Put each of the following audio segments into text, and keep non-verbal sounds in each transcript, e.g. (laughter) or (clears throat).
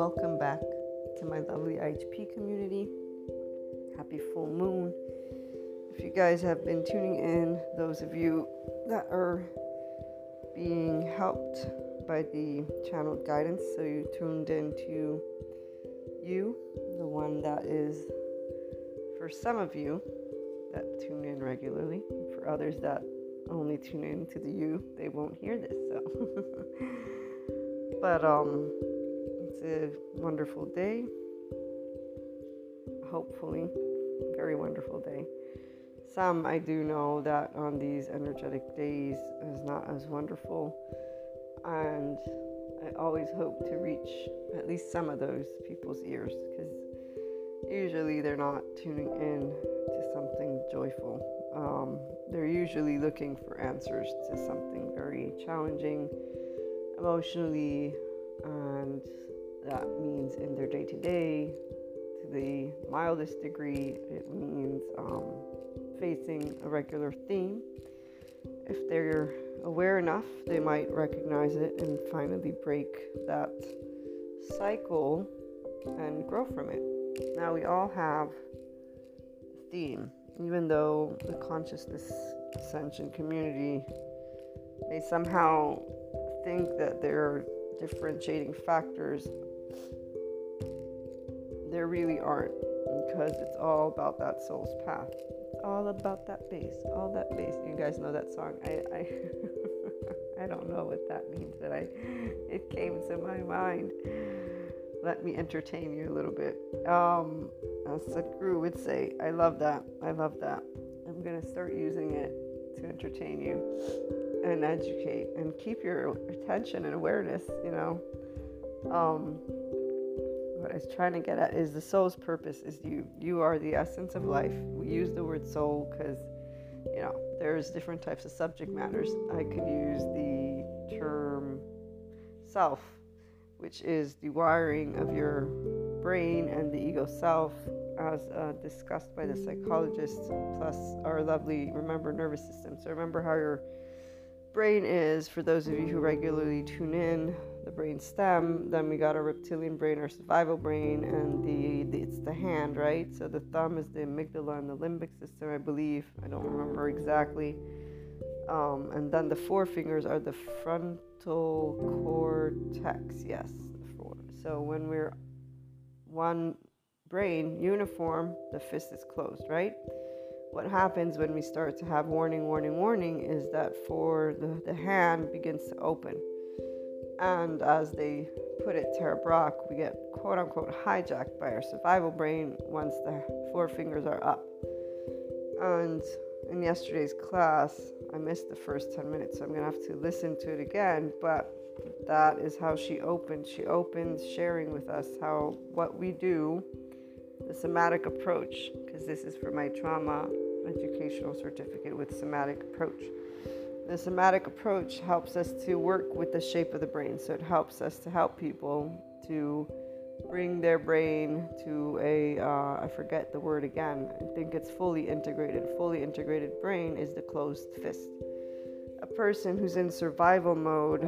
welcome back to my lovely IHP community. Happy full moon. If you guys have been tuning in, those of you that are being helped by the channeled guidance, so you tuned into you, the one that is for some of you that tune in regularly, for others that only tune in to the you, they won't hear this. So, (laughs) but um, it's a wonderful day. Hopefully, very wonderful day. Some I do know that on these energetic days is not as wonderful, and I always hope to reach at least some of those people's ears because usually they're not tuning in to something joyful. Um, they're usually looking for answers to something very challenging emotionally, that means in their day to day, to the mildest degree, it means um, facing a regular theme. If they're aware enough, they might recognize it and finally break that cycle and grow from it. Now, we all have a theme even though the consciousness ascension community may somehow think that there are differentiating factors, there really aren't because it's all about that soul's path. It's all about that bass, all that bass. You guys know that song. I I, (laughs) I don't know what that means, but I it came to my mind. Let me entertain you a little bit. Um, as Sadhguru would say, I love that. I love that. I'm to start using it to entertain you and educate and keep your attention and awareness, you know. Um, what I trying to get at is the soul's purpose is you. You are the essence of life. We use the word soul because, you know, there's different types of subject matters. I could use the term self, which is the wiring of your brain and the ego self as uh, discussed by the psychologist, plus our lovely remember nervous system. So remember how your brain is for those of you who regularly tune in the brain stem then we got our reptilian brain our survival brain and the, the, it's the hand right so the thumb is the amygdala and the limbic system i believe i don't remember exactly um, and then the four fingers are the frontal cortex yes four. so when we're one brain uniform, the fist is closed, right? What happens when we start to have warning, warning, warning is that for the, the hand begins to open. And as they put it, Tara Brach, we get quote unquote hijacked by our survival brain once the four fingers are up. And in yesterday's class, I missed the first 10 minutes, so I'm to have to listen to it again. But that is how she opened. She opened sharing with us how what we do the somatic approach, because this is for my trauma educational certificate with somatic approach. The somatic approach helps us to work with the shape of the brain. So it helps us to help people to bring their brain to a uh, I forget the word again. I think it's fully integrated. Fully integrated brain is the closed fist. A person who's in survival mode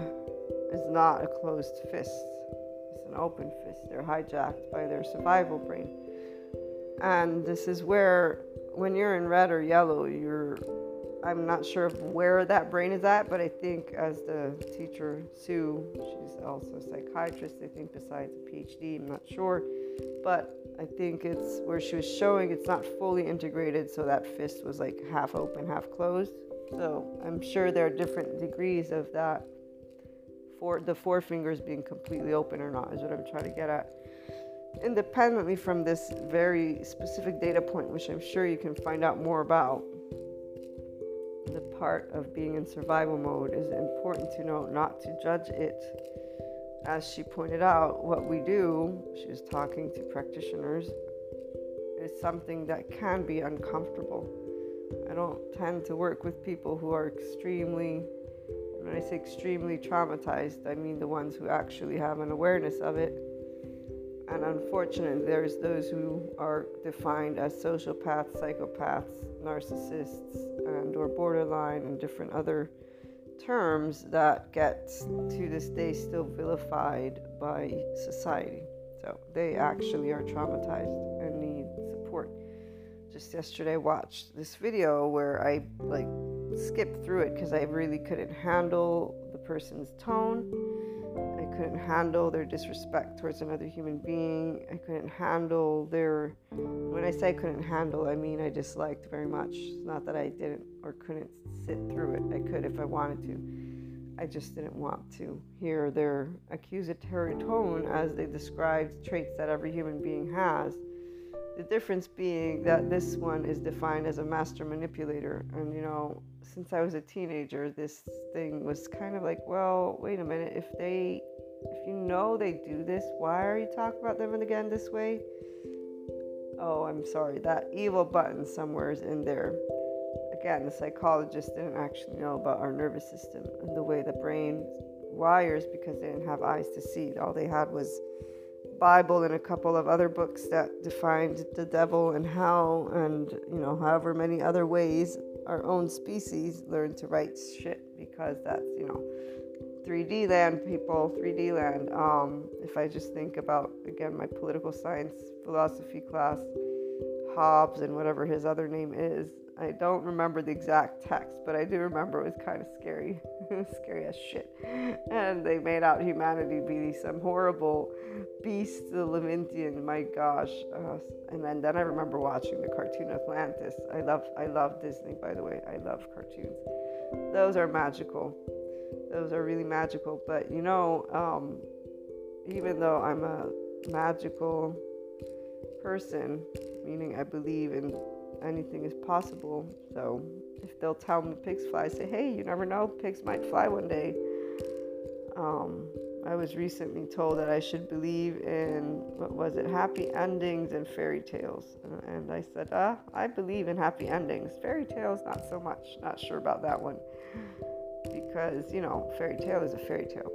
is not a closed fist. It's an open fist. They're hijacked by their survival brain. And this is where, when you're in red or yellow, you're, I'm not sure where that brain is at, but I think as the teacher, Sue, she's also a psychiatrist, I think, besides a PhD, I'm not sure. But I think it's where she was showing it's not fully integrated, so that fist was like half open, half closed. So I'm sure there are different degrees of that. For the four fingers being completely open or not is what I'm trying to get at independently from this very specific data point, which I'm sure you can find out more about, the part of being in survival mode is important to know not to judge it. As she pointed out, what we do, she was talking to practitioners, is something that can be uncomfortable. I don't tend to work with people who are extremely, when I say extremely traumatized, I mean the ones who actually have an awareness of it and unfortunately, there's those who are defined as sociopaths, psychopaths, narcissists, and or borderline, and different other terms that get to this day still vilified by society. So they actually are traumatized and need support. Just yesterday, I watched this video where I like skipped through it because I really couldn't handle the person's tone. I couldn't handle their disrespect towards another human being. I couldn't handle their. When I say I couldn't handle, I mean I disliked very much. It's not that I didn't or couldn't sit through it. I could if I wanted to. I just didn't want to hear their accusatory tone as they described traits that every human being has the difference being that this one is defined as a master manipulator. And, you know, since I was a teenager, this thing was kind of like, well, wait a minute. If they, if you know they do this, why are you talking about them again this way? Oh, I'm sorry. That evil button somewhere is in there. Again, the psychologist didn't actually know about our nervous system and the way the brain wires because they didn't have eyes to see. All they had was Bible and a couple of other books that defined the devil and how, and you know, however many other ways our own species learn to write shit because that's, you know, 3D land, people, 3D land. Um, if I just think about, again, my political science philosophy class, Hobbes and whatever his other name is, I don't remember the exact text, but I do remember it was kind of scary. (laughs) scary as shit. And they made out humanity be some horrible beast, the Leviathan. My gosh. Uh, and then, then I remember watching the cartoon Atlantis. I love I love Disney, by the way. I love cartoons. Those are magical. Those are really magical. But you know, um, even though I'm a magical person, meaning I believe in anything is possible. So if they'll tell me pigs fly, I say, hey, you never know, pigs might fly one day. Um, I was recently told that I should believe in what was it, happy endings and fairy tales, uh, and I said, ah, I believe in happy endings. Fairy tales, not so much. Not sure about that one, because you know, fairy tale is a fairy tale.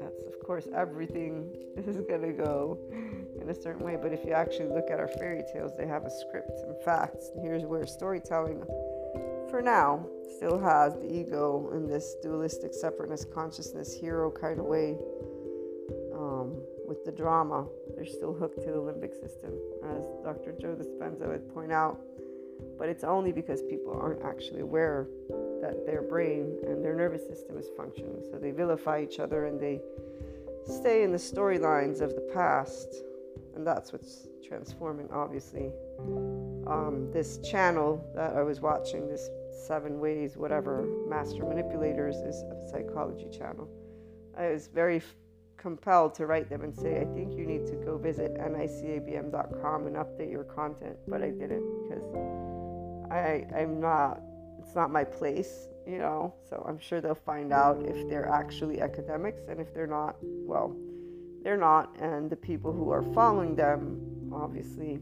That's of course everything (laughs) is gonna go in a certain way. But if you actually look at our fairy tales, they have a script and facts. And here's where storytelling, for now, still has the ego in this dualistic separateness consciousness hero kind of way. Um, with the drama, they're still hooked to the limbic system, as Dr. Joe Dispenza would point out. But it's only because people aren't actually aware that their brain and their nervous system is functioning. So they vilify each other and they stay in the storylines of the past and that's what's transforming, obviously. Um, this channel that I was watching, this Seven Ways, whatever, Master Manipulators, is a psychology channel. I was very f- compelled to write them and say, I think you need to go visit nicabm.com and update your content, but I didn't because I, I'm not, it's not my place, you know, so I'm sure they'll find out if they're actually academics, and if they're not, well, they're not, and the people who are following them obviously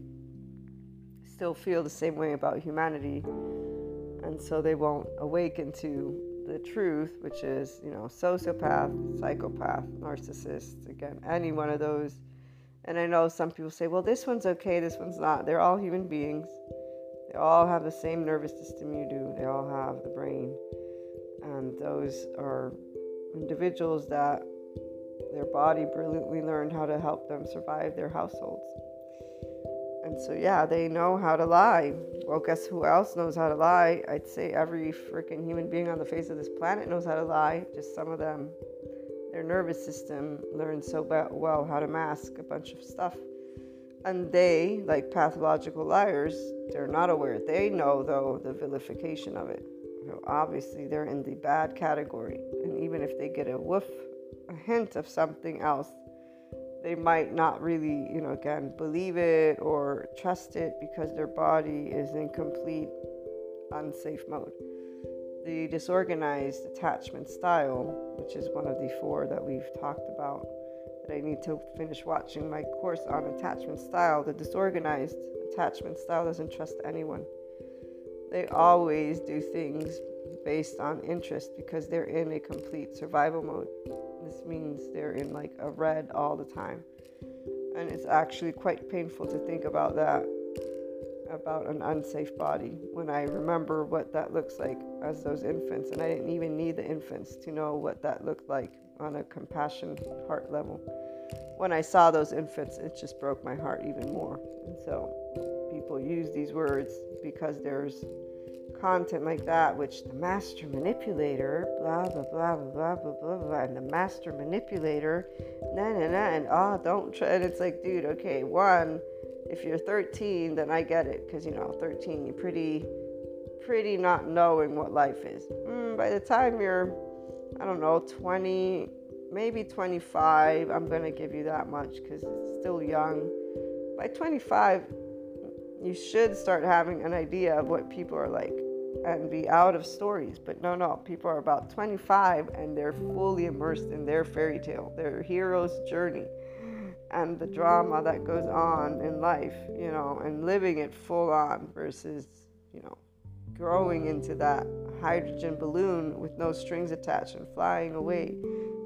still feel the same way about humanity, and so they won't awaken to the truth, which is, you know, sociopath, psychopath, narcissist, again, any one of those. And I know some people say, well, this one's okay, this one's not. They're all human beings. They all have the same nervous system you do, they all have the brain. And those are individuals that their body brilliantly learned how to help them survive their households. And so, yeah, they know how to lie. Well, guess who else knows how to lie? I'd say every freaking human being on the face of this planet knows how to lie, just some of them. Their nervous system learned so well how to mask a bunch of stuff. And they, like pathological liars, they're not aware. They know, though, the vilification of it. obviously, they're in the bad category. And even if they get a woof a hint of something else, they might not really, you know, again, believe it or trust it because their body is in complete unsafe mode. The disorganized attachment style, which is one of the four that we've talked about, that I need to finish watching my course on attachment style. The disorganized attachment style doesn't trust anyone. They always do things based on interest because they're in a complete survival mode. This means they're in like a red all the time. And it's actually quite painful to think about that, about an unsafe body, when I remember what that looks like as those infants. And I didn't even need the infants to know what that looked like on a compassion heart level. when I saw those infants, it just broke my heart even more. And so people use these words because there's content like that, which the master manipulator, blah, blah, blah, blah, blah, blah, blah, and the master manipulator, na, na, na, and oh, don't try. And it's like, dude, okay, one, if you're 13, then I get it, because, you know, 13, you're pretty, pretty not knowing what life is. Mm, by the time you're, I don't know, 20, maybe 25, I'm going to give you that much, because it's still young. By 25, you should start having an idea of what people are like and be out of stories. But no, no, people are about 25 and they're fully immersed in their fairy tale, their hero's journey, and the drama that goes on in life, you know, and living it full on versus, you know, growing into that hydrogen balloon with no strings attached and flying away.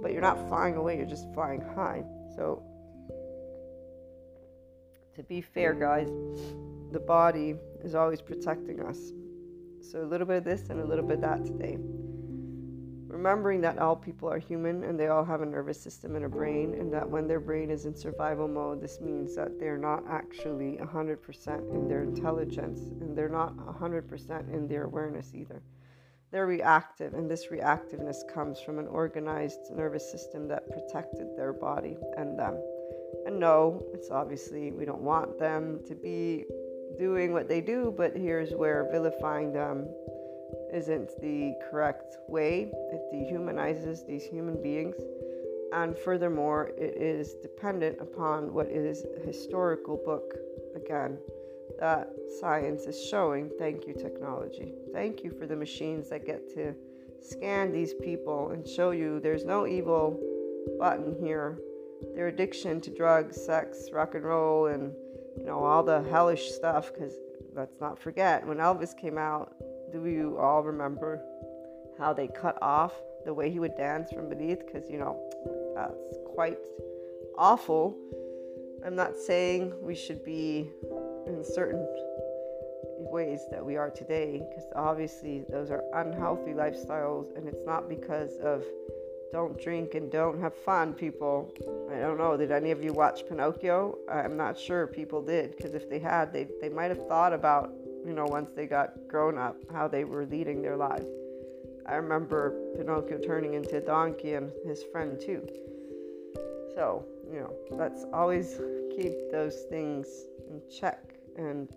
But you're not flying away, you're just flying high. So, to be fair, guys, the body is always protecting us so a little bit of this and a little bit of that today. Remembering that all people are human and they all have a nervous system and a brain, and that when their brain is in survival mode, this means that they're not actually 100% in their intelligence and they're not 100% in their awareness either. They're reactive, and this reactiveness comes from an organized nervous system that protected their body and them. And no, it's obviously we don't want them to be doing what they do, but here's where vilifying them isn't the correct way. It dehumanizes these human beings. And furthermore, it is dependent upon what is a historical book, again, that science is showing. Thank you, technology. Thank you for the machines that get to scan these people and show you there's no evil button here. Their addiction to drugs, sex, rock and roll, and you know, all the hellish stuff, because let's not forget, when Elvis came out, do you all remember how they cut off the way he would dance from beneath? Because, you know, that's quite awful. I'm not saying we should be in certain ways that we are today, because obviously those are unhealthy lifestyles, and it's not because of don't drink and don't have fun, people. I don't know. Did any of you watch Pinocchio? I'm not sure people did, because if they had, they, they might have thought about, you know, once they got grown up, how they were leading their lives. I remember Pinocchio turning into a donkey and his friend too. So, you know, let's always keep those things in check. And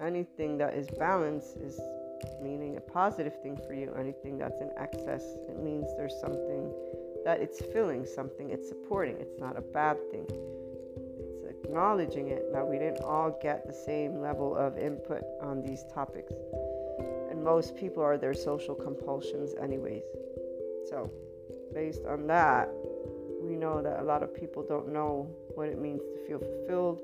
anything that is balanced is meaning a positive thing for you. Anything that's in excess, it means there's something that it's filling something, it's supporting, it's not a bad thing. It's acknowledging it. Now, we didn't all get the same level of input on these topics, and most people are their social compulsions, anyways. So, based on that, we know that a lot of people don't know what it means to feel fulfilled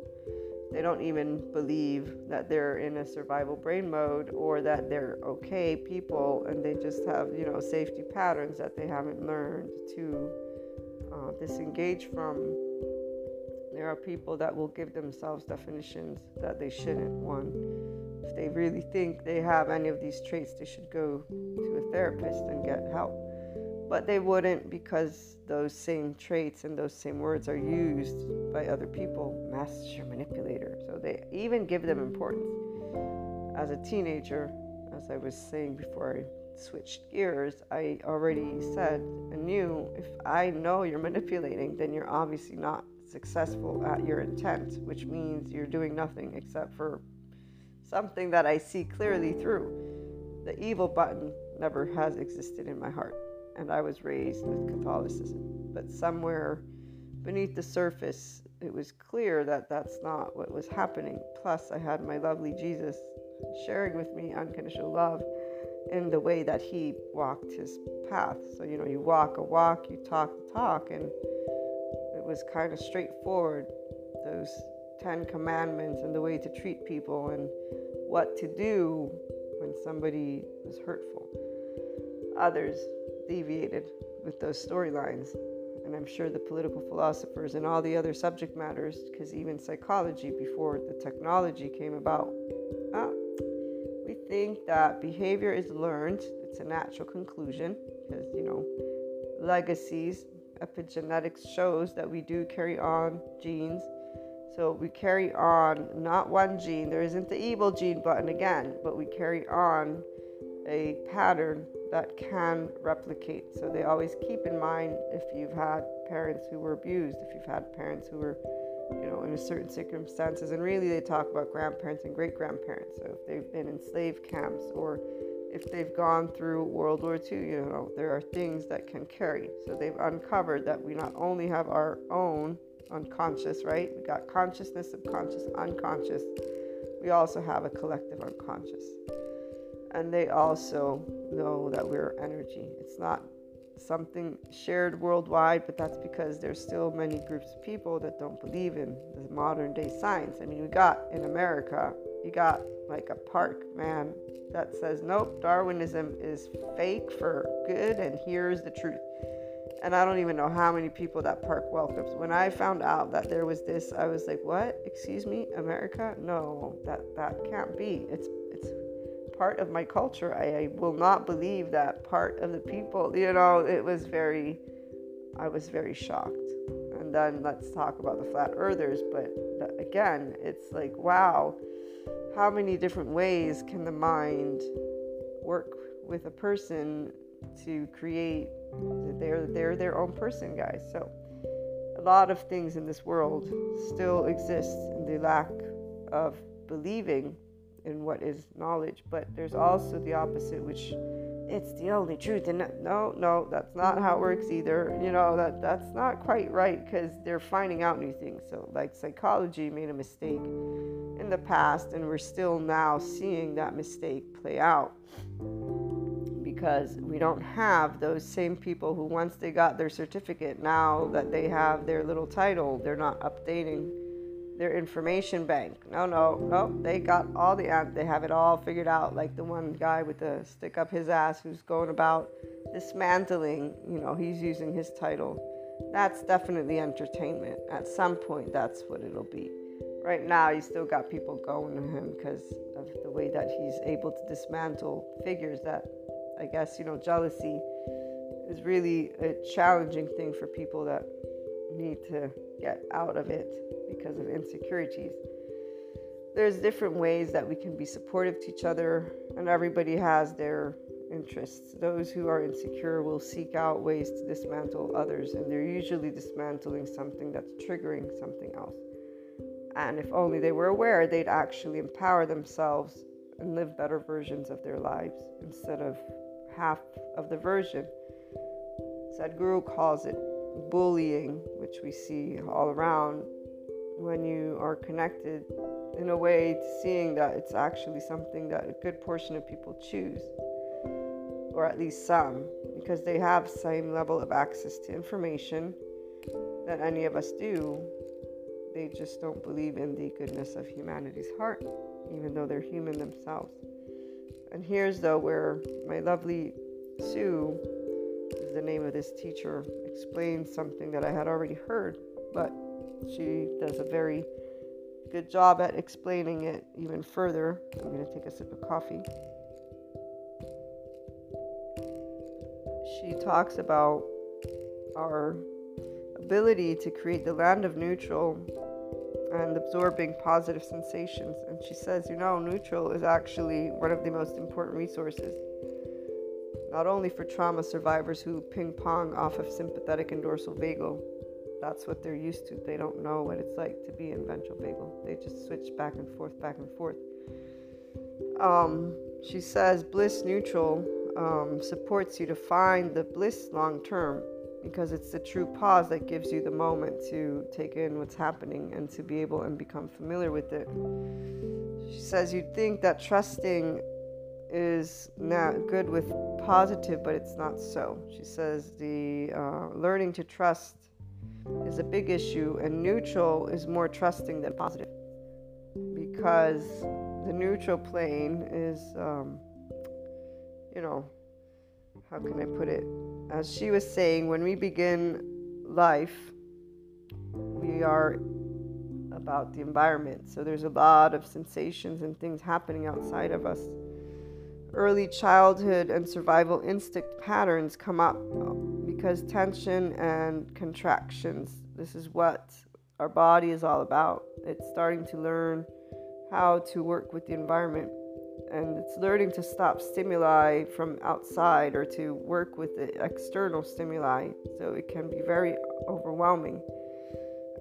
they don't even believe that they're in a survival brain mode or that they're okay people and they just have you know safety patterns that they haven't learned to uh, disengage from. There are people that will give themselves definitions that they shouldn't one if they really think they have any of these traits they should go to a therapist and get help but they wouldn't because those same traits and those same words are used by other people master manipulator. So they even give them importance. As a teenager as i was saying before i switched gears i already said and knew if i know you're manipulating then you're obviously not successful at your intent which means you're doing nothing except for something that i see clearly through. The evil button never has existed in my heart and I was raised with Catholicism. But somewhere beneath the surface, it was clear that that's not what was happening. Plus, I had my lovely Jesus sharing with me unconditional love in the way that he walked his path. So, you know, you walk a walk, you talk a talk, and it was kind of straightforward. Those 10 commandments and the way to treat people and what to do when somebody was hurtful. Others deviated with those storylines. And I'm sure the political philosophers and all the other subject matters, because even psychology before the technology came about, uh, we think that behavior is learned. It's a natural conclusion because, you know, legacies Epigenetics shows that we do carry on genes. So we carry on not one gene, there isn't the evil gene button again, but we carry on a pattern that can replicate. So they always keep in mind if you've had parents who were abused, if you've had parents who were, you know, in a certain circumstances, and really they talk about grandparents and great grandparents. So if they've been in slave camps or if they've gone through World War II, you know, there are things that can carry. So they've uncovered that we not only have our own unconscious, right? We got consciousness, subconscious, unconscious. We also have a collective unconscious. And they also know that we're energy. It's not something shared worldwide, but that's because there's still many groups of people that don't believe in the modern day science. I mean, we got in America, you got like a park, man, that says, nope, Darwinism is fake for good, and here's the truth. And I don't even know how many people that park welcomes. When I found out that there was this, I was like, what? Excuse me, America? No, that, that can't be. It's, part of my culture. I, I will not believe that part of the people, you know, it was very, I was very shocked. And then let's talk about the flat earthers. But again, it's like, wow how many different ways can the mind work with a person to create they're they're their own person guys so a lot of things in this world still exist in the lack of believing in what is knowledge but there's also the opposite which it's the only truth. And no no that's not how it works either. You know that that's not quite right because they're finding out new things. So like psychology made a mistake in the past and we're still now seeing that mistake play out. Because we don't have those same people who once they got their certificate now that they have their little title they're not updating their information bank. No, no, no. They got all the they have it all figured out. Like the one guy with the stick up his ass who's going about dismantling. You know, he's using his title. That's definitely entertainment. At some point, that's what it'll be. Right now, you still got people going to him because of the way that he's able to dismantle figures that, I guess, you know, jealousy is really a challenging thing for people that need to get out of it because of insecurities. There's different ways that we can be supportive to each other, and everybody has their interests. Those who are insecure will seek out ways to dismantle others, and they're usually dismantling something that's triggering something else. And if only they were aware, they'd actually empower themselves and live better versions of their lives instead of half of the version. Sadhguru calls it bullying, which we see all around, when you are connected in a way to seeing that it's actually something that a good portion of people choose, or at least some, because they have same level of access to information that any of us do. They just don't believe in the goodness of humanity's heart, even though they're human themselves. And here's though where my lovely Sue the name of this teacher explains something that I had already heard, but she does a very good job at explaining it even further. I'm going to take a sip of coffee. She talks about our ability to create the land of neutral and absorbing positive sensations. And she says, you know, neutral is actually one of the most important resources, not only for trauma survivors who ping pong off of sympathetic and dorsal vagal, that's what they're used to. They don't know what it's like to be in ventral vagal. They just switch back and forth, back and forth. Um, she says bliss neutral um, supports you to find the bliss long term because it's the true pause that gives you the moment to take in what's happening and to be able and become familiar with it. She says you'd think that trusting is not good with positive, but it's not so. She says the uh, learning to trust is a big issue, and neutral is more trusting than positive because the neutral plane is, um, you know, how can I put it? As she was saying, when we begin life, we are about the environment. So there's a lot of sensations and things happening outside of us. Early childhood and survival instinct patterns come up because tension and contractions, this is what our body is all about. It's starting to learn how to work with the environment and it's learning to stop stimuli from outside or to work with the external stimuli. So it can be very overwhelming.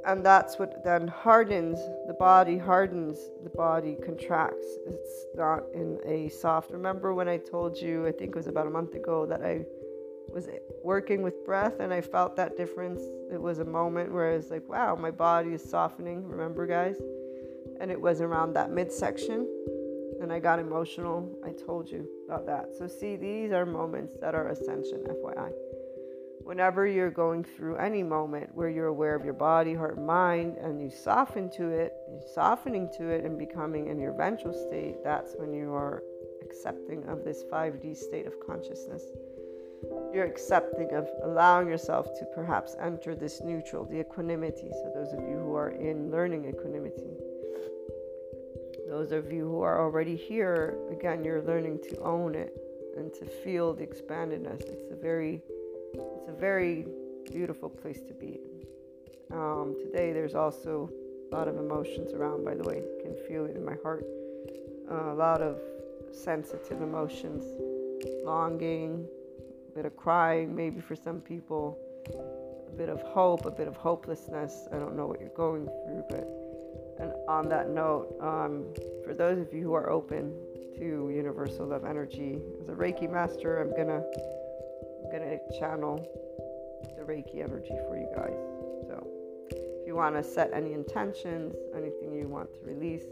And that's what then hardens the body, hardens the body, contracts. It's not in a soft. Remember when I told you, I think it was about a month ago, that I was working with breath and I felt that difference. It was a moment where I was like, wow, my body is softening. Remember, guys? And it was around that midsection. And I got emotional. I told you about that. So, see, these are moments that are ascension, FYI. Whenever you're going through any moment where you're aware of your body, heart, mind, and you soften to it, you're softening to it and becoming in your ventral state, that's when you are accepting of this 5D state of consciousness you're accepting of allowing yourself to perhaps enter this neutral, the equanimity. So, those of you who are in learning equanimity, those of you who are already here, again, you're learning to own it and to feel the expandedness. It's a very, it's a very beautiful place to be. Um, today, there's also a lot of emotions around. By the way, I can feel it in my heart. Uh, a lot of sensitive emotions, longing, a bit of crying, maybe for some people, a bit of hope, a bit of hopelessness. I don't know what you're going through, but and on that note, um, for those of you who are open to universal love energy, as a Reiki master, I'm gonna I'm gonna channel the Reiki energy for you guys. So if you want to set any intentions, anything you want to release,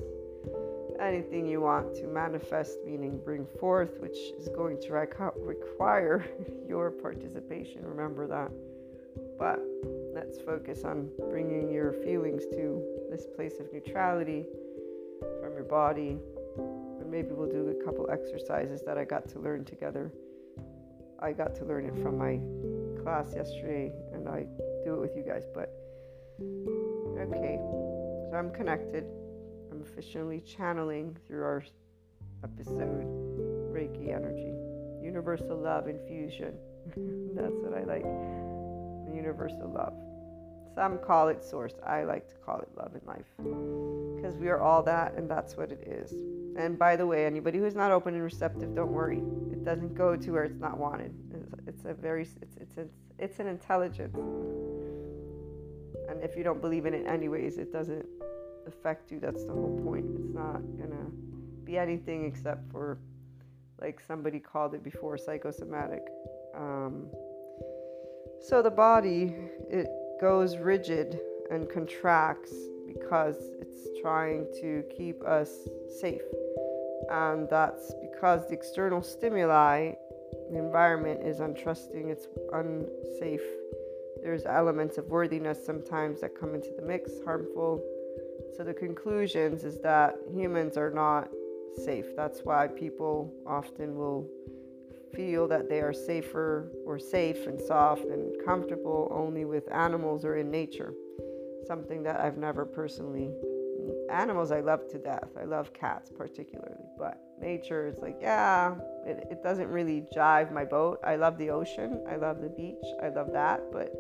anything you want to manifest, meaning bring forth, which is going to require (laughs) your participation. Remember that. But let's focus on bringing your feelings to this place of neutrality from your body. And maybe we'll do a couple exercises that I got to learn together. I got to learn it from my class yesterday, and I do it with you guys. But okay, so I'm connected I'm officially channeling through our episode Reiki energy, universal love infusion. (laughs) That's what I like. Universal love. Some call it source. I like to call it love in life because we are all that, and that's what it is. And by the way, anybody who's not open and receptive, don't worry. It doesn't go to where it's not wanted. It's, a very it's it's it's, it's an intelligence. And if you don't believe in it anyways, it doesn't affect you. That's the whole point. It's not gonna be anything except for, like somebody called it before, psychosomatic. Um, so the body it goes rigid and contracts because it's trying to keep us safe, and that's because the external stimuli, the environment is untrusting. It's unsafe. There's elements of worthiness sometimes that come into the mix, harmful so the conclusions is that humans are not safe. That's why people often will feel that they are safer or safe and soft and comfortable only with animals or in nature. Something that I've never personally animals I love to death. I love cats particularly, but nature is like, yeah, it, it doesn't really jive my boat. I love the ocean. I love the beach. I love that, but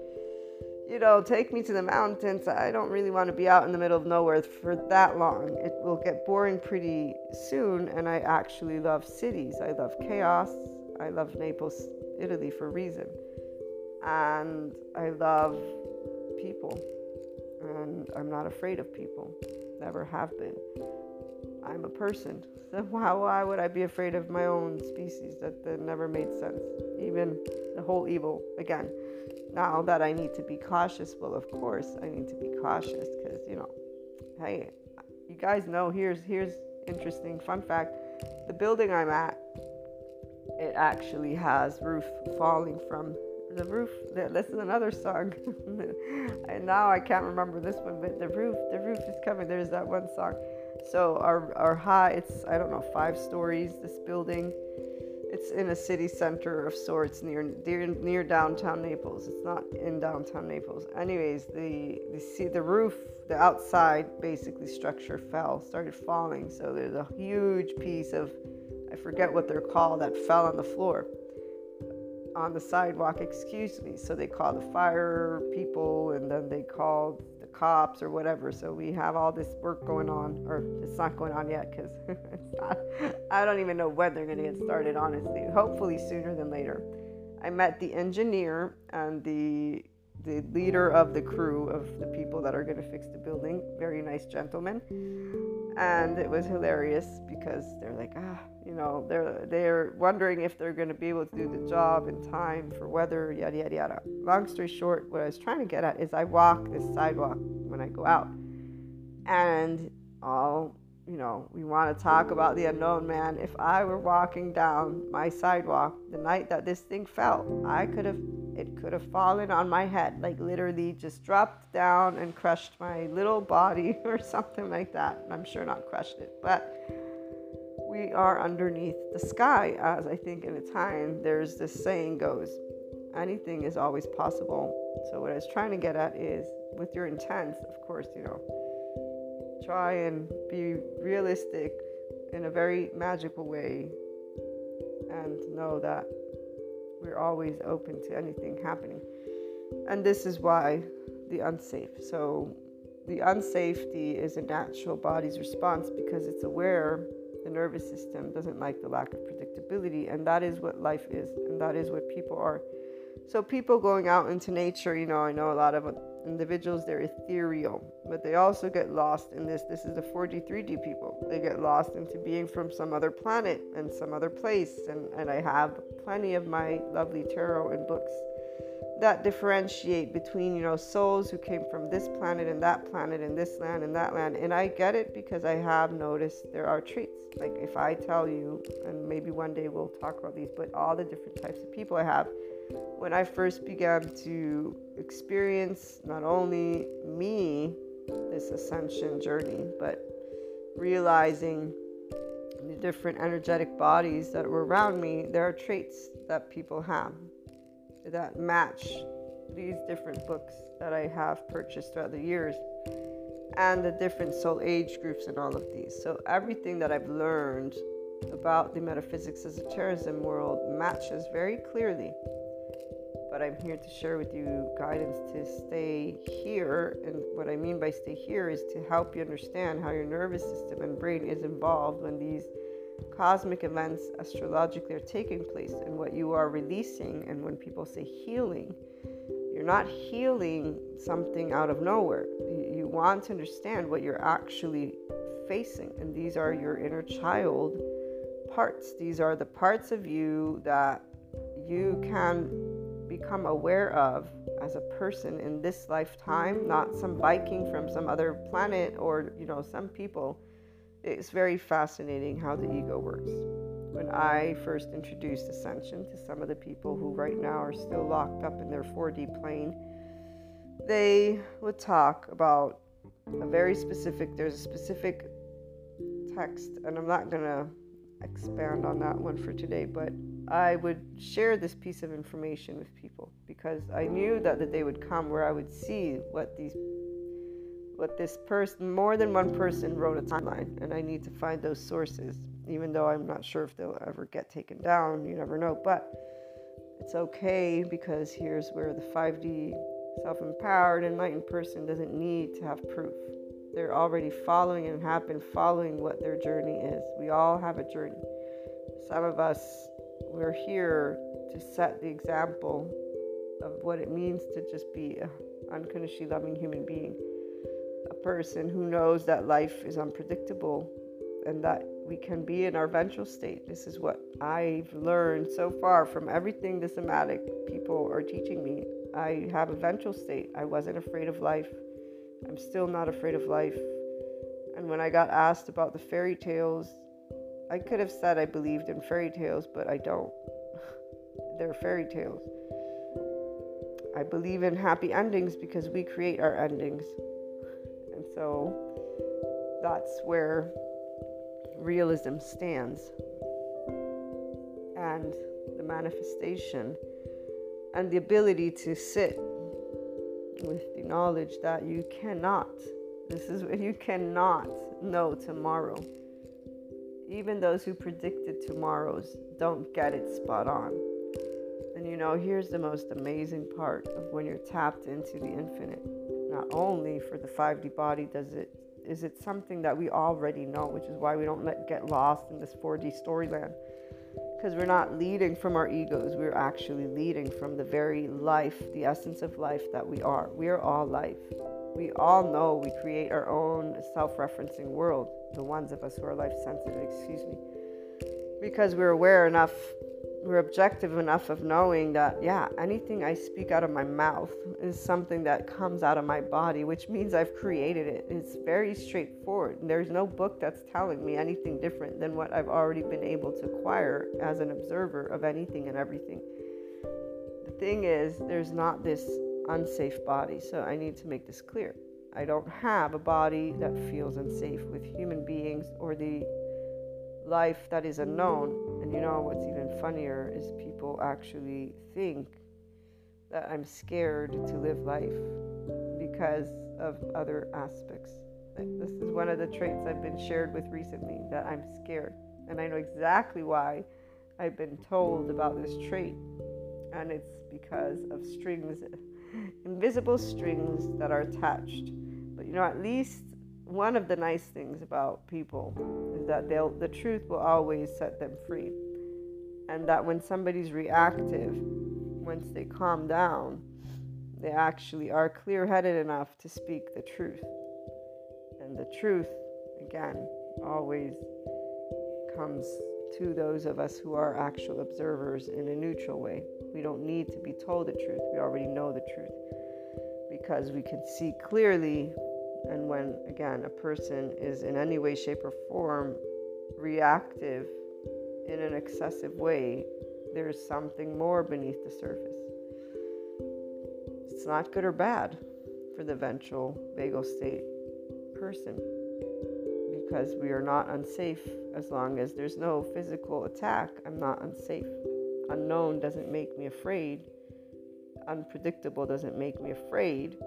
you know, take me to the mountains. I don't really want to be out in the middle of nowhere for that long. It will get boring pretty soon, and I actually love cities. I love chaos. I love Naples, Italy for a reason. And I love people. And I'm not afraid of people. Never have been. I'm a person. (laughs) So why, why would I be afraid of my own species? That, that never made sense. Even the whole evil, again now that I need to be cautious, well, of course I need to be cautious because you know, hey, you guys know. Here's here's interesting fun fact: the building I'm at, it actually has roof falling from the roof. This is another song, (laughs) and now I can't remember this one, but the roof, the roof is coming. There's that one song. So our our high, it's I don't know five stories. This building it's in a city center of sorts near near, near downtown Naples. It's not in downtown Naples. Anyways, the the see the roof, the outside basically structure fell, started falling. So there's a huge piece of I forget what they're called that fell on the floor. On the sidewalk, excuse me. So they call the fire people and then they call the cops or whatever. So we have all this work going on, or it's not going on yet because (laughs) I don't even know when they're going to get started, honestly. Hopefully sooner than later. I met the engineer and the the leader of the crew of the people that are going to fix the building. Very nice gentleman. And it was hilarious because they're like, ah, you know, they're they're wondering if they're going to be able to do the job in time for weather, yada yada yada. Long story short, what I was trying to get at is I walk this sidewalk when I go out, and all you know, we want to talk about the unknown man. If I were walking down my sidewalk the night that this thing fell, I could have, it could have fallen on my head, like literally just dropped down and crushed my little body (laughs) or something like that. I'm sure not crushed it, but we are underneath the sky, as I think in a time there's this saying goes anything is always possible. So, what I was trying to get at is with your intent, of course, you know try and be realistic in a very magical way and know that we're always open to anything happening. And this is why the unsafe. So, the unsafety is a natural body's response because it's aware the nervous system doesn't like the lack of predictability, and that is what life is, and that is what people are. So, people going out into nature, you know, I know a lot of individuals, they're ethereal, but they also get lost in this. This is the 4D, 3D people. They get lost into being from some other planet and some other place. And, and I have plenty of my lovely tarot and books that differentiate between, you know, souls who came from this planet and that planet and this land and that land. And I get it because I have noticed there are traits. Like if I tell you, and maybe one day we'll talk about these, but all the different types of people I have when I first began to experience not only me, this ascension journey, but realizing the different energetic bodies that were around me, there are traits that people have that match these different books that I have purchased throughout the years and the different soul age groups and all of these. So, everything that I've learned about the metaphysics esotericism world matches very clearly but I'm here to share with you guidance to stay here. And what I mean by stay here is to help you understand how your nervous system and brain is involved when these cosmic events astrologically are taking place and what you are releasing. And when people say healing, you're not healing something out of nowhere. You want to understand what you're actually facing. And these are your inner child parts. These are the parts of you that you can become aware of as a person in this lifetime, not some Viking from some other planet or, you know, some people. It's very fascinating how the ego works. When I first introduced Ascension to some of the people who right now are still locked up in their 4D plane, they would talk about a very specific, there's a specific text, and I'm not going to expand on that one for today, but I would share this piece of information with people because I knew that the day would come where I would see what these what this person more than one person wrote a timeline and I need to find those sources even though I'm not sure if they'll ever get taken down you never know but it's okay because here's where the 5D self-empowered enlightened person doesn't need to have proof. They're already following and have been following what their journey is. We all have a journey. Some of us we're here to set the example of what it means to just be an unconditionally loving human being, a person who knows that life is unpredictable and that we can be in our ventral state. This is what I've learned so far from everything the somatic people are teaching me. I have a ventral state. I wasn't afraid of life. I'm still not afraid of life. And when I got asked about the fairy tales I could have said I believed in fairy tales, but I don't. (laughs) They're fairy tales. I believe in happy endings because we create our endings. And so that's where realism stands. And the manifestation and the ability to sit with the knowledge that you cannot, this is what you cannot know tomorrow even those who predicted tomorrows don't get it spot on. And you know, here's the most amazing part of when you're tapped into the infinite. Not only for the 5D body does it is it something that we already know, which is why we don't let get lost in this 4D storyland. Because we're not leading from our egos, we're actually leading from the very life, the essence of life that we are. We are all life. We all know we create our own self referencing world, the ones of us who are life sensitive, excuse me. Because we're aware enough we're objective enough of knowing that, yeah, anything I speak out of my mouth is something that comes out of my body, which means I've created it. It's very straightforward. There's no book that's telling me anything different than what I've already been able to acquire as an observer of anything and everything. The thing is, there's not this unsafe body, so I need to make this clear. I don't have a body that feels unsafe with human beings or the life that is unknown. And you know what's even funnier is people actually think that I'm scared to live life because of other aspects. This is one of the traits I've been shared with recently that I'm scared. And I know exactly why I've been told about this trait. And it's because of strings, invisible strings that are attached. But you know, at least one of the nice things about people is that they'll the truth will always set them free. And that when somebody's reactive once they calm down they actually are clear-headed enough to speak the truth. And the truth again always comes to those of us who are actual observers in a neutral way we don't need to be told the truth we already know the truth because we can see clearly and when, again, a person is in any way, shape, or form reactive in an excessive way, there's something more beneath the surface. It's not good or bad for the ventral vagal state person because we are not unsafe as long as there's no physical attack. I'm not unsafe. Unknown doesn't make me afraid. Unpredictable doesn't make me afraid.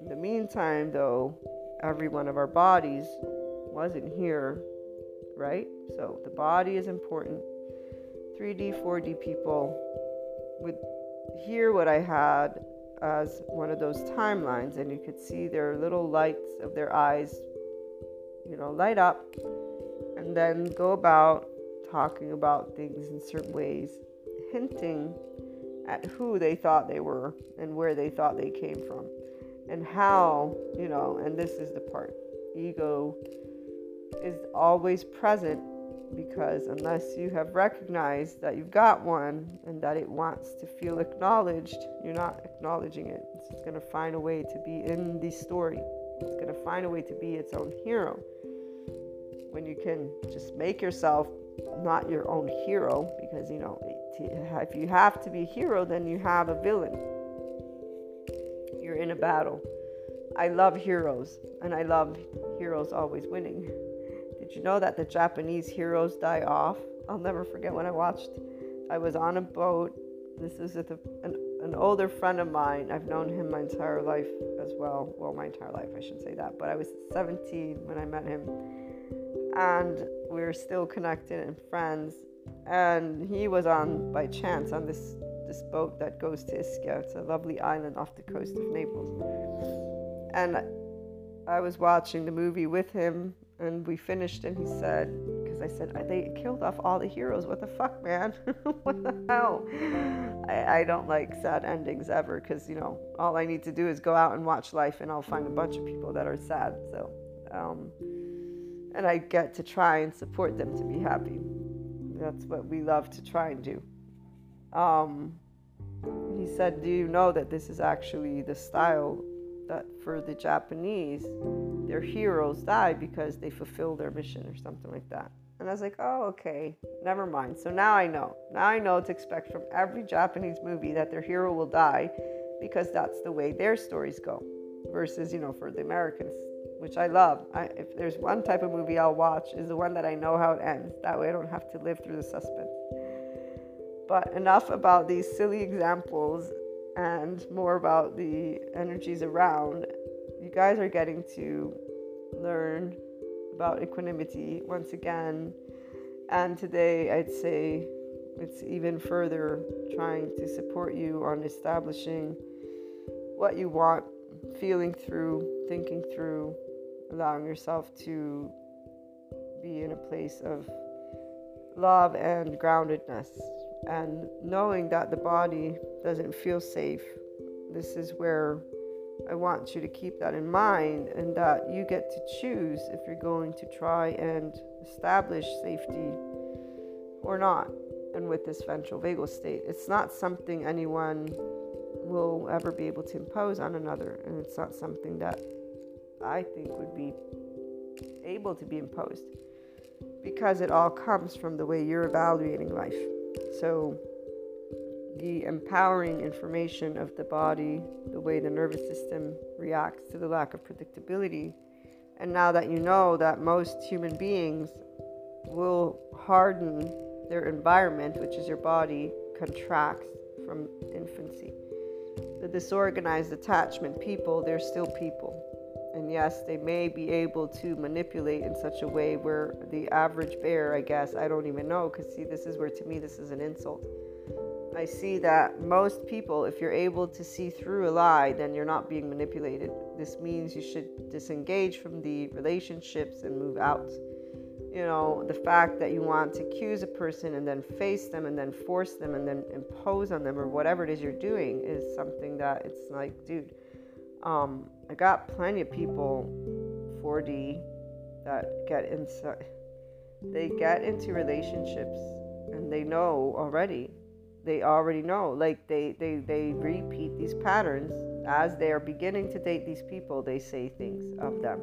In the meantime, though, every one of our bodies wasn't here, right? So the body is important. 3D, 4D people would hear what I had as one of those timelines, and you could see their little lights of their eyes, you know, light up and then go about talking about things in certain ways, hinting at who they thought they were and where they thought they came from and how, you know, and this is the part ego is always present because unless you have recognized that you've got one and that it wants to feel acknowledged, you're not acknowledging it. It's going to find a way to be in the story. It's going to find a way to be its own hero. When you can just make yourself not your own hero, because you know, if you have to be a hero, then you have a villain you're in a battle. I love heroes, and I love heroes always winning. Did you know that the Japanese heroes die off? I'll never forget when I watched. I was on a boat. This is with a, an, an older friend of mine. I've known him my entire life as well. Well, my entire life, I should say that. But I was 17 when I met him. And we are still connected and friends. And he was on, by chance, on this this boat that goes to Ischia. It's a lovely island off the coast of Naples. And I was watching the movie with him, and we finished, and he said, because I said, they killed off all the heroes. What the fuck, man? (laughs) what the hell? I, I don't like sad endings ever, because, you know, all I need to do is go out and watch life, and I'll find a bunch of people that are sad. So, um, and I get to try and support them to be happy. That's what we love to try and do. Um, he said, Do you know that this is actually the style that for the Japanese, their heroes die because they fulfill their mission or something like that? And I was like, Oh, okay, never mind. So now I know. Now I know to expect from every Japanese movie that their hero will die because that's the way their stories go. Versus, you know, for the Americans, which I love. I, if there's one type of movie I'll watch, is the one that I know how it ends. That way I don't have to live through the suspense. But enough about these silly examples and more about the energies around. You guys are getting to learn about equanimity once again. And today, I'd say it's even further trying to support you on establishing what you want, feeling through, thinking through, allowing yourself to be in a place of love and groundedness and knowing that the body doesn't feel safe. This is where I want you to keep that in mind and that you get to choose if you're going to try and establish safety or not. And with this ventral vagal state, it's not something anyone will ever be able to impose on another, and it's not something that I think would be able to be imposed because it all comes from the way you're evaluating life. So, the empowering information of the body, the way the nervous system reacts to the lack of predictability. And now that you know that most human beings will harden their environment, which is your body, contracts from infancy. The disorganized attachment people, they're still people. And yes, they may be able to manipulate in such a way where the average bear, I guess, I don't even know, because see, this is where to me this is an insult. I see that most people, if you're able to see through a lie, then you're not being manipulated. This means you should disengage from the relationships and move out. You know, the fact that you want to accuse a person and then face them and then force them and then impose on them or whatever it is you're doing is something that it's like, dude, um, I got plenty of people 4D that get inside. They get into relationships and they know already. They already know. Like they, they, they repeat these patterns as they are beginning to date these people. They say things of them.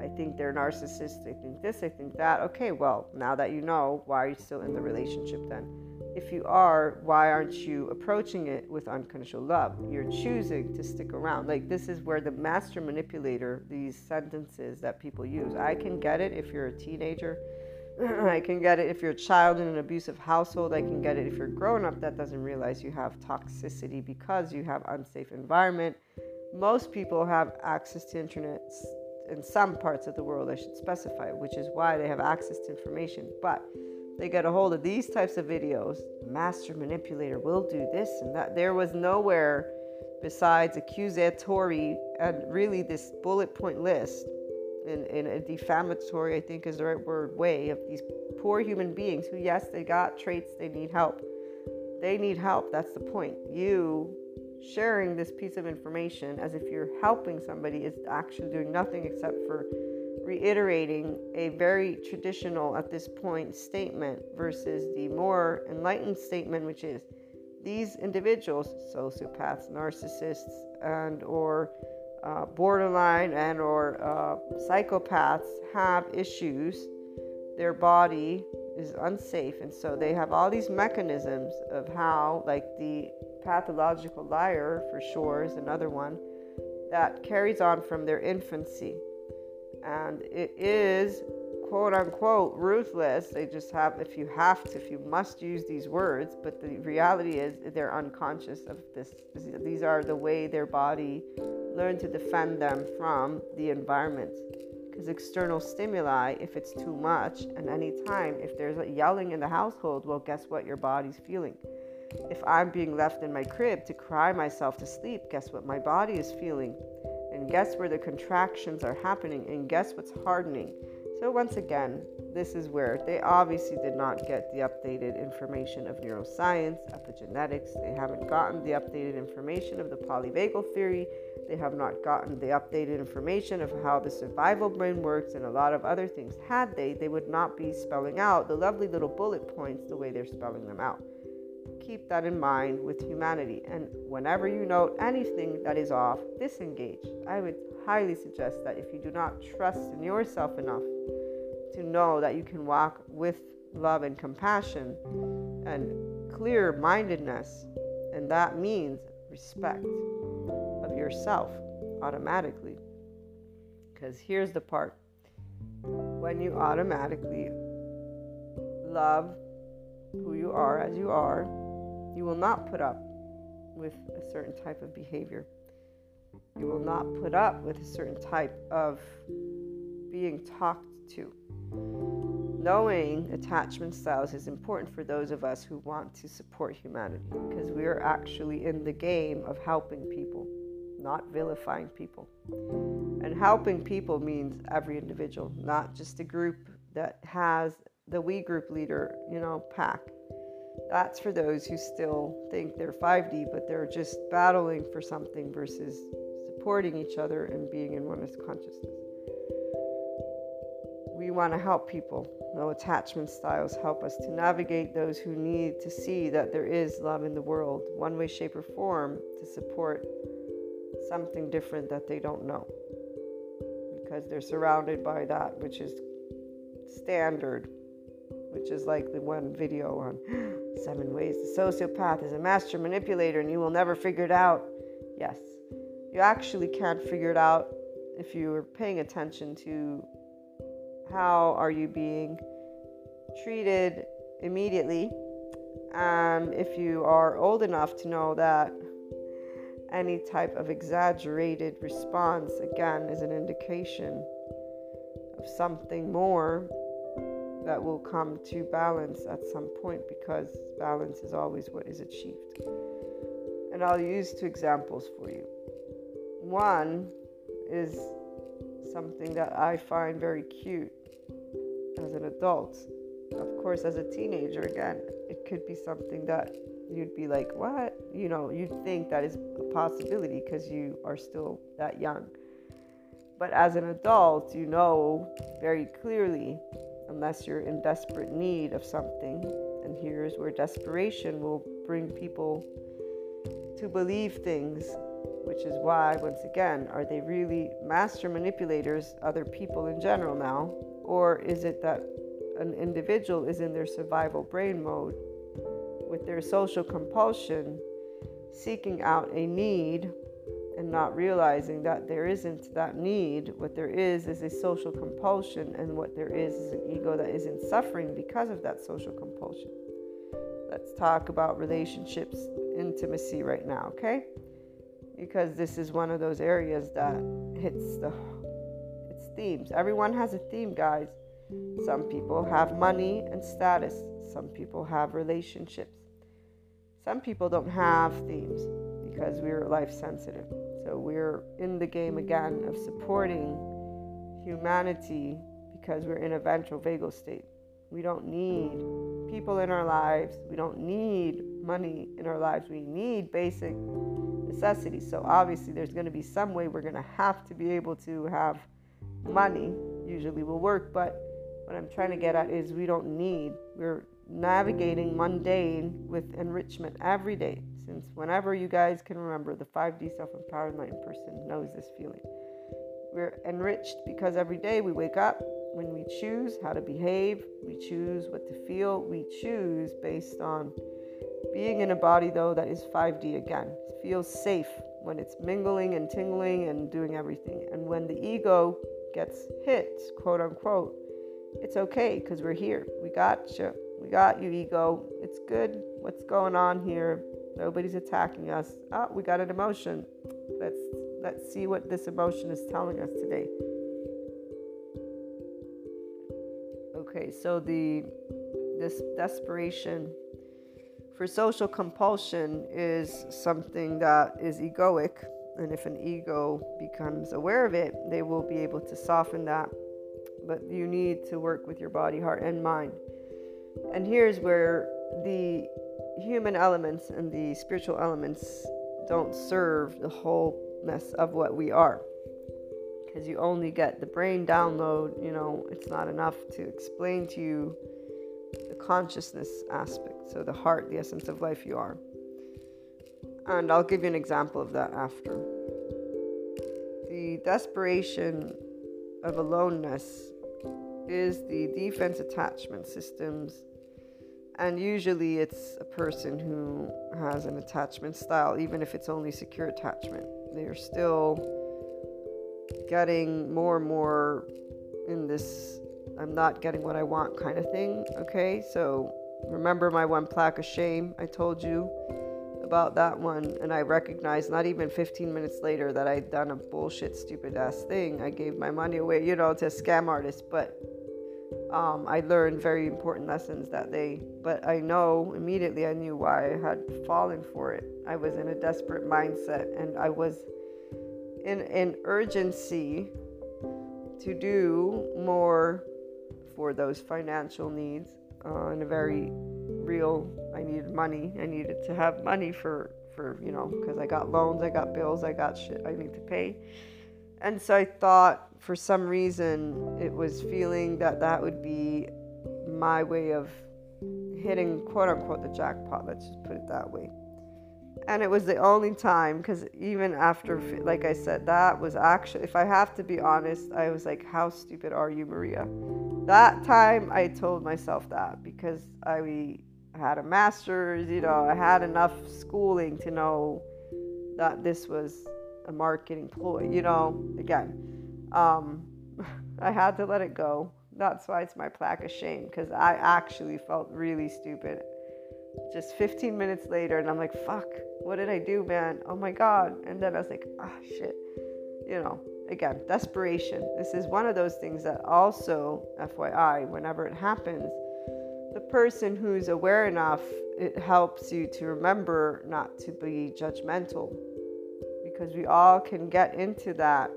I think they're narcissistic. I think this. I think that. Okay, well, now that you know, why are you still in the relationship then? If you are, why aren't you approaching it with unconditional love? You're choosing to stick around. Like, this is where the master manipulator, these sentences that people use, I can get it if you're a teenager. (clears throat) I can get it if you're a child in an abusive household. I can get it if you're grown up that doesn't realize you have toxicity because you have unsafe environment. Most people have access to internet in some parts of the world, I should specify, which is why they have access to information. But they get a hold of these types of videos. Master manipulator will do this and that. There was nowhere besides accusatory and really this bullet point list in, in a defamatory, I think is the right word, way of these poor human beings who, yes, they got traits, they need help. They need help. That's the point. You sharing this piece of information as if you're helping somebody is actually doing nothing except for reiterating a very traditional at this point statement versus the more enlightened statement which is these individuals sociopaths narcissists and or uh, borderline and or uh, psychopaths have issues. Their body is unsafe and so they have all these mechanisms of how like the pathological liar for sure is another one that carries on from their infancy and it is quote unquote ruthless. They just have, if you have to, if you must use these words, but the reality is they're unconscious of this. These are the way their body learned to defend them from the environment. Because external stimuli, if it's too much, and anytime, if there's a yelling in the household, well, guess what? Your body's feeling. If I'm being left in my crib to cry myself to sleep, guess what? My body is feeling and guess where the contractions are happening, and guess what's hardening. So, once again, this is where they obviously did not get the updated information of neuroscience, epigenetics. They haven't gotten the updated information of the polyvagal theory. They have not gotten the updated information of how the survival brain works and a lot of other things. Had they, they would not be spelling out the lovely little bullet points the way they're spelling them out keep that in mind with humanity. And whenever you note anything that is off, disengage. I would highly suggest that if you do not trust in yourself enough to know that you can walk with love and compassion and clear mindedness, and that means respect of yourself automatically. Because here's the part when you automatically love who you are as you are, you will not put up with a certain type of behavior. You will not put up with a certain type of being talked to. knowing attachment styles is important for those of us who want to support humanity because we are actually in the game of helping people, not vilifying people. And helping people means every individual, not just a group that has the we group leader, you know, pack. That's for those who still think they're 5D, but they're just battling for something versus supporting each other and being in oneness consciousness. We want to help people. No attachment styles help us to navigate those who need to see that there is love in the world, one way, shape, or form, to support something different that they don't know. Because they're surrounded by that which is standard, which is like the one video on (gasps) seven ways. The sociopath is a master manipulator and you will never figure it out. Yes, you actually can't figure it out if you are paying attention to how are you being treated immediately. And if you are old enough to know that any type of exaggerated response again is an indication of something more that will come to balance at some point because balance is always what is achieved. And I'll use two examples for you. One is something that I find very cute as an adult. Of course, as a teenager, again, it could be something that you'd be like, what? You know, you'd think that is a possibility because you are still that young. But as an adult, you know very clearly, unless you're in desperate need of something, and here's where desperation will bring people to believe things, which is why, once again, are they really master manipulators, other people in general now? Or is it that an individual is in their survival brain mode with their social compulsion, seeking out a need and not realizing that there isn't that need. What there is is a social compulsion, and what there is is an ego that isn't suffering because of that social compulsion. Let's talk about relationships, intimacy right now, okay? Because this is one of those areas that hits the its themes. Everyone has a theme, guys. Some people have money and status. Some people have relationships. Some people don't have themes because we're life sensitive. So we're in the game again of supporting humanity because we're in a ventral vagal state. We don't need people in our lives. We don't need money in our lives. We need basic necessities. So obviously, there's going to be some way we're going to have to be able to have money. Usually will work, but what I'm trying to get at is we don't need. We're navigating mundane with enrichment every day. Since whenever you guys can remember, the 5D self empowered mind person knows this feeling. We're enriched because every day we wake up, when we choose how to behave, we choose what to feel, we choose based on being in a body, though, that is 5D again. It feels safe when it's mingling and tingling and doing everything. And when the ego gets hit, quote unquote, it's okay because we're here. We got you. We got you, ego. It's good. What's going on here? Nobody's attacking us. Oh, we got an emotion. Let's let's see what this emotion is telling us today. Okay, so the this desperation for social compulsion is something that is egoic, and if an ego becomes aware of it, they will be able to soften that. But you need to work with your body, heart, and mind. And here's where the human elements and the spiritual elements don't serve the wholeness of what we are because you only get the brain download, you know, it's not enough to explain to you the consciousness aspect. So, the heart, the essence of life you are. And I'll give you an example of that after. The desperation of aloneness is the defense attachment systems. And usually it's a person who has an attachment style, even if it's only secure attachment. They're still getting more and more in this I'm not getting what I want kind of thing. Okay, so remember my one plaque of shame I told you about that one, and I recognized not even 15 minutes later that I'd done a bullshit, stupid ass thing. I gave my money away, you know, to a scam artist, but um, I learned very important lessons that day. But I know immediately I knew why I had fallen for it. I was in a desperate mindset and I was in an urgency to do more for those financial needs uh, in a very real i needed money i needed to have money for for you know because i got loans i got bills i got shit i need to pay and so i thought for some reason it was feeling that that would be my way of hitting quote unquote the jackpot let's just put it that way. And it was the only time because even after like i said that was actually if i have to be honest i was like how stupid are you maria? That time i told myself that because i had a master's you know i had enough schooling to know that this was a marketing ploy you know again um, (laughs) i had to let it go. That's why it's my plaque of shame because i actually felt really stupid. Just 15 minutes later and i'm like fuck what did i do man? Oh my god. And then i was like ah oh, shit. You know again desperation. This is one of those things that also fyi whenever it happens the person who's aware enough it helps you to remember not to be judgmental because we all can get into that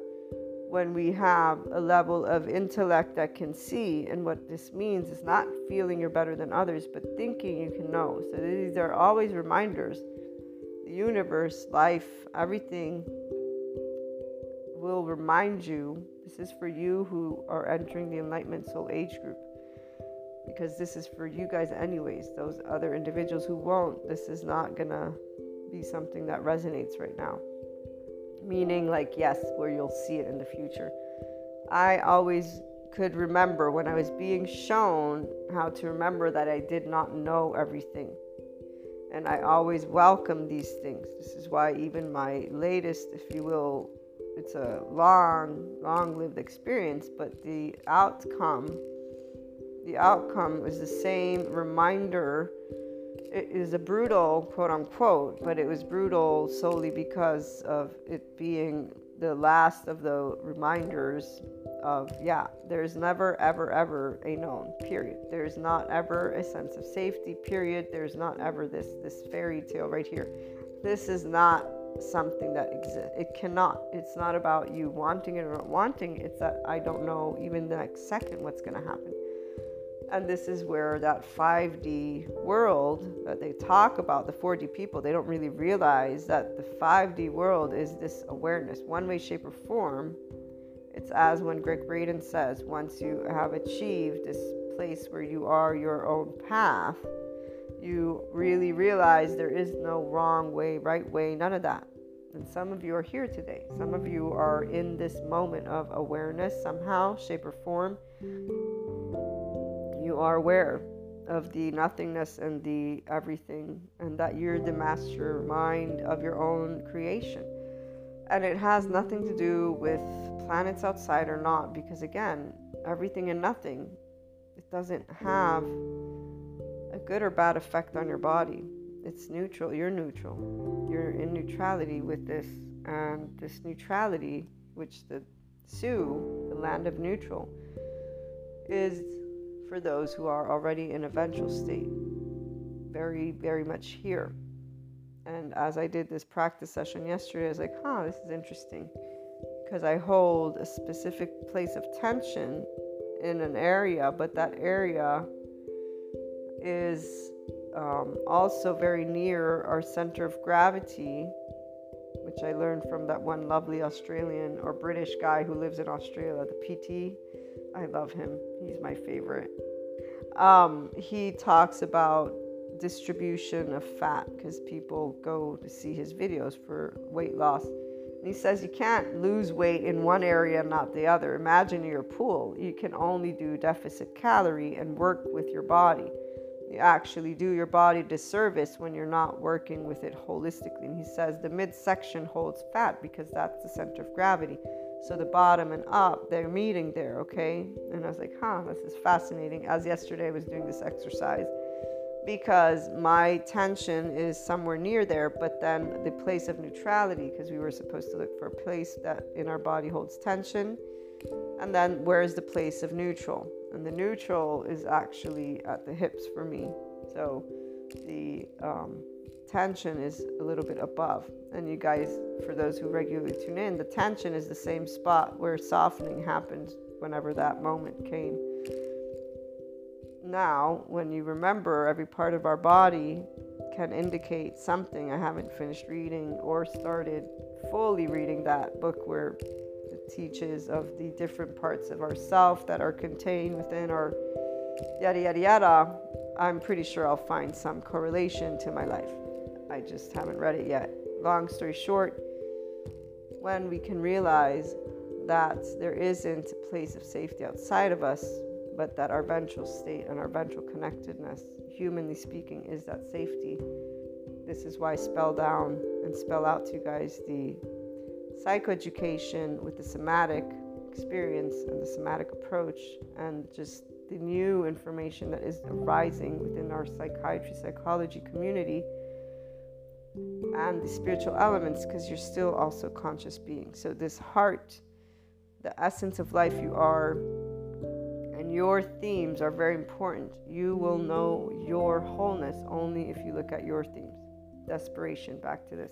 when we have a level of intellect that can see. And what this means is not feeling you're better than others, but thinking you can know. So these are always reminders. The universe, life, everything will remind you. This is for you who are entering the Enlightenment Soul Age group. Because this is for you guys, anyways. Those other individuals who won't, this is not gonna be something that resonates right now meaning like yes where you'll see it in the future. I always could remember when i was being shown how to remember that i did not know everything. And i always welcome these things. This is why even my latest if you will it's a long long lived experience but the outcome the outcome is the same reminder it is a brutal quote unquote, but it was brutal solely because of it being the last of the reminders of yeah, there's never ever ever a known period. There's not ever a sense of safety period. There's not ever this this fairy tale right here. This is not something that exists. It cannot. It's not about you wanting it or not wanting. It's that I don't know even the next second what's going to happen. And this is where that 5D world that they talk about, the 4D people, they don't really realize that the 5D world is this awareness, one way, shape, or form. It's as when Gregg Braden says, once you have achieved this place where you are your own path, you really realize there is no wrong way, right way, none of that. And some of you are here today. Some of you are in this moment of awareness somehow, shape, or form you are aware of the nothingness and the everything, and that you're the mastermind of your own creation. And it has nothing to do with planets outside or not, because again, everything and nothing, it doesn't have a good or bad effect on your body. It's neutral. You're neutral. You're in neutrality with this, and this neutrality, which the Sioux, the land of neutral, is for those who are already in a ventral state. Very, very much here. And as I did this practice session yesterday, I was like, huh, this is interesting. Because I hold a specific place of tension in an area, but that area is um, also very near our center of gravity, which I learned from that one lovely Australian or British guy who lives in Australia, the PT I love him. He's my favorite. Um, he talks about distribution of fat because people go to see his videos for weight loss. And he says you can't lose weight in one area and not the other. Imagine your pool. You can only do deficit calorie and work with your body. You actually do your body disservice when you're not working with it holistically. And he says the midsection holds fat because that's the center of gravity. So the bottom and up, they're meeting there, okay? And I was like, huh, this is fascinating. As yesterday I was doing this exercise because my tension is somewhere near there, but then the place of neutrality, because we were supposed to look for a place that in our body holds tension. And then where is the place of neutral? and the neutral is actually at the hips for me. So the um, tension is a little bit above. And you guys, for those who regularly tune in, the tension is the same spot where softening happened whenever that moment came. Now, when you remember every part of our body can indicate something. I haven't finished reading or started fully reading that book where it teaches of the different parts of ourself that are contained within our yada yada yada. I'm pretty sure I'll find some correlation to my life. I just haven't read it yet. Long story short, when we can realize that there isn't a place of safety outside of us, but that our ventral state and our ventral connectedness, humanly speaking, is that safety. This is why I spell down and spell out to you guys the psychoeducation with the somatic experience and the somatic approach and just the new information that is arising within our psychiatry psychology community and the spiritual elements because you're still also conscious being. So, this heart, the essence of life you are, and your themes are very important. You will know your wholeness only if you look at your themes. Desperation, back to this.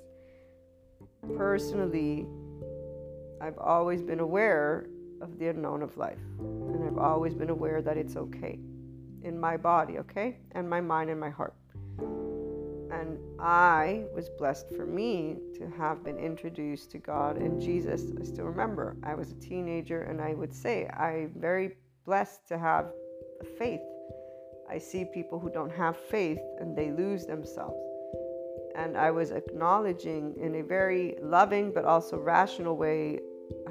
Personally, I've always been aware of the unknown of life, and I've always been aware that it's okay in my body, okay, and my mind and my heart. And I was blessed for me to have been introduced to God and Jesus. I still remember I was a teenager, and I would say I'm very blessed to have faith. I see people who don't have faith and they lose themselves. And I was acknowledging in a very loving but also rational way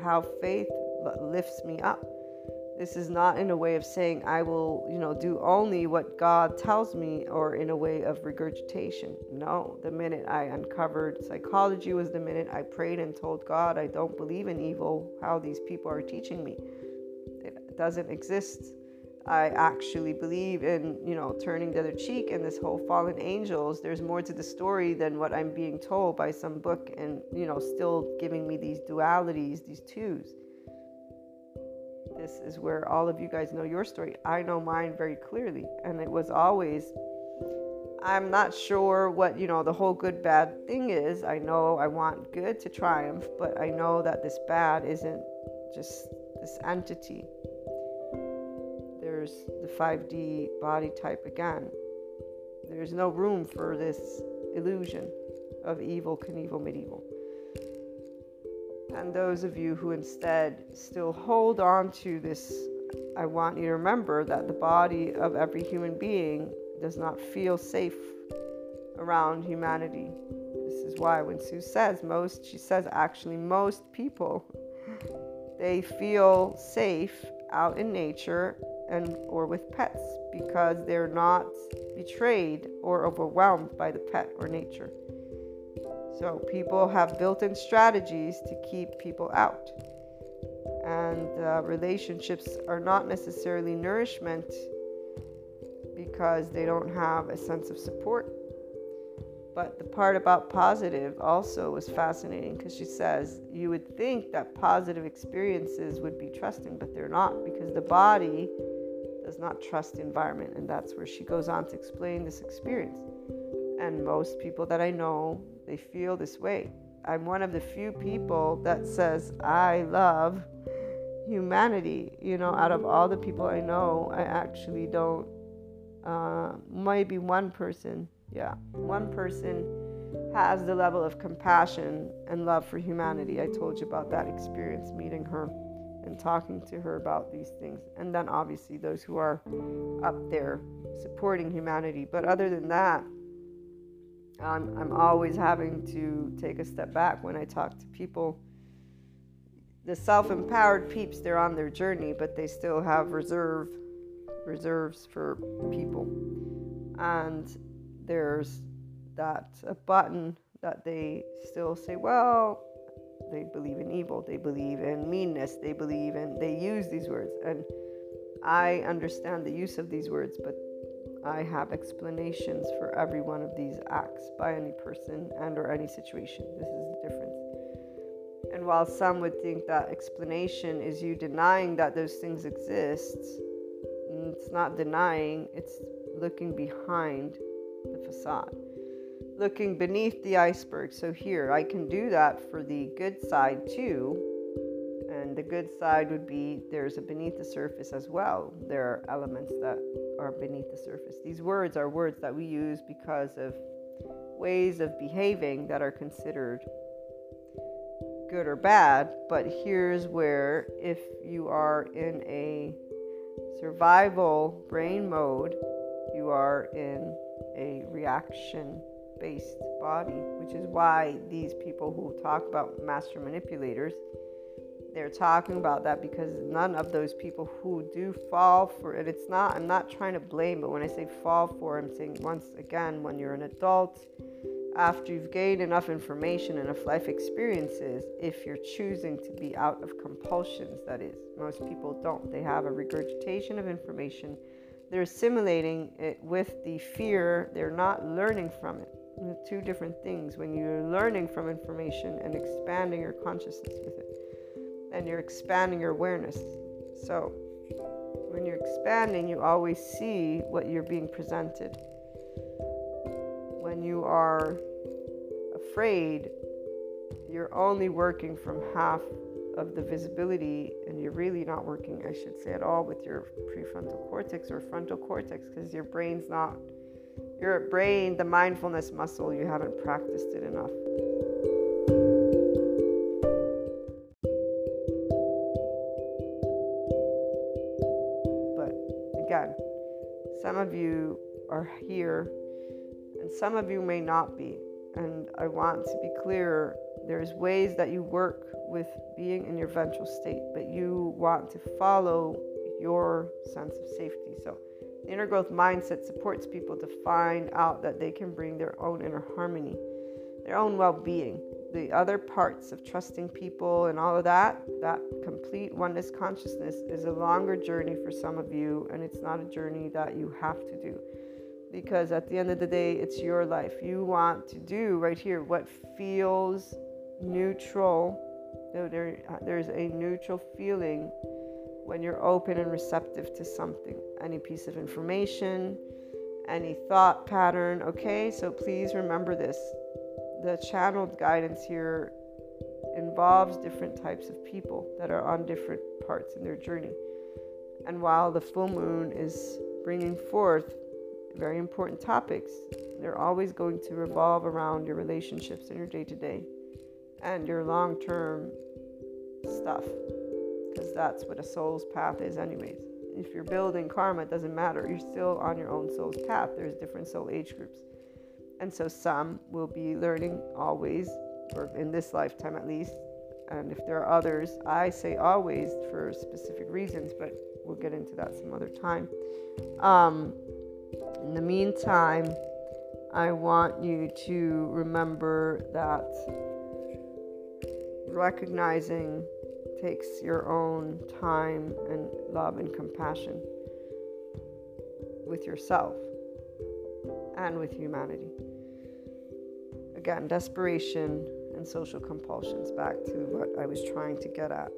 how faith lifts me up. This is not in a way of saying I will, you know, do only what God tells me or in a way of regurgitation. No, the minute I uncovered psychology was the minute I prayed and told God I don't believe in evil, how these people are teaching me. It doesn't exist. I actually believe in, you know, turning the other cheek and this whole fallen angels. There's more to the story than what I'm being told by some book and, you know, still giving me these dualities, these twos this is where all of you guys know your story. I know mine very clearly. And it was always, I'm not sure what, you know, the whole good bad thing is. I know I want good to triumph, but I know that this bad isn't just this entity. There's the 5D body type again. There's no room for this illusion of evil, Knievel, medieval and those of you who instead still hold on to this, I want you to remember that the body of every human being does not feel safe around humanity. This is why when Sue says most, she says actually most people, they feel safe out in nature and or with pets because they're not betrayed or overwhelmed by the pet or nature. So people have built in strategies to keep people out. And uh, relationships are not necessarily nourishment because they don't have a sense of support. But the part about positive also was fascinating because she says you would think that positive experiences would be trusting, but they're not because the body does not trust environment. And that's where she goes on to explain this experience. And most people that I know they feel this way. I'm one of the few people that says, I love humanity. You know, out of all the people I know, I actually don't. Uh, maybe one person, yeah, one person has the level of compassion and love for humanity. I told you about that experience meeting her and talking to her about these things. And then obviously those who are up there supporting humanity. But other than that, I'm, I'm always having to take a step back when I talk to people. The self empowered peeps, they're on their journey, but they still have reserve reserves for people. And there's that a button that they still say, well, they believe in evil, they believe in meanness, they believe in, they use these words. And I understand the use of these words, but I have explanations for every one of these acts by any person and or any situation. This is the difference. And while some would think that explanation is you denying that those things exist, It's not denying, it's looking behind the facade, looking beneath the iceberg. So, here, I can do that for the good side too. And the good side would be there's a beneath the surface as well. There are elements that are beneath the surface. These words are words that we use because of ways of behaving that are considered good or bad, but here's where if you are in a survival brain mode, you are in a reaction based body, which is why these people who talk about master manipulators they're talking about that because none of those people who do fall for it it's not i'm not trying to blame but when i say fall for i'm saying once again when you're an adult after you've gained enough information and enough life experiences, if you're choosing to be out of compulsions, that is. Most people don't. They have a regurgitation of information. They're assimilating it with the fear. They're not learning from it. two different things. When you're learning from information and expanding your consciousness with it, and you're expanding your awareness. So, when you're expanding, you always see what you're being presented when you are afraid, you're only working from half of the visibility, and you're really not working, I should say, at all with your prefrontal cortex or frontal cortex because your brain's not, your brain, the mindfulness muscle, you haven't practiced it enough. Of you are here and some of you may not be. And I want to be clear there's ways that you work with being in your ventral state, but you want to follow your sense of safety. So, the inner growth mindset supports people to find out that they can bring their own inner harmony, their own well being. The other parts of trusting people and all of that, that complete oneness consciousness, is a longer journey for some of you, and it's not a journey that you have to do because at the end of the day, it's your life. You want to do right here what feels neutral. There, uh, there's a neutral feeling when you're open and receptive to something, any piece of information, any thought pattern. Okay, so please remember this. The channeled guidance here involves different types of people that are on different parts in their journey. And while the full moon is bringing forth very important topics. They're always going to revolve around your relationships and your day to day and your long term stuff because that's what a soul's path is, anyways. If you're building karma, it doesn't matter. You're still on your own soul's path. There's different soul age groups. And so some will be learning always, or in this lifetime at least. And if there are others, I say always for specific reasons, but we'll get into that some other time. Um, in the meantime, I want you to remember that recognizing takes your own time and love and compassion with yourself and with humanity. Again, desperation and social compulsions, back to what I was trying to get at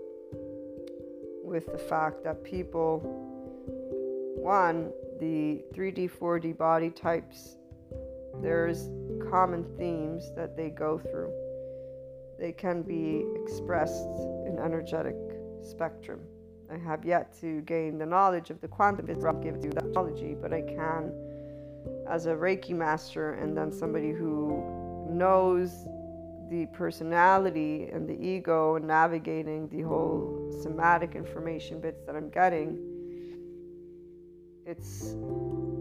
with the fact that people, one, the 3D, 4D body types, there's common themes that they go through. They can be expressed in energetic spectrum. I have yet to gain the knowledge of the quantum physics, give you that knowledge, but I can, as a Reiki master, and then somebody who knows the personality and the ego and navigating the whole somatic information bits that I'm getting it's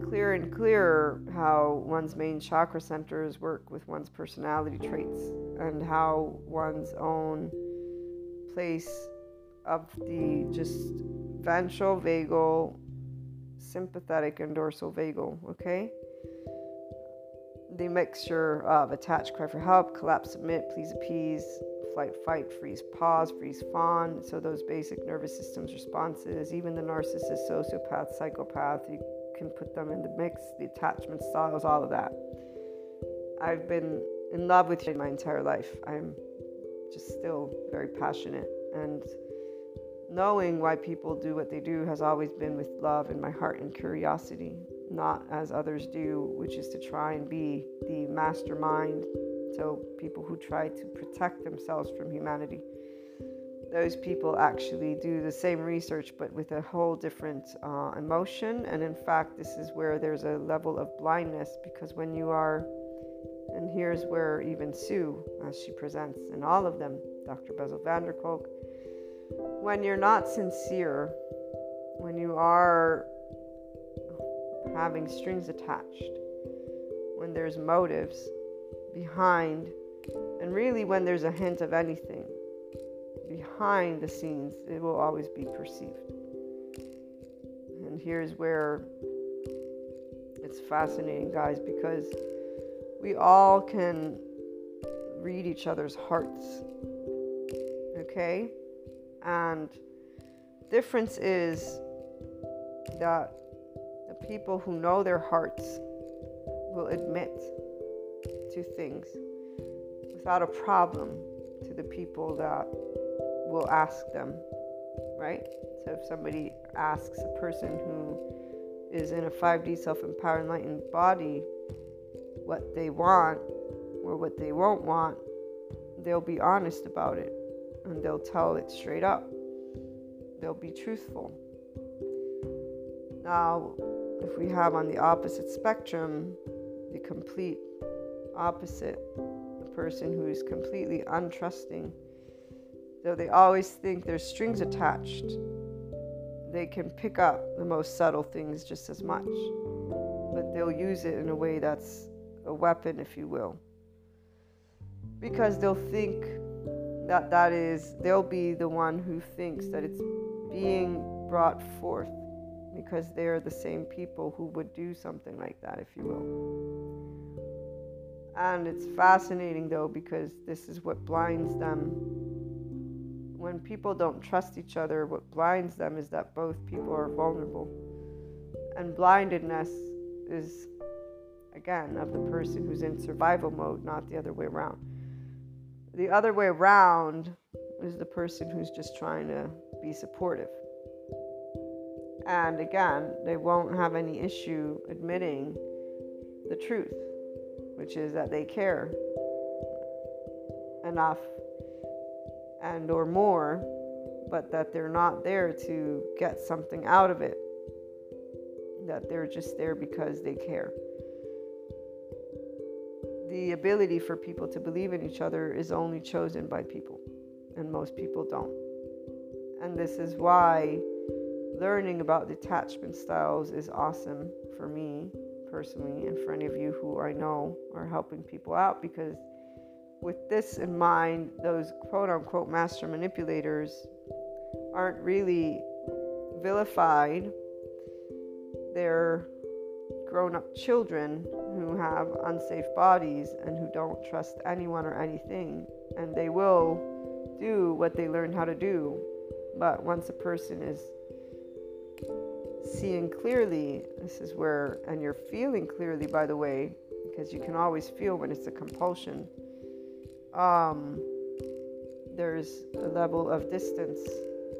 clearer and clearer how one's main chakra centers work with one's personality traits and how one's own place of the just ventral vagal sympathetic and dorsal vagal okay the mixture of attach cry for help collapse submit please appease flight, fight, freeze, pause, freeze, fawn. So, those basic nervous systems responses, even the narcissist, sociopath, psychopath, you can put them in the mix, the attachment styles, all of that. I've been in love with you my entire life. I'm just still very passionate. And knowing why people do what they do has always been with love in my heart and curiosity, not as others do, which is to try and be the mastermind. So, people who try to protect themselves from humanity. Those people actually do the same research but with a whole different uh, emotion. And in fact, this is where there's a level of blindness because when you are, and here's where even Sue, as she presents, and all of them, Dr. Bessel van der Kolk, when you're not sincere, when you are having strings attached, when there's motives behind, and really when there's a hint of anything behind the scenes, it will always be perceived. And here's where it's fascinating, guys, because we all can read each other's hearts. Okay? And difference is that people who know their hearts will admit to things without a problem to the people that will ask them, right? So if somebody asks a person who is in a 5D self empowered enlightened body what they want or what they won't want, they'll be honest about it and they'll tell it straight up. They'll be truthful. Now, if we have on the opposite spectrum the complete opposite, the person who is completely untrusting, though they always think there's strings attached, they can pick up the most subtle things just as much. But they'll use it in a way that's a weapon, if you will. Because they'll think that that is they'll be the one who thinks that it's being brought forth because they're the same people who would do something like that if you will. And it's fascinating though because this is what blinds them. When people don't trust each other what blinds them is that both people are vulnerable. And blindedness is again of the person who's in survival mode not the other way around. The other way around is the person who's just trying to be supportive. And again, they won't have any issue admitting the truth, which is that they care enough and or more, but that they're not there to get something out of it. That they're just there because they care the ability for people to believe in each other is only chosen by people, and most people don't. And this is why learning about detachment styles is awesome for me personally, and for any of you who I know are helping people out because with this in mind, those quote unquote master manipulators aren't really vilified. They're grown up children who have unsafe bodies and who don't trust anyone or anything. And they will do what they learn how to do. But once a person is seeing clearly, this is where, and you're feeling clearly, by the way, because you can always feel when it's a compulsion. Um, there's a level of distance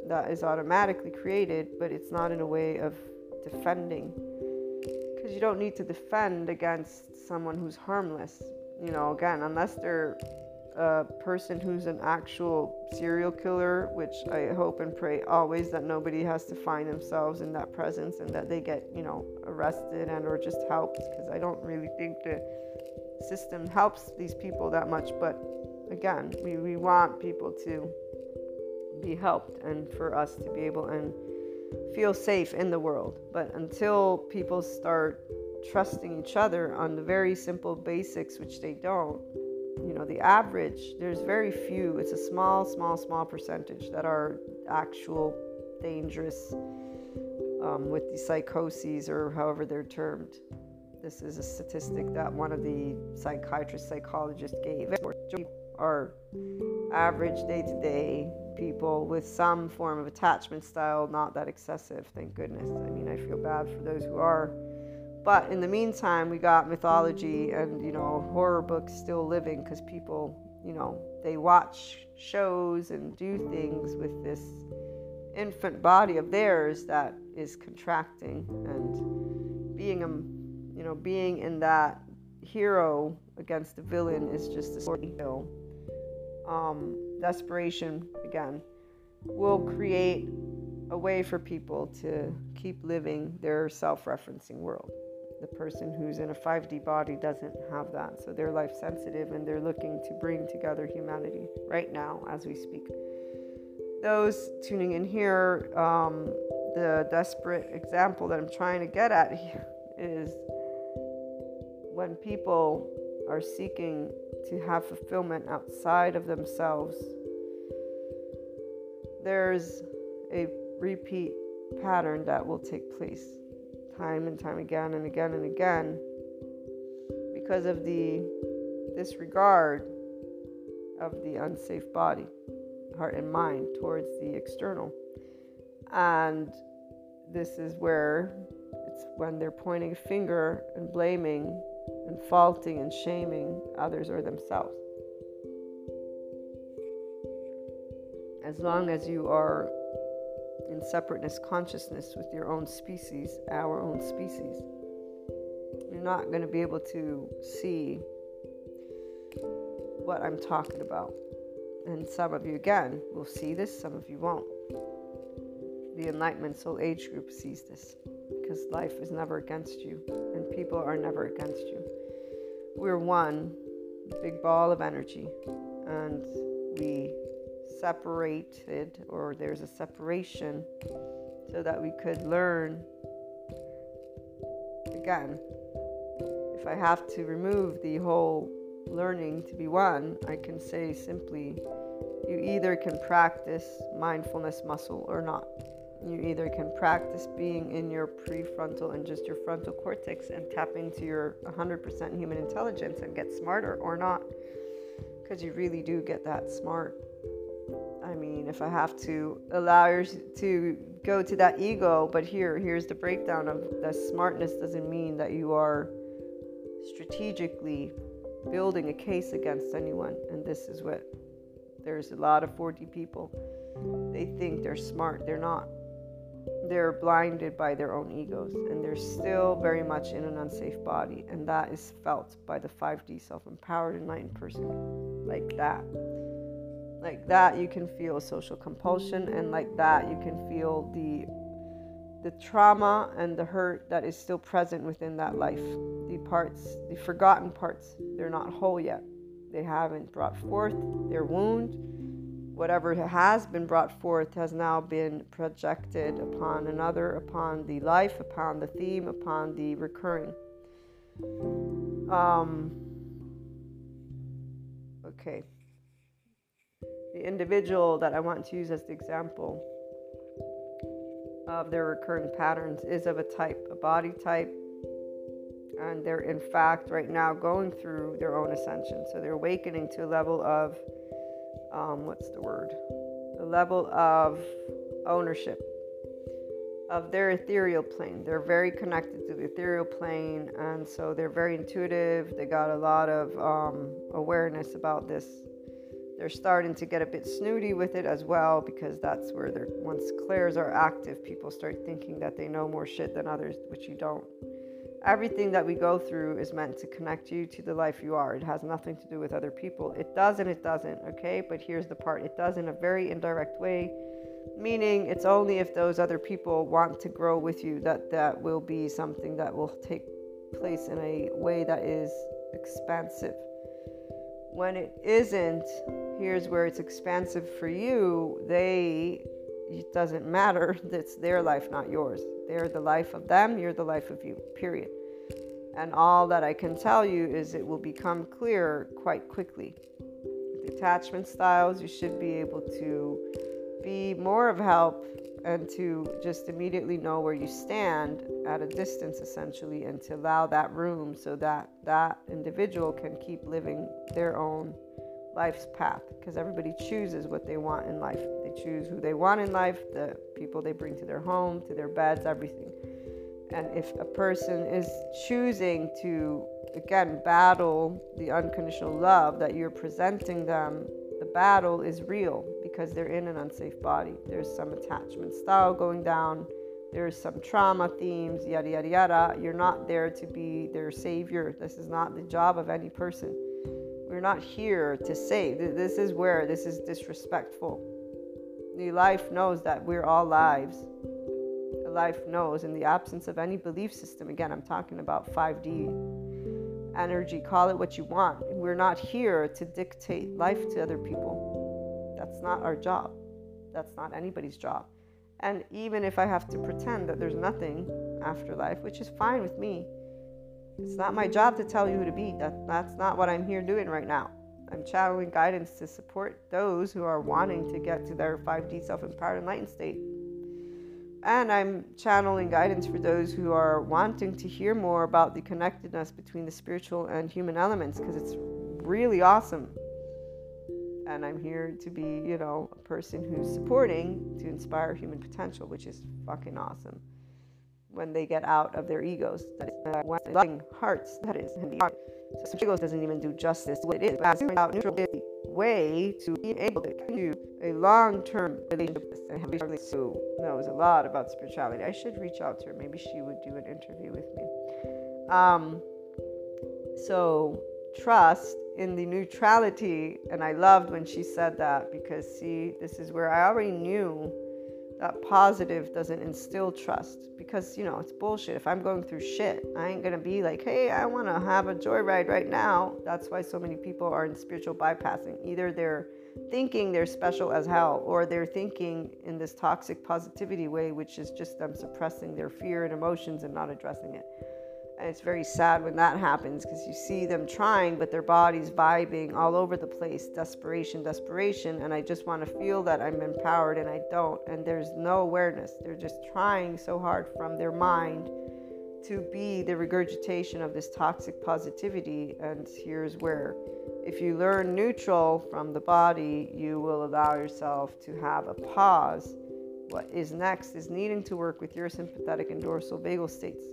that is automatically created, but it's not in a way of defending because you don't need to defend against someone who's harmless. You know, again, unless they're a person who's an actual serial killer, which I hope and pray always that nobody has to find themselves in that presence and that they get, you know, arrested and or just helped because I don't really think the system helps these people that much. But again, we, we want people to be helped and for us to be able and feel safe in the world. But until people start trusting each other on the very simple basics, which they don't, you know, the average, there's very few, it's a small, small, small percentage that are actual dangerous um, with the psychoses or however they're termed. This is a statistic that one of the psychiatrists, psychologists gave. Our average day to day people with some form of attachment style, not that excessive, thank goodness. I mean, I feel bad for those who are. But in the meantime, we got mythology and, you know, horror books still living because people, you know, they watch shows and do things with this infant body of theirs that is contracting and being a you know being in that hero against the villain is just a sort of um, desperation again will create a way for people to keep living their self-referencing world the person who's in a 5D body doesn't have that. So they're life sensitive and they're looking to bring together humanity right now as we speak. Those tuning in here, um, the desperate example that I'm trying to get at here is when people are seeking to have fulfillment outside of themselves, there's a repeat pattern that will take place time and time again and again and again because of the disregard of the unsafe body, heart, and mind towards the external. And this is where it's when they're pointing a finger and blaming and faulting and shaming others or themselves. As long as you are in separateness consciousness with your own species, our own species, you're not going to be able to see what I'm talking about. And some of you, again, will see this, some of you won't. The Enlightenment Soul Age group sees this because life is never against you and people are never against you. We're one big ball of energy and we separated or there's a separation so that we could learn again. If I have to remove the whole learning to be one, I can say simply you either can practice mindfulness muscle or not. You either can practice being in your prefrontal and just your frontal cortex and tap into your 100% human intelligence and get smarter or not. Because you really do get that smart mean, if I have to allow to go to that ego, but here, here's the breakdown of that smartness doesn't mean that you are strategically building a case against anyone. And this is what there's a lot of 4D people. They think they're smart, they're not. They're blinded by their own egos, and they're still very much in an unsafe body, and that is felt by the 5D self empowered enlightened person like that like that you can feel social compulsion and like that you can feel the the trauma and the hurt that is still present within that life. The parts the forgotten parts they're not whole yet. They haven't brought forth their wound. Whatever has been brought forth has now been projected upon another upon the life upon the theme upon the recurring. Um okay the individual that I want to use as the example of their recurring patterns is of a type, a body type, and they're in fact right now going through their own ascension. So they're awakening to a level of, um, what's the word? A level of ownership of their ethereal plane. They're very connected to the ethereal plane, and so they're very intuitive. They got a lot of um, awareness about this they're starting to get a bit snooty with it as well because that's where they're once clairs are active, people start thinking that they know more shit than others, which you don't. Everything that we go through is meant to connect you to the life you are. It has nothing to do with other people. It does and it doesn't, okay? But here's the part it does in a very indirect way, meaning it's only if those other people want to grow with you that that will be something that will take place in a way that is expansive. When it isn't, here's where it's expansive for you, they it doesn't matter. (laughs) It's their life, not yours. They're the life of them, you're the life of you. Period. And all that I can tell you is it will become clear quite quickly. With attachment styles, you should be able to be more of help and to just immediately know where you stand at a distance essentially and to allow that room so that that individual can keep living their own life's path because everybody chooses what they want in life. They choose who they want in life, the people they bring to their home, to their beds, everything. And if a person is choosing to, again, battle the unconditional love that you're presenting them, the battle is real because they're in an unsafe body. There's some attachment style going down. There's some trauma themes, yada, yada, yada. You're not there to be their savior. This is not the job of any person. We're not here to save. This is where this is disrespectful. The life knows that we're all lives. The life knows in the absence of any belief system. Again, I'm talking about 5D energy, call it what you want. We're not here to dictate life to other people. That's not our job. That's not anybody's job. And even if I have to pretend that there's nothing after life, which is fine with me, it's not my job to tell you who to be. That, that's not what I'm here doing right now. I'm channeling guidance to support those who are wanting to get to their 5D self empowered enlightened state. And I'm channeling guidance for those who are wanting to hear more about the connectedness between the spiritual and human elements because it's really awesome. And I'm here to be, you know, a person who's supporting to inspire human potential, which is fucking awesome when they get out of their egos. That is, uh, loving hearts, that is, and the heart. So egos doesn't even do justice what it is. As out neutral way to be able to continue a long-term relationship and have who knows a lot about spirituality. I should reach out to her. Maybe she would do an interview with me. Um, so trust in the neutrality, and I loved when she said that because see, this is where I already knew that positive doesn't instill trust because you know it's bullshit. If i'm going through shit i ain't gonna be like hey i want to have a joyride right now. That's why so many people are in spiritual bypassing. Either they're thinking they're special as hell or they're thinking in this toxic positivity way which is just them suppressing their fear and emotions and not addressing it and it's very sad when that happens because you see them trying, but their body's vibing all over the place desperation, desperation. And I just want to feel that I'm empowered and I don't. And there's no awareness. They're just trying so hard from their mind to be the regurgitation of this toxic positivity. And here's where if you learn neutral from the body, you will allow yourself to have a pause. What is next is needing to work with your sympathetic and dorsal vagal states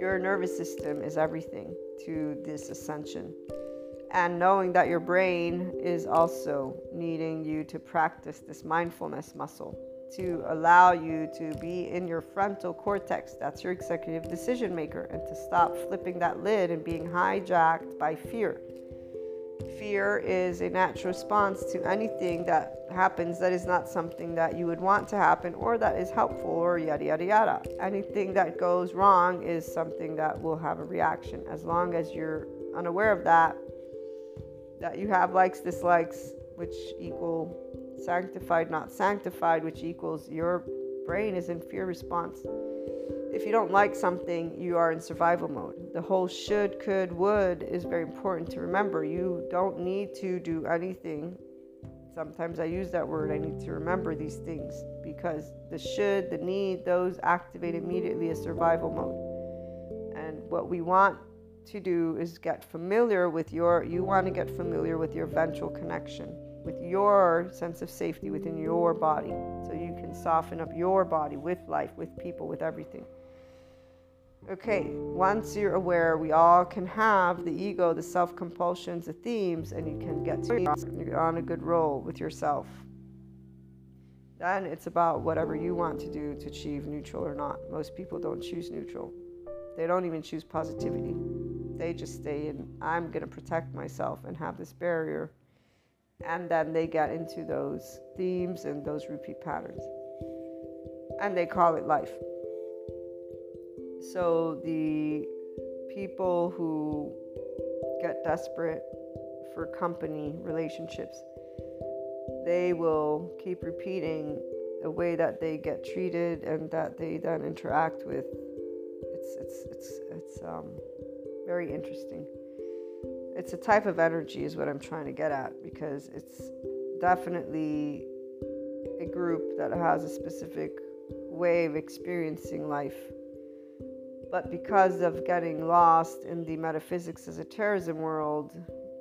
your nervous system is everything to this ascension. And knowing that your brain is also needing you to practice this mindfulness muscle to allow you to be in your frontal cortex, that's your executive decision maker, and to stop flipping that lid and being hijacked by fear. Fear is a natural response to anything that happens that is not something that you would want to happen or that is helpful or yada yada yada. Anything that goes wrong is something that will have a reaction. As long as you're unaware of that, that you have likes, dislikes, which equal sanctified, not sanctified, which equals your brain is in fear response if you don't like something, you are in survival mode. The whole should, could, would is very important to remember. You don't need to do anything. Sometimes I use that word. I need to remember these things because the should, the need, those activate immediately as survival mode. And what we want to do is get familiar with your, you want to get familiar with your ventral connection with your sense of safety within your body so you can soften up your body with life, with people, with everything. Okay, once you're aware, we all can have the ego, the self compulsions, the themes, and you can get to on a good roll with yourself. Then it's about whatever you want to do to achieve neutral or not. Most people don't choose neutral, they don't even choose positivity. They just stay in, I'm going to protect myself and have this barrier and then they get into those themes and those repeat patterns and they call it life so the people who get desperate for company relationships they will keep repeating the way that they get treated and that they then interact with it's it's it's it's um, very interesting it's a type of energy is what I'm trying to get at because it's definitely a group that has a specific way of experiencing life. But because of getting lost in the metaphysics as a terrorism world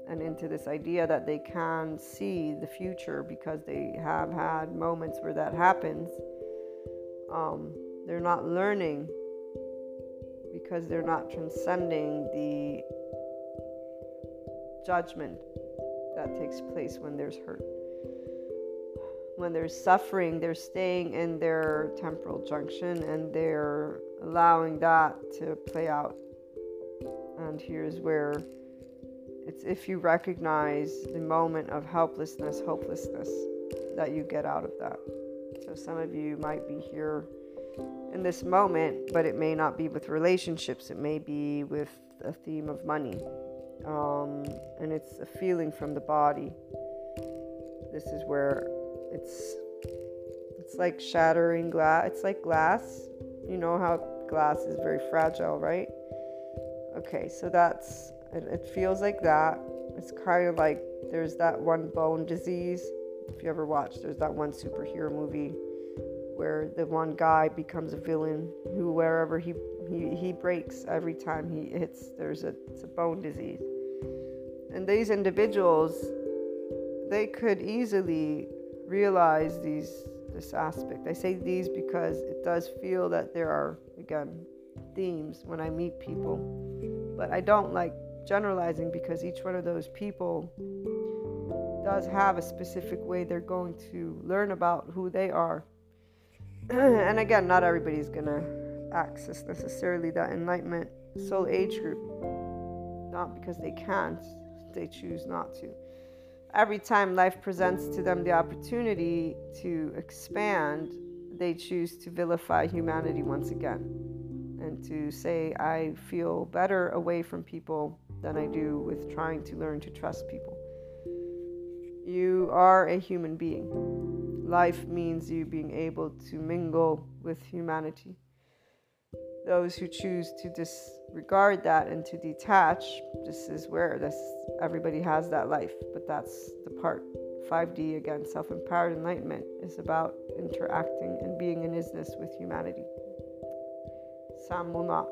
and into this idea that they can see the future because they have had moments where that happens, um, they're not learning because they're not transcending the judgment that takes place when there's hurt. when there's suffering, they're staying in their temporal junction and they're allowing that to play out. And here's where it's if you recognize the moment of helplessness, hopelessness that you get out of that. So some of you might be here in this moment, but it may not be with relationships, it may be with a theme of money. Um, and it's a feeling from the body. This is where it's it's like shattering glass. It's like glass. You know how glass is very fragile, right? Okay, so that's it, it feels like that. It's kind of like there's that one bone disease. If you ever watched, there's that one superhero movie where the one guy becomes a villain who wherever he he, he breaks every time he hits there's a it's a bone disease and these individuals they could easily realize these this aspect. I say these because it does feel that there are again themes when I meet people. But I don't like generalizing because each one of those people does have a specific way they're going to learn about who they are. (clears throat) and again, not everybody's going to access necessarily that enlightenment soul age group. Not because they can't, they choose not to every time life presents to them the opportunity to expand, they choose to vilify humanity once again and to say, I feel better away from people than I do with trying to learn to trust people. You are a human being. Life means you being able to mingle with humanity. Those who choose to disregard that and to detach, this is where this everybody has that life, but that's the part. 5D again, self empowered enlightenment is about interacting and being in isness with humanity. Some will not.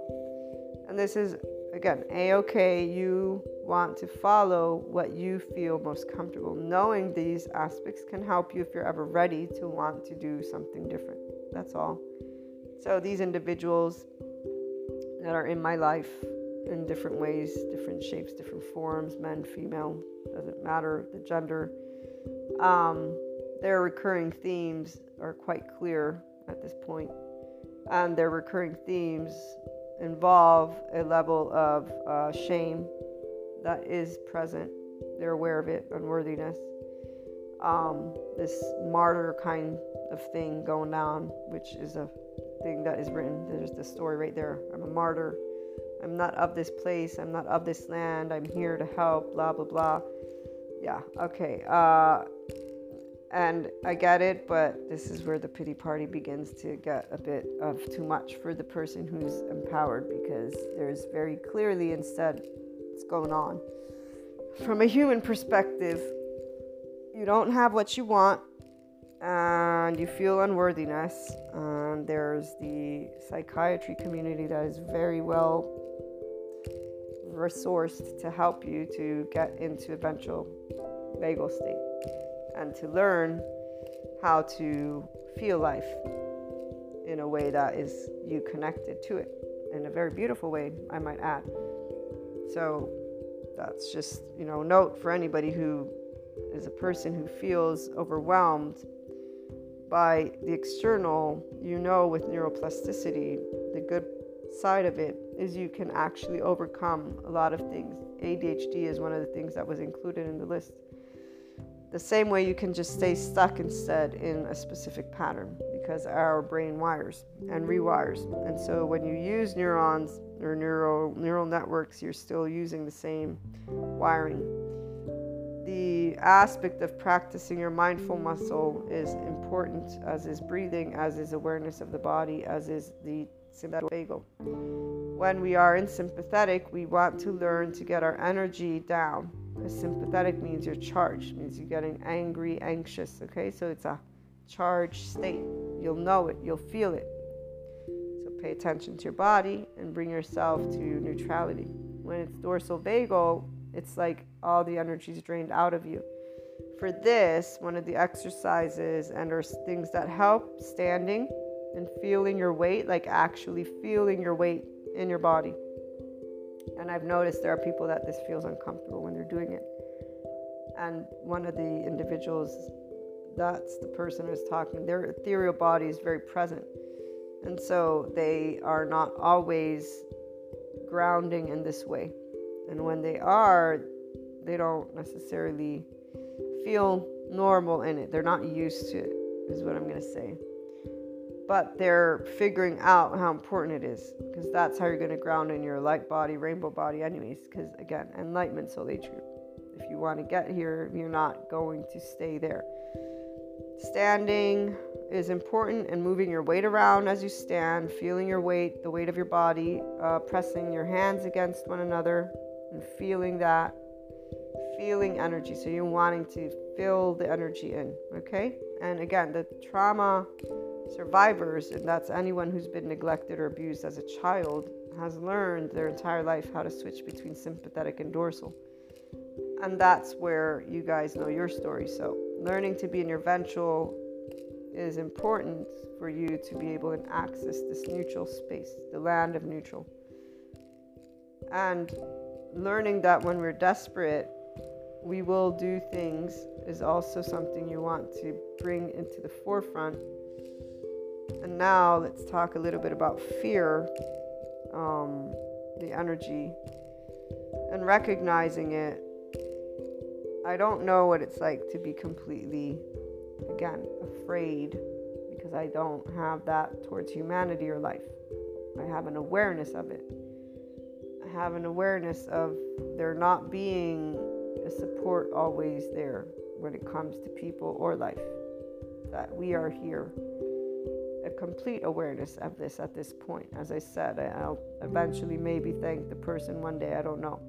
And this is, again, a okay. You want to follow what you feel most comfortable. Knowing these aspects can help you if you're ever ready to want to do something different. That's all. So, these individuals that are in my life in different ways, different shapes, different forms, men, female, doesn't matter the gender. Um, their recurring themes are quite clear at this point, and their recurring themes involve a level of uh, shame that is present. They're aware of it, unworthiness. Um, this martyr kind of thing going down, which is a that is written. There's the story right there. I'm a martyr. I'm not of this place. I'm not of this land. I'm here to help. Blah blah blah. Yeah. Okay. Uh, and I get it, but this is where the pity party begins to get a bit of too much for the person who's empowered because there's very clearly instead what's going on. From a human perspective, you don't have what you want and you feel unworthiness. And there's the psychiatry community that is very well resourced to help you to get into ventral vagal state and to learn how to feel life in a way that is you connected to it in a very beautiful way i might add so that's just you know note for anybody who is a person who feels overwhelmed by the external you know with neuroplasticity the good side of it is you can actually overcome a lot of things. ADHD is one of the things that was included in the list. The same way you can just stay stuck instead in a specific pattern because our brain wires and rewires. And so when you use neurons or neural neural networks, you're still using the same wiring. The aspect of practicing your mindful muscle is important, as is breathing, as is awareness of the body, as is the sympathetic When we are in sympathetic, we want to learn to get our energy down. Because sympathetic means you're charged, means you're getting angry, anxious. Okay, so it's a charged state. You'll know it, you'll feel it. So pay attention to your body and bring yourself to neutrality. When it's dorsal vagal, it's like all the energy is drained out of you. For this, one of the exercises and or things that help standing and feeling your weight, like actually feeling your weight in your body. And I've noticed there are people that this feels uncomfortable when they're doing it. And one of the individuals that's the person who's talking. Their ethereal body is very present. And so they are not always grounding in this way. And when they are, they don't necessarily feel normal in it. They're not used to it, is what I'm going to say. But they're figuring out how important it is because that's how you're going to ground in your light body, rainbow body, anyways. Because again, enlightenment soul age group. If you want to get here, you're not going to stay there. Standing is important and moving your weight around as you stand, feeling your weight, the weight of your body, uh, pressing your hands against one another and feeling that, feeling energy. So you're wanting to fill the energy in, okay? And again, the trauma survivors, and that's anyone who's been neglected or abused as a child, has learned their entire life how to switch between sympathetic and dorsal. And that's where you guys know your story. So, learning to be in your ventral is important for you to be able to access this neutral space, the land of neutral. And learning that when we're desperate, we will do things is also something you want to bring into the forefront. And now let's talk a little bit about fear, um, the energy, and recognizing it I don't know what it's like to be completely, again, afraid because I don't have that towards humanity or life. I have an awareness of it. Have an awareness of there not being a support always there when it comes to people or life. That we are here. A complete awareness of this at this point. As I said, I'll eventually maybe thank the person one day, I don't know.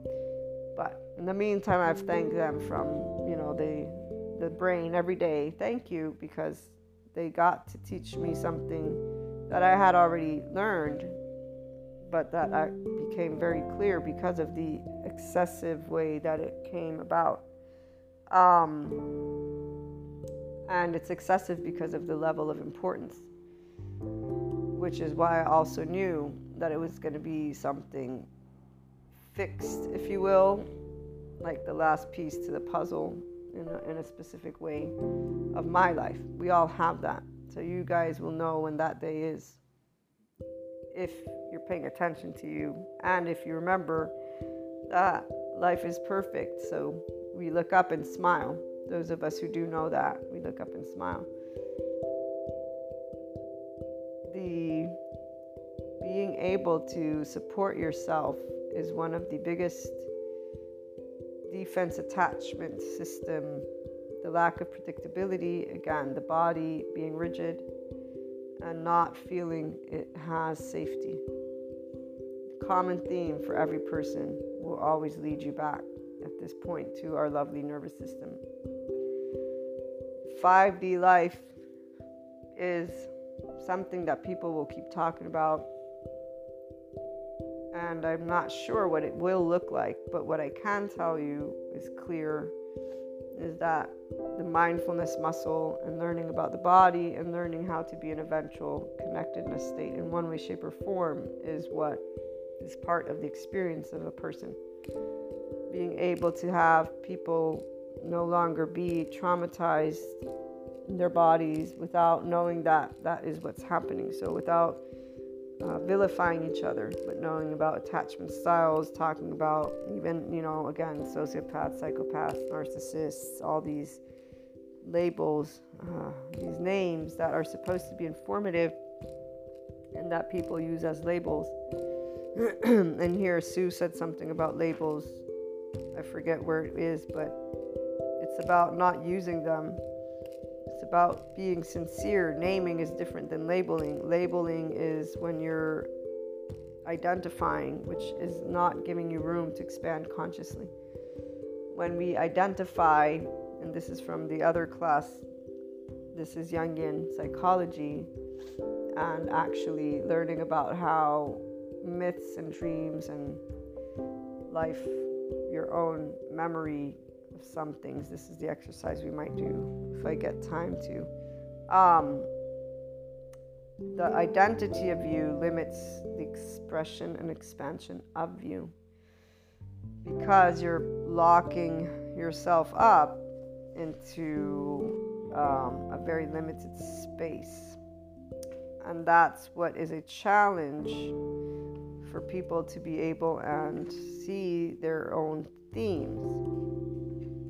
But in the meantime, I've thanked them from, you know, the the brain every day. Thank you because they got to teach me something that I had already learned, but that became very clear because of the excessive way that it came about. Um, and it's excessive because of the level of importance, which is why I also knew that it was going to be something fixed, if you will, like the last piece to the puzzle in a, in a specific way of my life. We all have that. So you guys will know when that day is if you're paying attention to you and if you remember that life is perfect. So we look up and smile. Those of us who do know that, we look up and smile. The being able to support yourself is one of the biggest defense attachment system, the lack of predictability, again, the body being rigid and not feeling it has safety. The common theme for every person will always lead you back at this point to our lovely nervous system. 5D life is something that people will keep talking about and I'm not sure what it will look like, but what I can tell you is clear is that the mindfulness muscle and learning about the body and learning how to be in ventral connectedness state in one way, shape, or form is what is part of the experience of a person. Being able to have people no longer be traumatized in their bodies without knowing that that is what's happening. So, without uh, vilifying each other, but knowing about attachment styles, talking about even, you know, again, sociopaths, psychopaths, narcissists, all these labels, uh, these names that are supposed to be informative and that people use as labels. (clears throat) and here Sue said something about labels. I forget where it is, but it's about not using them about being sincere. Naming is different than labeling. Labeling is when you're identifying, which is not giving you room to expand consciously. When we identify, and this is from the other class, this is Jungian psychology, and actually learning about how myths and dreams and life, your own memory of some things. This is the exercise we might do if I get time to. Um, the identity of you limits the expression and expansion of you because you're locking yourself up into um, a very limited space. And that's what is a challenge for people to be able and see their own themes.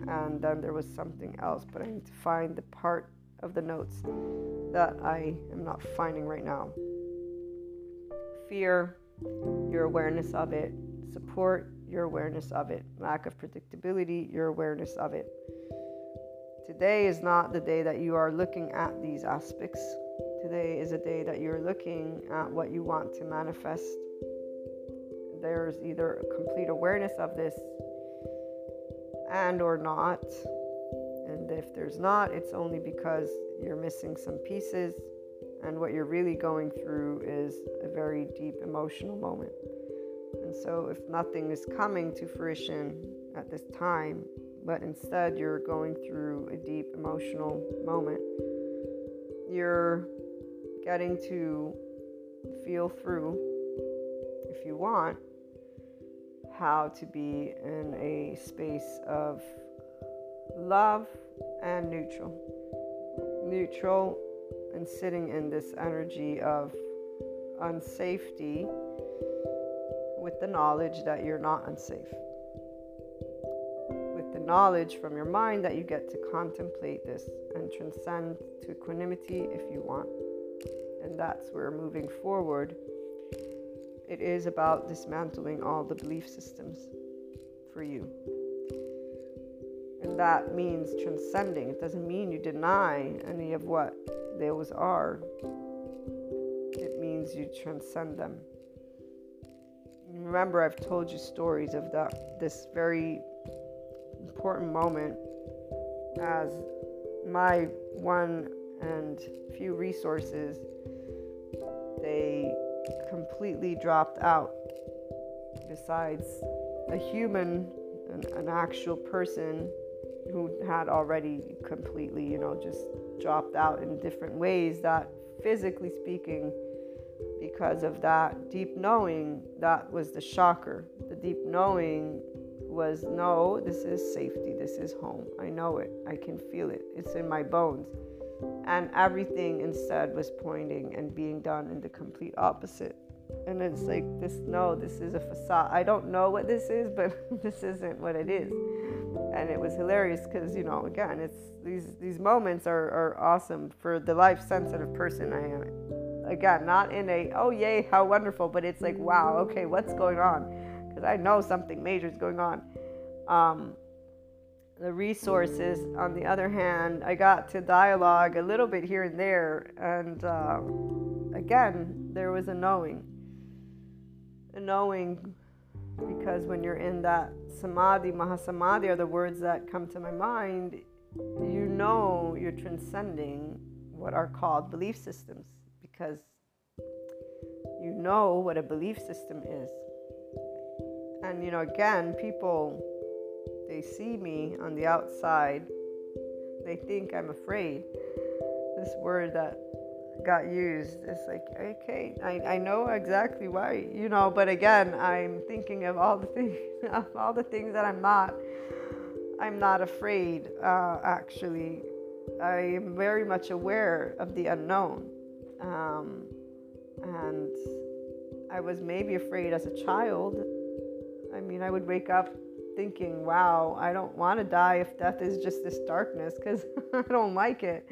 And then there was something else, but I need to find the part of the notes that I am not finding right now. Fear, your awareness of it. Support, your awareness of it. Lack of predictability, your awareness of it. Today is not the day that you are looking at these aspects. Today is a day that you're looking at what you want to manifest. There's either a complete awareness of this and or not. And if there's not, it's only because you're missing some pieces and what you're really going through is a very deep emotional moment. And so if nothing is coming to fruition at this time, but instead you're going through a deep emotional moment, you're getting to feel through, if you want, how to be in a space of love and neutral. Neutral and sitting in this energy of unsafety with the knowledge that you're not unsafe. With the knowledge from your mind that you get to contemplate this and transcend to equanimity if you want. And that's where moving forward it is about dismantling all the belief systems for you. And that means transcending. It doesn't mean you deny any of what those are, it means you transcend them. Remember, I've told you stories of that, this very important moment as my one and few resources they completely dropped out. Besides a human, an, an actual person who had already completely, you know, just dropped out in different ways that physically speaking, because of that deep knowing, that was the shocker. The deep knowing was no, this is safety, this is home. I know it, I can feel it, it's in my bones and everything instead was pointing and being done in the complete opposite. And it's like this no this is a facade. I don't know what this is but (laughs) this isn't what it is. And it was hilarious because you know again it's these these moments are, are awesome for the life sensitive person i am. Again not in a oh yay how wonderful but it's like wow okay what's going on? Because i know something major is going on. Um, the resources. On the other hand, I got to dialogue a little bit here and there, and uh, again, there was a knowing. A knowing because when you're in that samadhi, mahasamadhi are the words that come to my mind, you know you're transcending what are called belief systems because you know what a belief system is. And you know, again, people they see me on the outside, they think I'm afraid. This word that got used is like, okay, I, I know exactly why, you know, but again, I'm thinking of all the things, (laughs) of all the things that I'm not. I'm not afraid, uh, actually. I am very much aware of the unknown. Um, and I was maybe afraid as a child. I mean, I would wake up thinking, wow, I don't want to die if death is just this darkness because (laughs) I don't like it.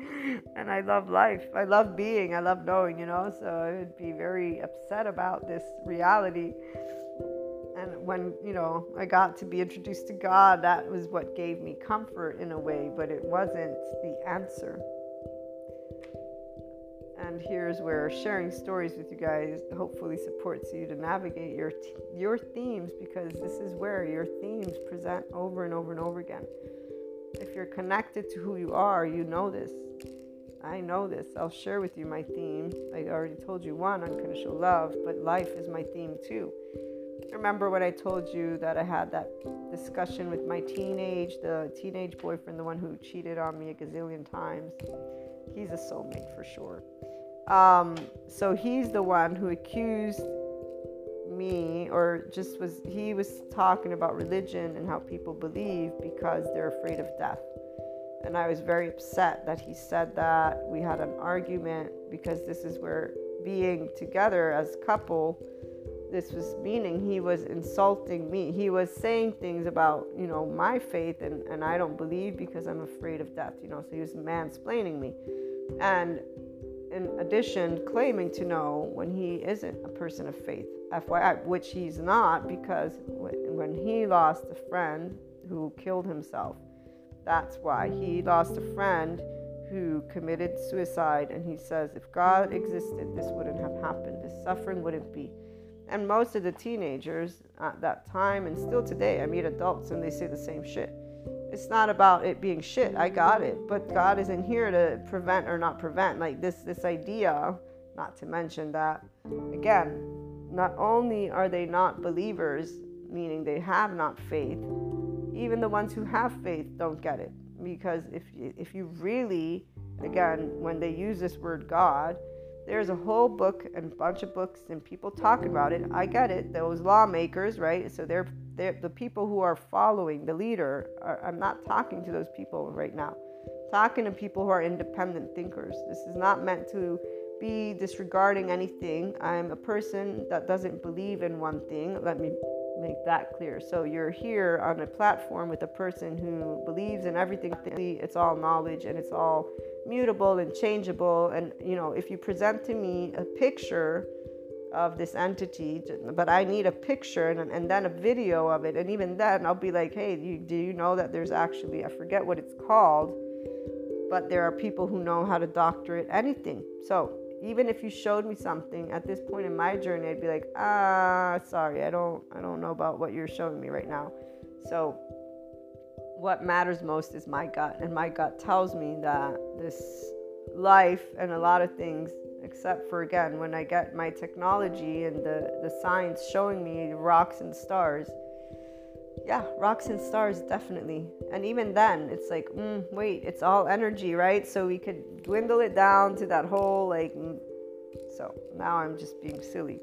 And I love life. I love being. I love knowing, you know. So I would be very upset about this reality. And when, you know, I got to be introduced to God, that was what gave me comfort in a way, but it wasn't the answer and here's where sharing stories with you guys hopefully supports you to navigate your your themes because this is where your themes present over and over and over again. If you're connected to who you are, you know this. I know this. I'll share with you my theme. I already told you one unconditional love, but life is my theme too. Remember what I told you that I had that discussion with my teenage, the teenage boyfriend, the one who cheated on me a gazillion times? He's a soulmate for sure. Um, so he's the one who accused me, or just was, he was talking about religion and how people believe because they're afraid of death. And I was very upset that he said that. We had an argument because this is where being together as couple this was meaning he was insulting me he was saying things about you know my faith and, and i don't believe because i'm afraid of death you know so he was mansplaining me and in addition claiming to know when he isn't a person of faith fyi which he's not because when he lost a friend who killed himself that's why he lost a friend who committed suicide and he says if god existed this wouldn't have happened this suffering wouldn't be and most of the teenagers at that time and still today, I meet adults and they say the same shit. It's not about it being shit. I got it, but God isn't here to prevent or not prevent. Like this this idea, not to mention that again, not only are they not believers, meaning they have not faith, even the ones who have faith don't get it because if if you really again when they use this word God, there's a whole book and bunch of books and people talking about it. I get it. Those lawmakers, right? So they're the people who are following the leader. Are, I'm not talking to those people right now. talking to people who are independent thinkers. This is not meant to be disregarding anything. I'm a person that doesn't believe in one thing. Let me make that clear. So you're here on a platform with a person who believes in everything. It's all knowledge and it's all mutable and changeable. And you know, if you present to me a picture of this entity, but I need a picture and, and then a video of it, and even then, I'll be like, hey, do you, do you know that there's actually I forget what it's called, but there are people who know how to doctorate anything. So even if you showed me something at this point in my journey i'd be like ah sorry i don't i don't know about what you're showing me right now. So what matters most is my gut. And my gut tells me that this life and a lot of things except for again when i get my technology and the the science showing me rocks and stars yeah, rocks and stars, definitely. And even then, it's like, mm, wait, it's all energy, right? So we could dwindle it down to that whole, like, mm. so now I'm just being silly.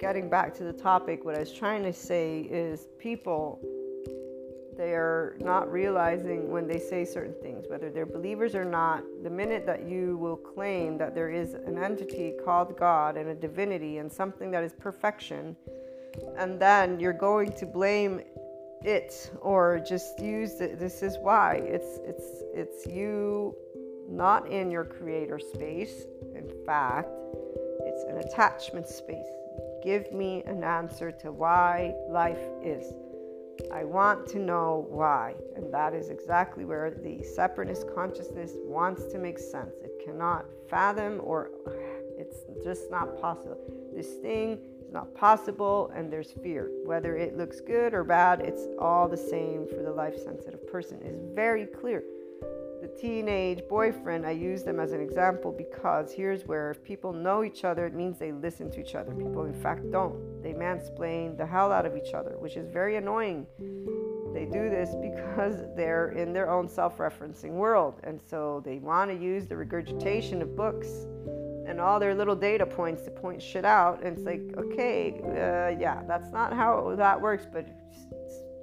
Getting back to the topic, what I was trying to say is people, they're not realizing when they say certain things, whether they're believers or not, the minute that you will claim that there is an entity called God and a divinity and something that is perfection, and then you're going to blame it or just use it. This is why it's it's it's you not in your creator space. In fact, it's an attachment space. Give me an answer to why life is. I want to know why. And that is exactly where the separateness consciousness wants to make sense. It cannot fathom or it's just not possible. This thing is not possible, and there's fear. Whether it looks good or bad, it's all the same for the life sensitive person. It's very clear. The teenage boyfriend, I use them as an example because here's where if people know each other, it means they listen to each other. People, in fact, don't. They mansplain the hell out of each other, which is very annoying. They do this because (laughs) they're in their own self referencing world. And so they want to use the regurgitation of books and all their little data points to point shit out. And it's like, okay, uh, yeah, that's not how that works, but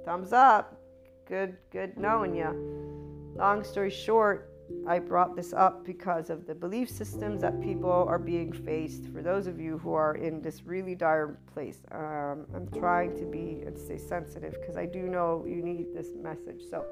thumbs up. Good, good knowing you. Long story short, I brought this up because of the belief systems that people are being faced. For those of you who are in this really dire place, um, I'm trying to be and stay sensitive because I do know you need this message. So,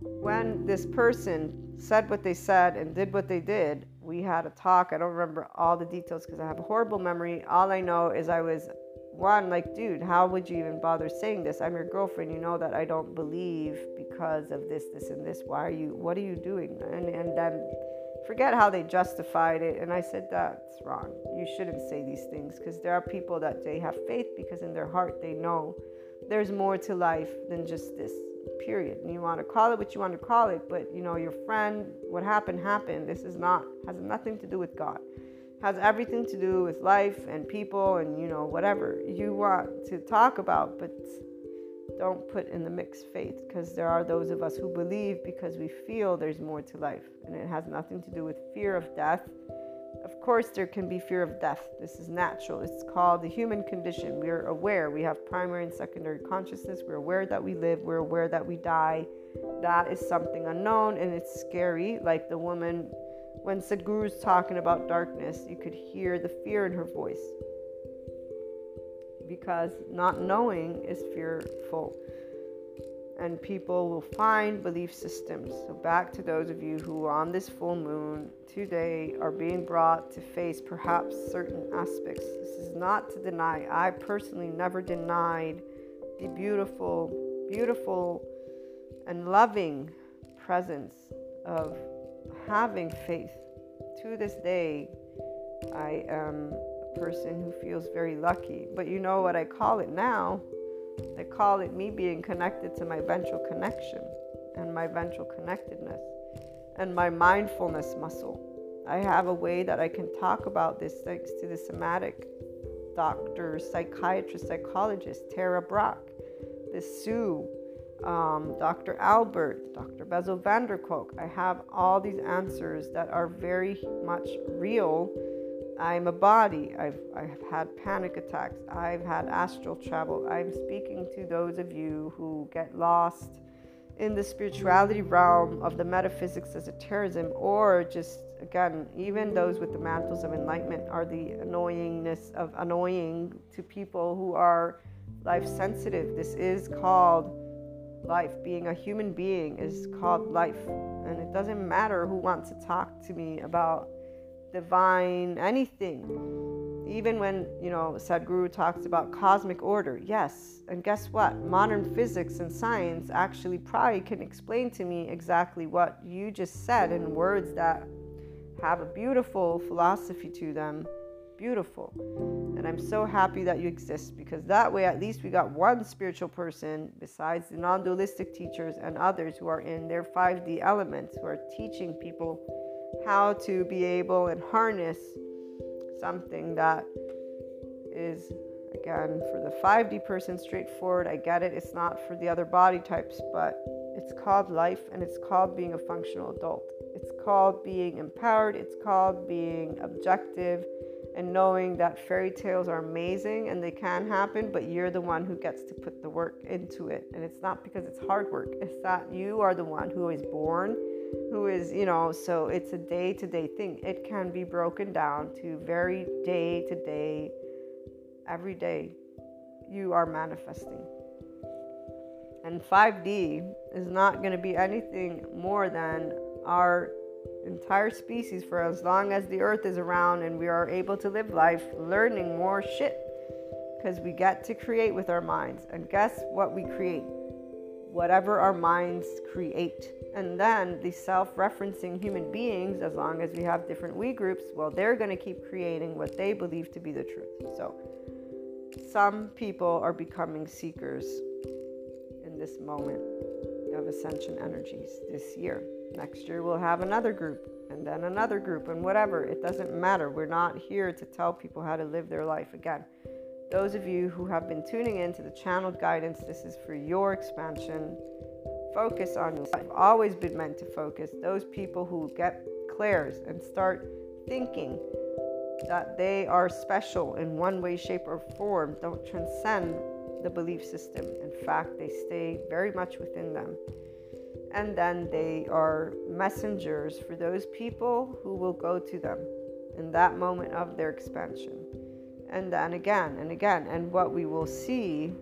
when this person said what they said and did what they did, we had a talk. I don't remember all the details because I have a horrible memory. All I know is I was one like, dude, how would you even bother saying this? I'm your girlfriend. You know that I don't believe because of this, this, and this. Why are you? What are you doing? And and then forget how they justified it. And I said that's wrong. You shouldn't say these things because there are people that they have faith because in their heart they know there's more to life than just this period. And you want to call it what you want to call it, but you know, your friend, what happened, happened. This is not, has nothing to do with God. Has everything to do with life and people and, you know, whatever you want to talk about, but don't put in the mix faith because there are those of us who believe because we feel there's more to life. And it has nothing to do with fear of death of course, there can be fear of death. This is natural. It's called the human condition. We're aware. We have primary and secondary consciousness. We're aware that we live. We're aware that we die. that is something unknown and it's scary. Like the woman, when Sadhguru's talking about darkness, you could hear the fear in her voice because not knowing is fearful. And people will find belief systems. So, back to those of you who are on this full moon today are being brought to face perhaps certain aspects. This is not to deny. I personally never denied the beautiful, beautiful, and loving presence of having faith. To this day, I am a person who feels very lucky. But you know what I call it now? I call it me being connected to my ventral connection and my ventral connectedness and my mindfulness muscle. I have a way that I can talk about this thanks to the somatic doctor, psychiatrist, psychologist, Tara Brach, the Sue, um, Dr. Albert, Dr. Bessel van der Kolk. I have all these answers that are very much real I'm a body. I've, I've had panic attacks. I've had astral travel. I'm speaking to those of you who get lost in the spirituality realm of the metaphysics esotericism, or just again, even those with the mantles of enlightenment are the annoyingness of annoying to people who are life sensitive. This is called life. Being a human being is called life. And it doesn't matter who wants to talk to me about divine, anything. Even when, you know, Sadhguru talks about cosmic order, yes. And guess what? Modern physics and science actually probably can explain to me exactly what you just said in words that have a beautiful philosophy to them. Beautiful. And I'm so happy that you exist because that way at least we got one spiritual person besides the non dualistic teachers and others who are in their 5D elements who are teaching people how to be able and harness something that is again for the 5D person straightforward. I get it. It's not for the other body types, but it's called life and it's called being a functional adult. It's called being empowered. It's called being objective and knowing that fairy tales are amazing and they can happen, but you're the one who gets to put the work into it. And it's not because it's hard work, it's that you are the one who is born who is, you know, so it's a day to day thing. It can be broken down to very day to day, every day you are manifesting. And 5D is not going to be anything more than our entire species for as long as the earth is around and we are able to live life learning more shit because we get to create with our minds. And guess what we create? Whatever our minds create. And then the self referencing human beings, as long as we have different we groups, well, they're going to keep creating what they believe to be the truth. So some people are becoming seekers in this moment of ascension energies this year. Next year, we'll have another group and then another group and whatever. It doesn't matter. We're not here to tell people how to live their life. Again, those of you who have been tuning in to the channeled guidance, this is for your expansion focus on. I've always been meant to focus. Those people who get clairs and start thinking that they are special in one way, shape, or form don't transcend the belief system. In fact, they stay very much within them. And then they are messengers for those people who will go to them in that moment of their expansion. And then again and again. And what we will see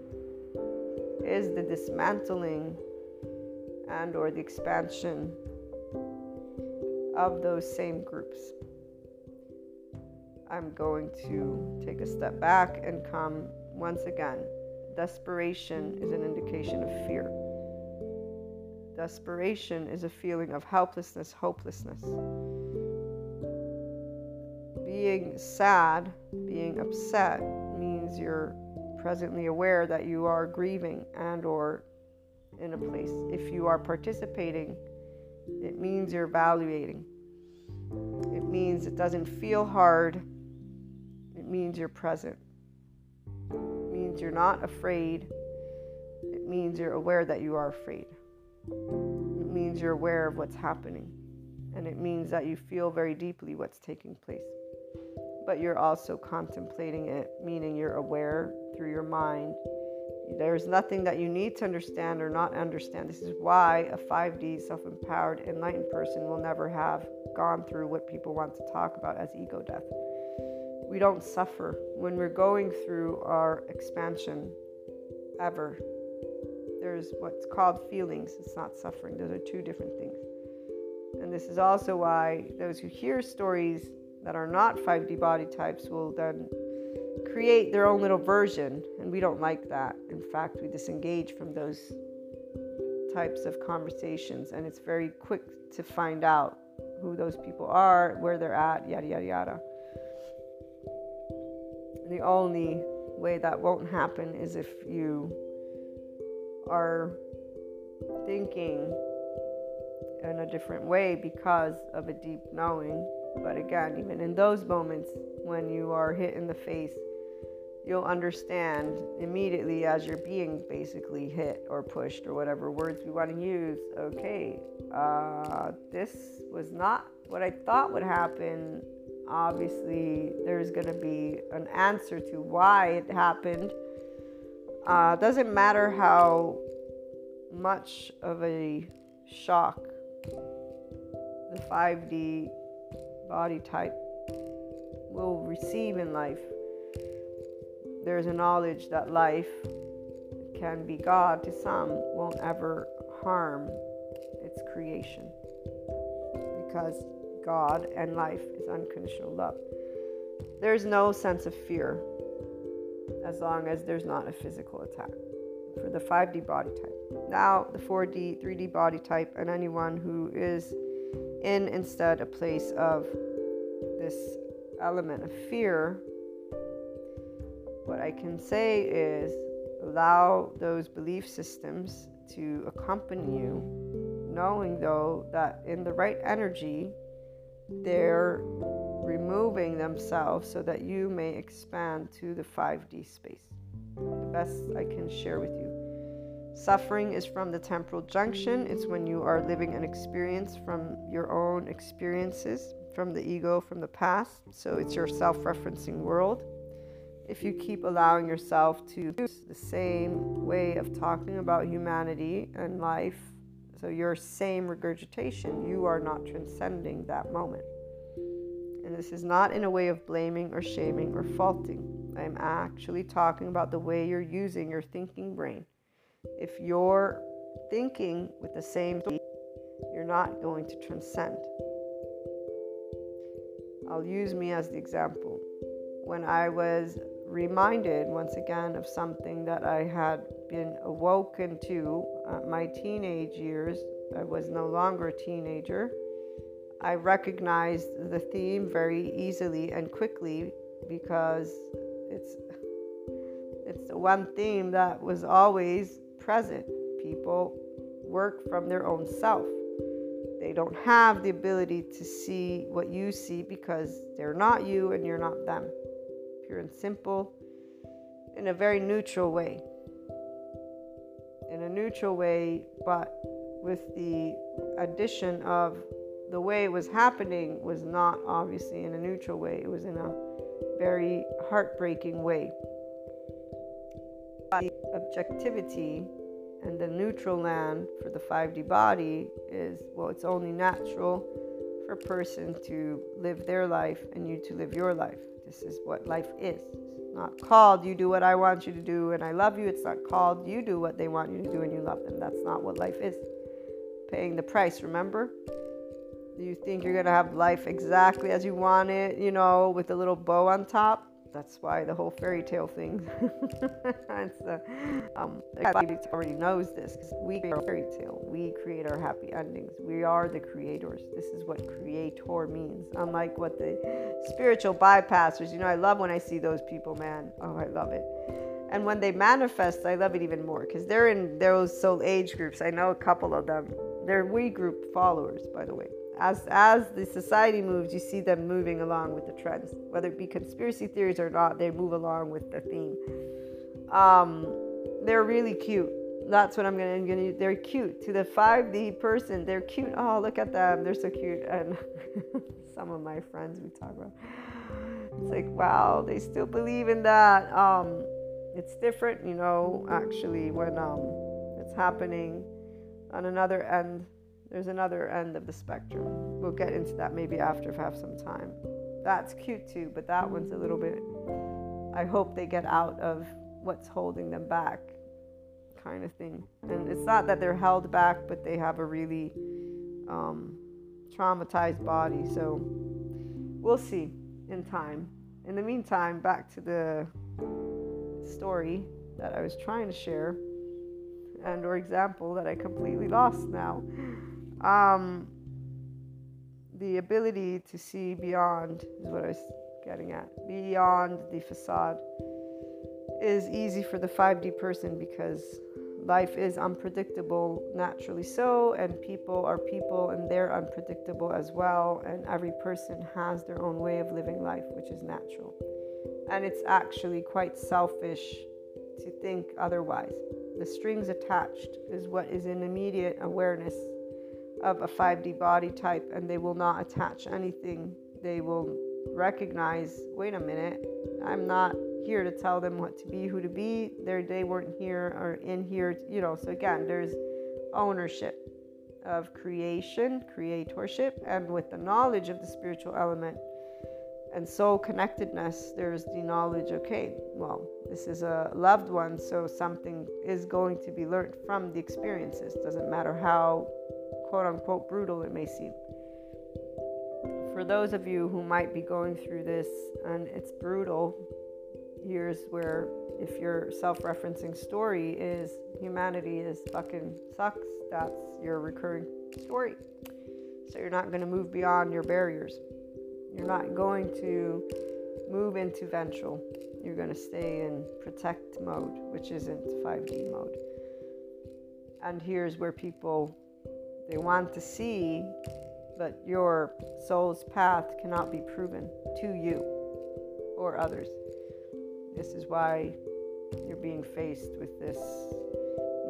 is the dismantling and or the expansion of those same groups. I'm going to take a step back and come once again. Desperation is an indication of fear. Desperation is a feeling of helplessness, hopelessness. Being sad, being upset means you're presently aware that you are grieving and or in a place. If you are participating, it means you're evaluating. It means it doesn't feel hard. It means you're present. It means you're not afraid. It means you're aware that you are afraid. It means you're aware of what's happening. And it means that you feel very deeply what's taking place. But you're also contemplating it, meaning you're aware through your mind There's nothing that you need to understand or not understand. This is why a 5D self empowered, enlightened person will never have gone through what people want to talk about as ego death. We don't suffer when we're going through our expansion ever. There's what's called feelings, it's not suffering. Those are two different things. And this is also why those who hear stories that are not 5D body types will then create their own little version, and we don't like that. In fact, we disengage from those types of conversations, and it's very quick to find out who those people are, where they're at, yada, yada, yada. The only way that won't happen is if you are thinking in a different way because of a deep knowing. But again, even in those moments when you are hit in the face you'll understand immediately as you're being basically hit or pushed or whatever words we want to use. Okay, uh, this was not what I thought would happen. Obviously, there's going to be an answer to why it happened. Uh, doesn't matter how much of a shock the 5D body type will receive in life there's a knowledge that life can be God to some, won't ever harm its creation. Because God and life is unconditional love. There's no sense of fear as long as there's not a physical attack for the 5D body type. Now, the 4D, 3D body type, and anyone who is in instead a place of this element of fear what I can say is allow those belief systems to accompany you, knowing though that in the right energy, they're removing themselves so that you may expand to the 5D space. The best I can share with you. Suffering is from the temporal junction. It's when you are living an experience from your own experiences, from the ego, from the past. So it's your self referencing world if you keep allowing yourself to use the same way of talking about humanity and life, so your same regurgitation, you are not transcending that moment. And this is not in a way of blaming or shaming or faulting. I'm actually talking about the way you're using your thinking brain. If you're thinking with the same, you're not going to transcend. I'll use me as the example. When I was reminded once again of something that I had been awoken to at my teenage years. I was no longer a teenager. I recognized the theme very easily and quickly because it's it's the one theme that was always present. People work from their own self. They don't have the ability to see what you see because they're not you and you're not them pure and simple, in a very neutral way. In a neutral way, but with the addition of the way it was happening was not obviously in a neutral way, it was in a very heartbreaking way. The objectivity and the neutral land for the 5D body is well, it's only natural for a person to live their life and you to live your life. This is what life is. It's not called you do what I want you to do and I love you. It's not called you do what they want you to do and you love them. That's not what life is. Paying the price, remember? You think you're going to have life exactly as you want it, you know, with a little bow on top? That's why the whole fairy tale thing. (laughs) it's the, um, already knows this. because We create our fairy tale. We create our happy endings. We are the creators. This is what creator means. Unlike what the spiritual bypassers. You know, I love when I see those people, man. Oh, I love it. And when they manifest, I love it even more because they're in those soul age groups. I know a couple of them. They're we group followers, by the way as as the society moves, you see them moving along with the trends, whether it be conspiracy theories or not. They move along with the theme. Um, they're really cute. That's what I'm gonna, I'm gonna. They're cute to the 5D person. They're cute. Oh, look at them. They're so cute. And (laughs) some of my friends we talk about. It's like wow, they still believe in that. Um, it's different, you know, actually, when um, it's happening on another end. There's another end of the spectrum. We'll get into that maybe after if I have some time. That's cute too, but that one's a little bit. I hope they get out of what's holding them back, kind of thing. And it's not that they're held back, but they have a really um, traumatized body. So we'll see in time. In the meantime, back to the story that I was trying to share and or example that I completely lost now. Um, the ability to see beyond is what I was getting at. Beyond the facade is easy for the 5D person because life is unpredictable naturally. So and people are people and they're unpredictable as well. And every person has their own way of living life which is natural. And it's actually quite selfish to think otherwise. The strings attached is what is in immediate awareness of a 5D body type and they will not attach anything they will recognize wait a minute I'm not here to tell them what to be, who to be. They're, they weren't here or in here, you know. So again, there's ownership of creation, creatorship, and with the knowledge of the spiritual element and soul connectedness, there's the knowledge okay, well, this is a loved one, so something is going to be learned from the experiences. Doesn't matter how quote unquote brutal it may seem. For those of you who might be going through this and it's brutal, here's where if your self-referencing story is humanity is fucking sucks, that's your recurring story. So you're not going to move beyond your barriers. You're not going to move into ventral. You're going to stay in protect mode, which isn't 5D mode. And here's where people they want to see but your soul's path cannot be proven to you or others. This is why you're being faced with this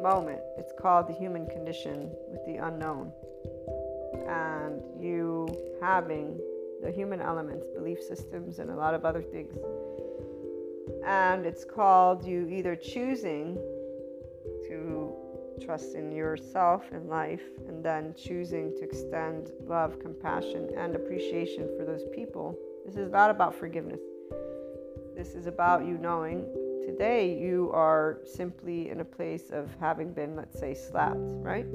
moment. It's called the human condition with the unknown. And you having the human elements, belief systems, and a lot of other things. And it's called you either choosing trust in yourself and life, and then choosing to extend love, compassion, and appreciation for those people. This is not about forgiveness. This is about you knowing today you are simply in a place of having been, let's say, slapped, right?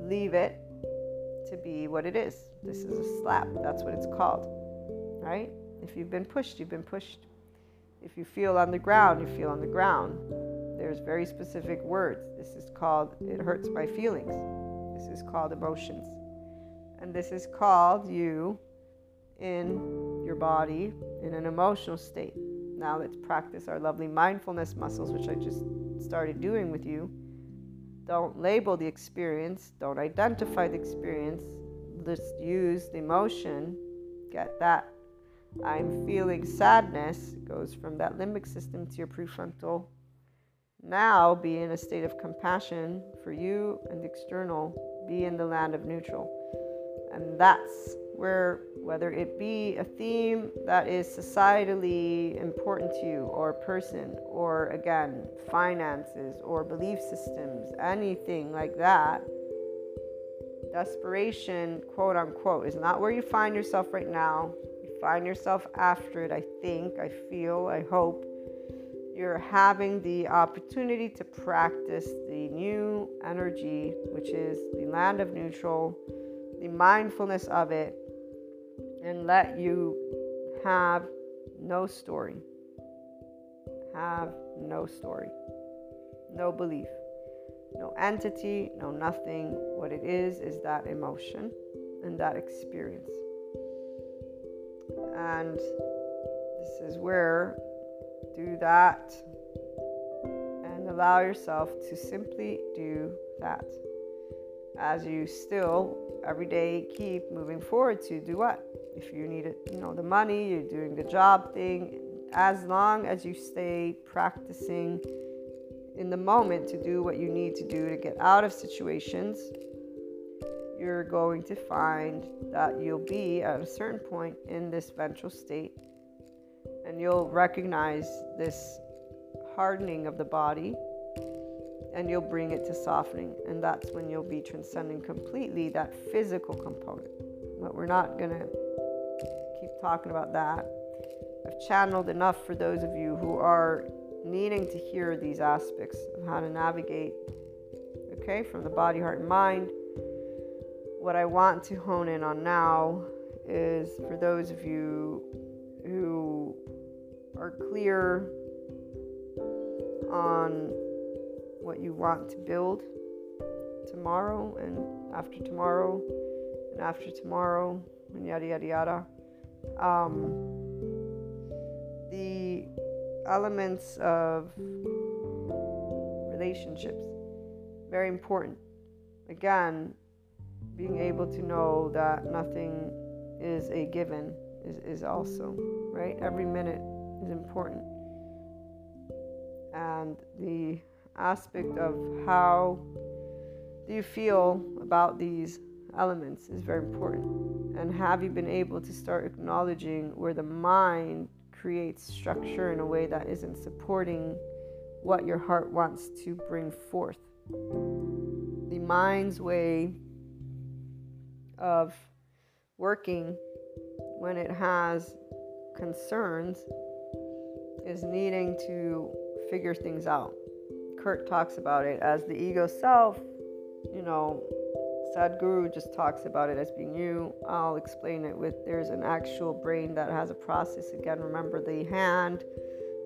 Leave it to be what it is. This is a slap. That's what it's called, right? If you've been pushed, you've been pushed. If you feel on the ground, you feel on the ground. There's very specific words. This is called, it hurts my feelings. This is called emotions. And this is called you in your body in an emotional state. Now let's practice our lovely mindfulness muscles, which I just started doing with you. Don't label the experience, don't identify the experience, just use the emotion. Get that. I'm feeling sadness, it goes from that limbic system to your prefrontal. Now be in a state of compassion for you and external. Be in the land of neutral. And that's where whether it be a theme that is societally important to you or person or again finances or belief systems anything like that desperation quote unquote is not where you find yourself right now you find yourself after it i think i feel i hope you're having the opportunity to practice the new energy which is the land of neutral the mindfulness of it and let you have no story. Have no story. No belief. No entity, no nothing. What it is, is that emotion and that experience. And this is where do that and allow yourself to simply do that as you still every day keep moving forward to do what? If you need it you know the money you're doing the job thing as long as you stay practicing in the moment to do what you need to do to get out of situations you're going to find that you'll be at a certain point in this ventral state and you'll recognize this hardening of the body and you'll bring it to softening. And that's when you'll be transcending completely that physical component. But we're not going to keep talking about that. I've channeled enough for those of you who are needing to hear these aspects of how to navigate, okay, from the body, heart, and mind. What I want to hone in on now is for those of you who are clear on what you want to build tomorrow and after tomorrow and after tomorrow and yada yada yada. Um, the elements of relationships very important. Again, being able to know that nothing is a given is, is also right. Every minute is important, and the aspect of how do you feel about these elements is very important. And have you been able to start acknowledging where the mind creates structure in a way that isn't supporting what your heart wants to bring forth? The mind's way of working when it has concerns is needing to figure things out. Kurt talks about it as the ego self. You know, Sadhguru just talks about it as being you. I'll explain it with there's an actual brain that has a process. Again, remember the hand,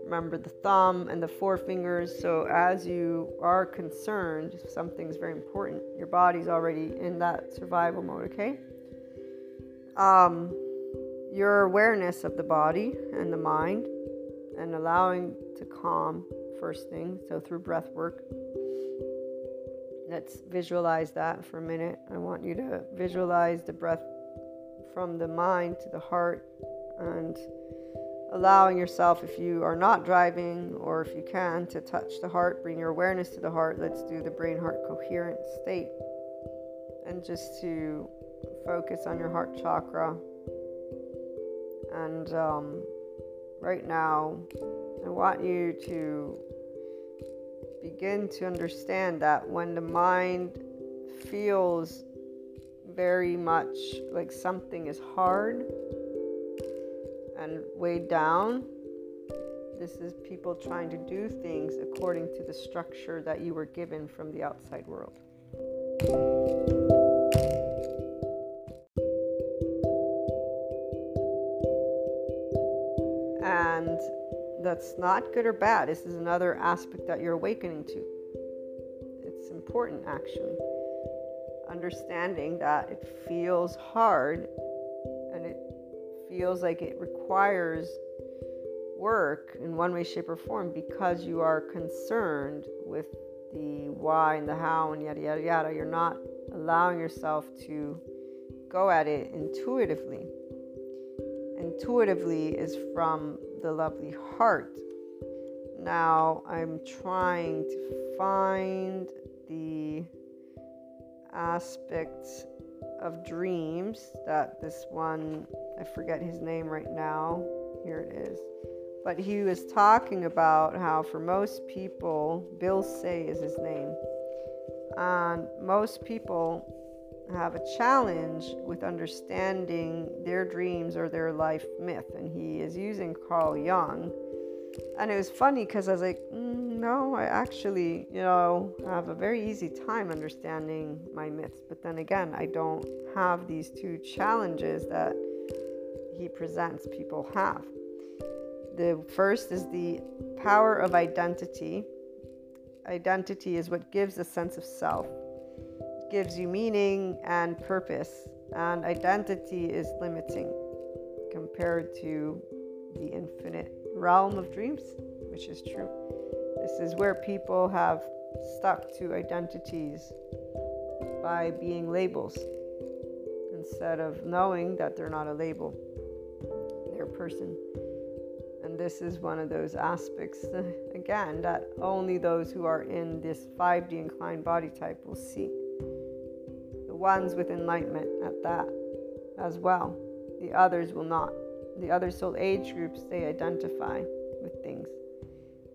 remember the thumb and the forefingers. So, as you are concerned, something's very important. Your body's already in that survival mode, okay? Um, your awareness of the body and the mind and allowing to calm first thing. So, through breath work, let's visualize that for a minute. I want you to visualize the breath from the mind to the heart and allowing yourself, if you are not driving or if you can, to touch the heart, bring your awareness to the heart. Let's do the brain heart coherent state. And just to focus on your heart chakra. And um, right now, I want you to begin to understand that when the mind feels very much like something is hard and weighed down, this is people trying to do things according to the structure that you were given from the outside world. That's not good or bad. This is another aspect that you're awakening to. It's important, actually. Understanding that it feels hard and it feels like it requires work in one way, shape, or form because you are concerned with the why and the how and yada, yada, yada. You're not allowing yourself to go at it intuitively. Intuitively is from the lovely heart. Now I'm trying to find the aspects of dreams that this one, I forget his name right now. Here it is. But he was talking about how for most people, Bill Say is his name, and most people have a challenge with understanding their dreams or their life myth. And he is using Carl Jung. And it was funny because I was like, mm, no, I actually, you know, have a very easy time understanding my myths. But then again, I don't have these two challenges that he presents people have. The first is the power of identity. Identity is what gives a sense of self gives you meaning and purpose, and identity is limiting compared to the infinite realm of dreams, which is true. This is where people have stuck to identities by being labels instead of knowing that they're not a label, they're a person. And this is one of those aspects, (laughs) again, that only those who are in this 5D inclined body type will see ones with enlightenment at that as well. The others will not. The other soul age groups, they identify with things.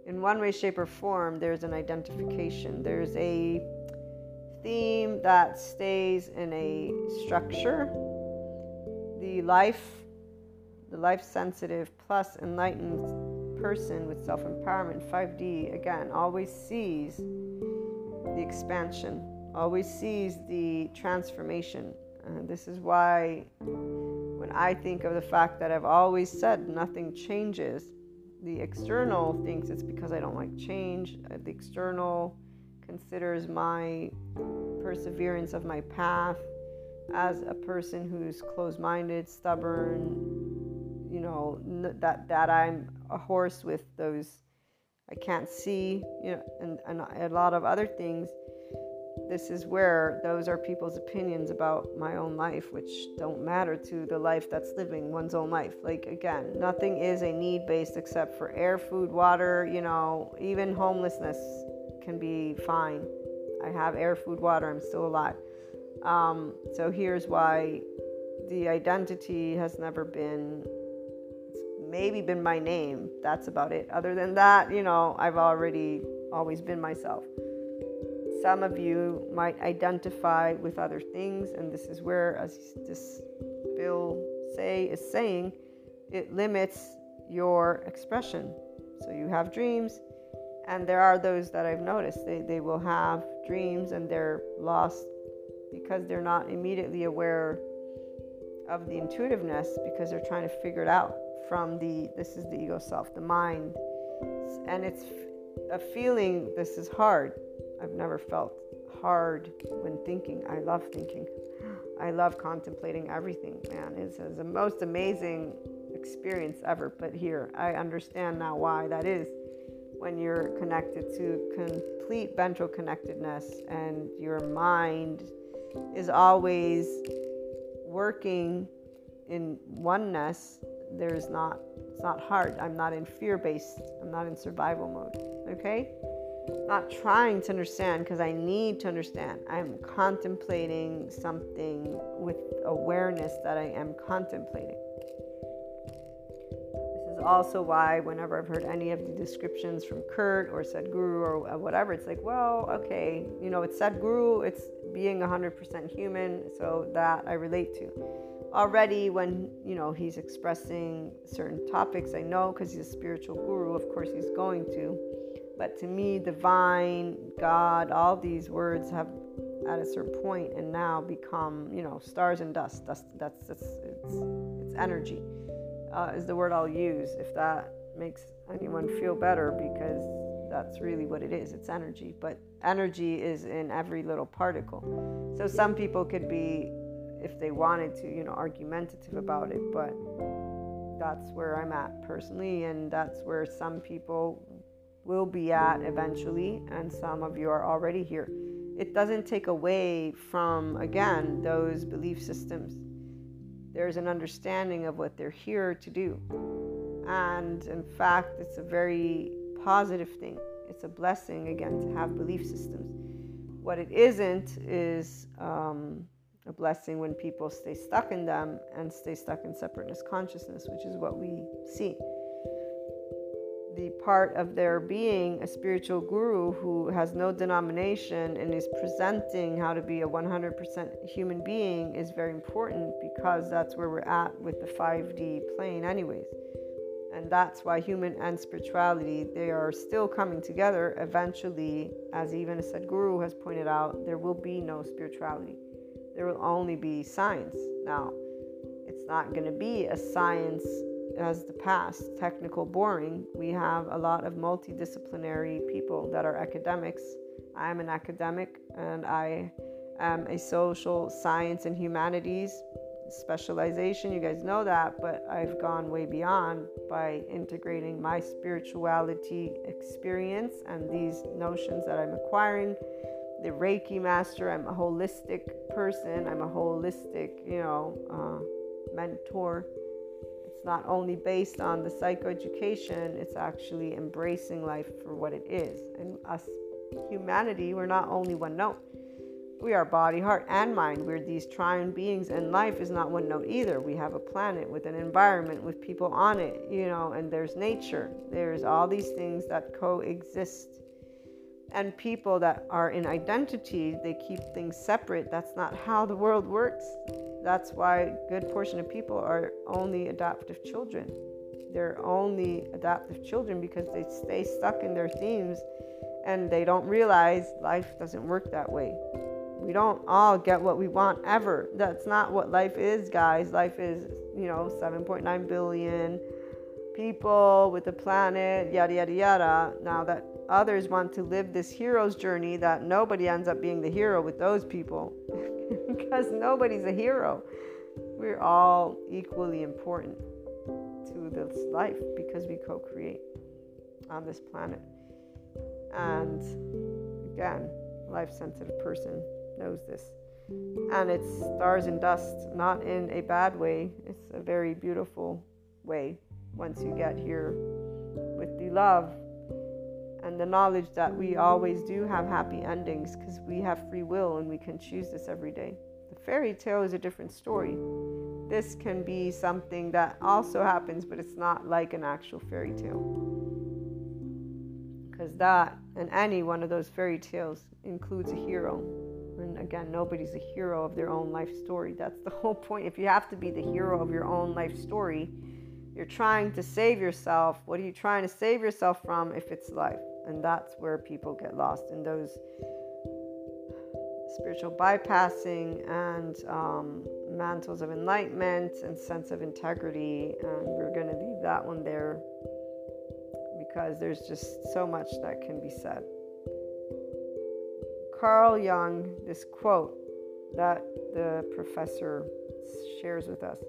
In one way, shape, or form, there's an identification. There's a theme that stays in a structure. The life, the life sensitive plus enlightened person with self empowerment, 5D, again, always sees the expansion, always sees the transformation. Uh, this is why when I think of the fact that I've always said nothing changes, the external thinks it's because I don't like change. Uh, the external considers my perseverance of my path as a person who's closed-minded, stubborn, you know, that that I'm a horse with those I can't see, you know, and, and a lot of other things. This is where those are people's opinions about my own life, which don't matter to the life that's living one's own life. Like, again, nothing is a need based except for air, food, water, you know, even homelessness can be fine. I have air, food, water, I'm still alive. Um, so here's why the identity has never been maybe been my name. That's about it. Other than that, you know, I've already always been myself. Some of you might identify with other things, and this is where, as this Bill say is saying, it limits your expression. So you have dreams, and there are those that I've noticed they, they will have dreams and they're lost because they're not immediately aware of the intuitiveness because they're trying to figure it out from the this is the ego self, the mind. And it's a feeling this is hard. I've never felt hard when thinking. I love thinking. I love contemplating everything, man. It's, it's the most amazing experience ever. But here, I understand now why that is when you're connected to complete ventral connectedness and your mind is always working in oneness there's not it's not hard i'm not in fear based i'm not in survival mode okay not trying to understand because i need to understand. I'm contemplating something with awareness that i am contemplating. This is also why whenever i've heard any of the descriptions from kurt or sadhguru or whatever it's like well okay you know it's sadhguru it's being 100% human so that i relate to. Already when you know he's expressing certain topics i know because he's a spiritual guru of course he's going to but to me divine god all these words have at a certain point and now become you know stars and dust. That's that's, that's it's, it's energy uh, is the word i'll use if that makes anyone feel better because that's really what it is. It's energy. But energy is in every little particle. So some people could be if they wanted to, you know, argumentative about it. But that's where I'm at personally, and that's where some people will be at eventually, and some of you are already here. It doesn't take away from, again, those belief systems. There's an understanding of what they're here to do. And in fact, it's a very positive thing. It's a blessing, again, to have belief systems. What it isn't is um, a blessing when people stay stuck in them and stay stuck in separateness consciousness, which is what we see. The part of their being a spiritual guru who has no denomination and is presenting how to be a 100% human being is very important because that's where we're at with the 5D plane, anyways. And that's why human and spirituality they are still coming together. Eventually, as even a Sadhguru has pointed out, there will be no spirituality there will only be science. Now, it's not going to be a science as the past, technical, boring. We have a lot of multidisciplinary people that are academics. I am an academic and I am a social science and humanities specialization. You guys know that, but I've gone way beyond by integrating my spirituality experience and these notions that I'm acquiring the Reiki master. I'm a holistic person. I'm a holistic, you know, uh, mentor. It's not only based on the psychoeducation, it's actually embracing life for what it is. And us, humanity, we're not only one note. We are body, heart, and mind. We're these triune beings, and life is not one note either. We have a planet with an environment with people on it, you know, and there's nature. There's all these things that coexist. And people that are in identity, they keep things separate. That's not how the world works. That's why a good portion of people are only adoptive children. They're only adoptive children because they stay stuck in their themes and they don't realize life doesn't work that way. We don't all get what we want ever. That's not what life is, guys. Life is, you know, 7.9 billion people with the planet, yada, yada, yada. Now that others want to live this hero's journey, that nobody ends up being the hero with those people (laughs) (laughs) because nobody's a hero. We're all equally important to this life because we co create on this planet. And again, life sensitive person knows this. And it's stars and dust, not in a bad way. It's a very beautiful way once you get here with the love and the knowledge that we always do have happy endings because we have free will and we can choose this every day. The fairy tale is a different story. This can be something that also happens, but it's not like an actual fairy tale. Because that and any one of those fairy tales includes a hero and again, nobody's a hero of their own life story. That's the (laughs) whole point. If you have to be the hero of your own life story, you're trying to save yourself. What are you trying to save yourself from if it's life? And that's where people get lost in those spiritual bypassing and um, mantles of enlightenment and sense of integrity. And we're going to leave that one there because there's just so much that can be said. Carl Jung this quote that the professor shares with us.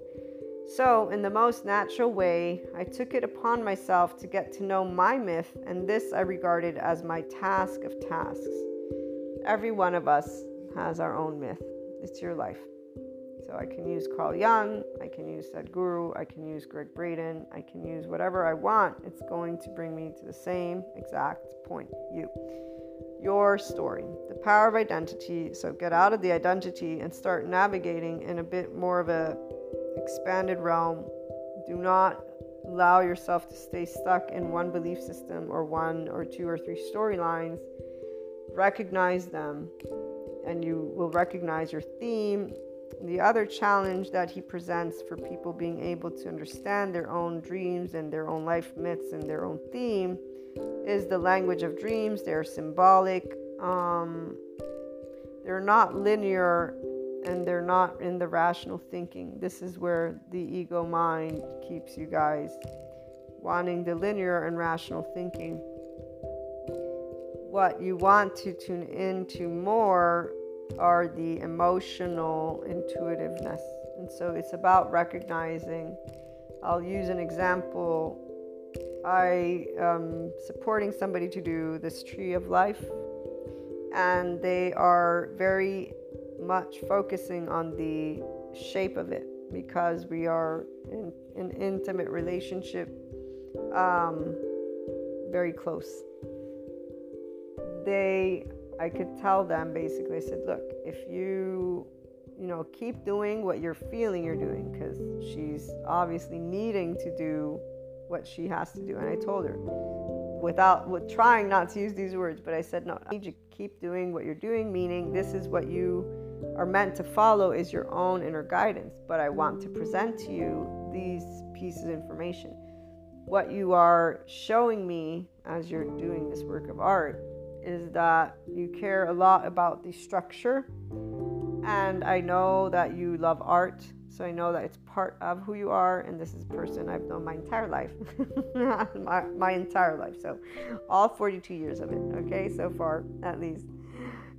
So, in the most natural way, I took it upon myself to get to know my myth, and this I regarded as my task of tasks. Every one of us has our own myth, it's your life. So, I can use Carl Jung, I can use Sadhguru, I can use Gregg Braden, I can use whatever I want. It's going to bring me to the same exact point you your story, the power of identity. So get out of the identity and start navigating in a bit more of a expanded realm. Do not allow yourself to stay stuck in one belief system or one or two or three storylines. Recognize them and you will recognize your theme. The other challenge that he presents for people being able to understand their own dreams and their own life myths and their own theme is the language of dreams. They're symbolic. Um, they're not linear and they're not in the rational thinking. This is where the ego mind keeps you guys wanting the linear and rational thinking. What you want to tune into more are the emotional intuitiveness. And so it's about recognizing. I'll use an example I am supporting somebody to do this tree of life, and they are very much focusing on the shape of it because we are in an intimate relationship, um, very close. They, I could tell them basically, I said, look, if you you know, keep doing what you're feeling you're doing because she's obviously needing to do what she has to do. And I told her, without with trying not to use these words, but I said, no, I need you to keep doing what you're doing, meaning this is what you are meant to follow is your own inner guidance. But I want to present to you these pieces of information. What you are showing me as you're doing this work of art is that you care a lot about the structure. And I know that you love art so I know that it's part of who you are, and this is a person I've known my entire life, (laughs) my, my entire life. So all 42 years of it, okay, so far at least.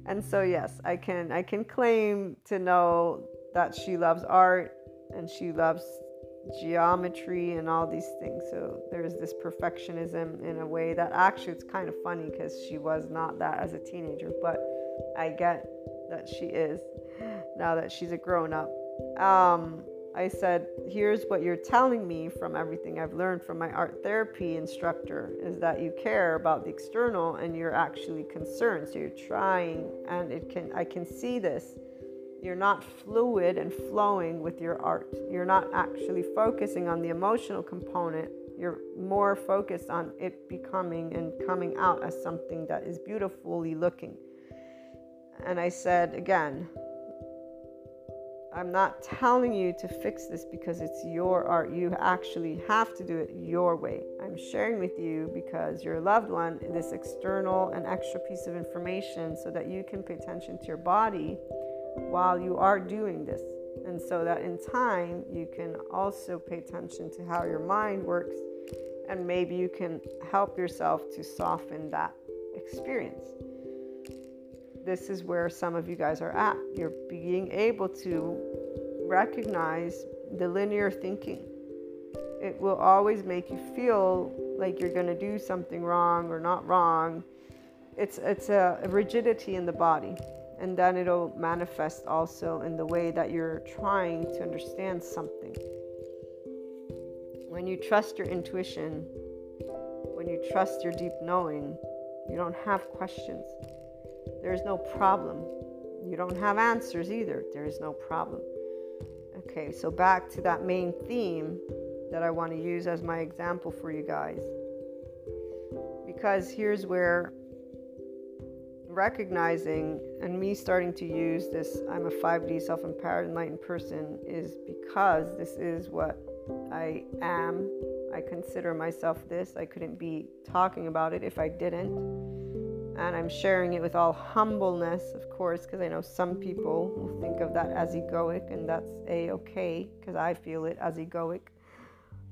And so yes, I can I can claim to know that she loves art and she loves geometry and all these things. So there's this perfectionism in a way that actually it's kind of funny because she was not that as a teenager, but I get that she is now that she's a grown up um, I said, here's what you're telling me from everything I've learned from my art therapy instructor is that you care about the external and you're actually concerned. So you're trying and it can I can see this. You're not fluid and flowing with your art. You're not actually focusing on the emotional component. You're more focused on it becoming and coming out as something that is beautifully looking. And I said again, I'm not telling you to fix this because it's your art. You actually have to do it your way. I'm sharing with you because your loved one this external and extra piece of information so that you can pay attention to your body while you are doing this. And so that in time you can also pay attention to how your mind works and maybe you can help yourself to soften that experience this is where some of you guys are at. You're being able to recognize the linear thinking. It will always make you feel like you're going to do something wrong or not wrong. It's it's a, a rigidity in the body, and then it'll manifest also in the way that you're trying to understand something. When you trust your intuition, when you trust your deep knowing, you don't have questions there's no problem. You don't have answers either. There is no problem. Okay, so back to that main theme that I want to use as my example for you guys. Because here's where recognizing and me starting to use this I'm a 5D self empowered enlightened person is because this is what I am. I consider myself this. I couldn't be talking about it if I didn't and I'm sharing it with all humbleness, of course, because I know some people will think of that as egoic, and that's a okay because I feel it as egoic.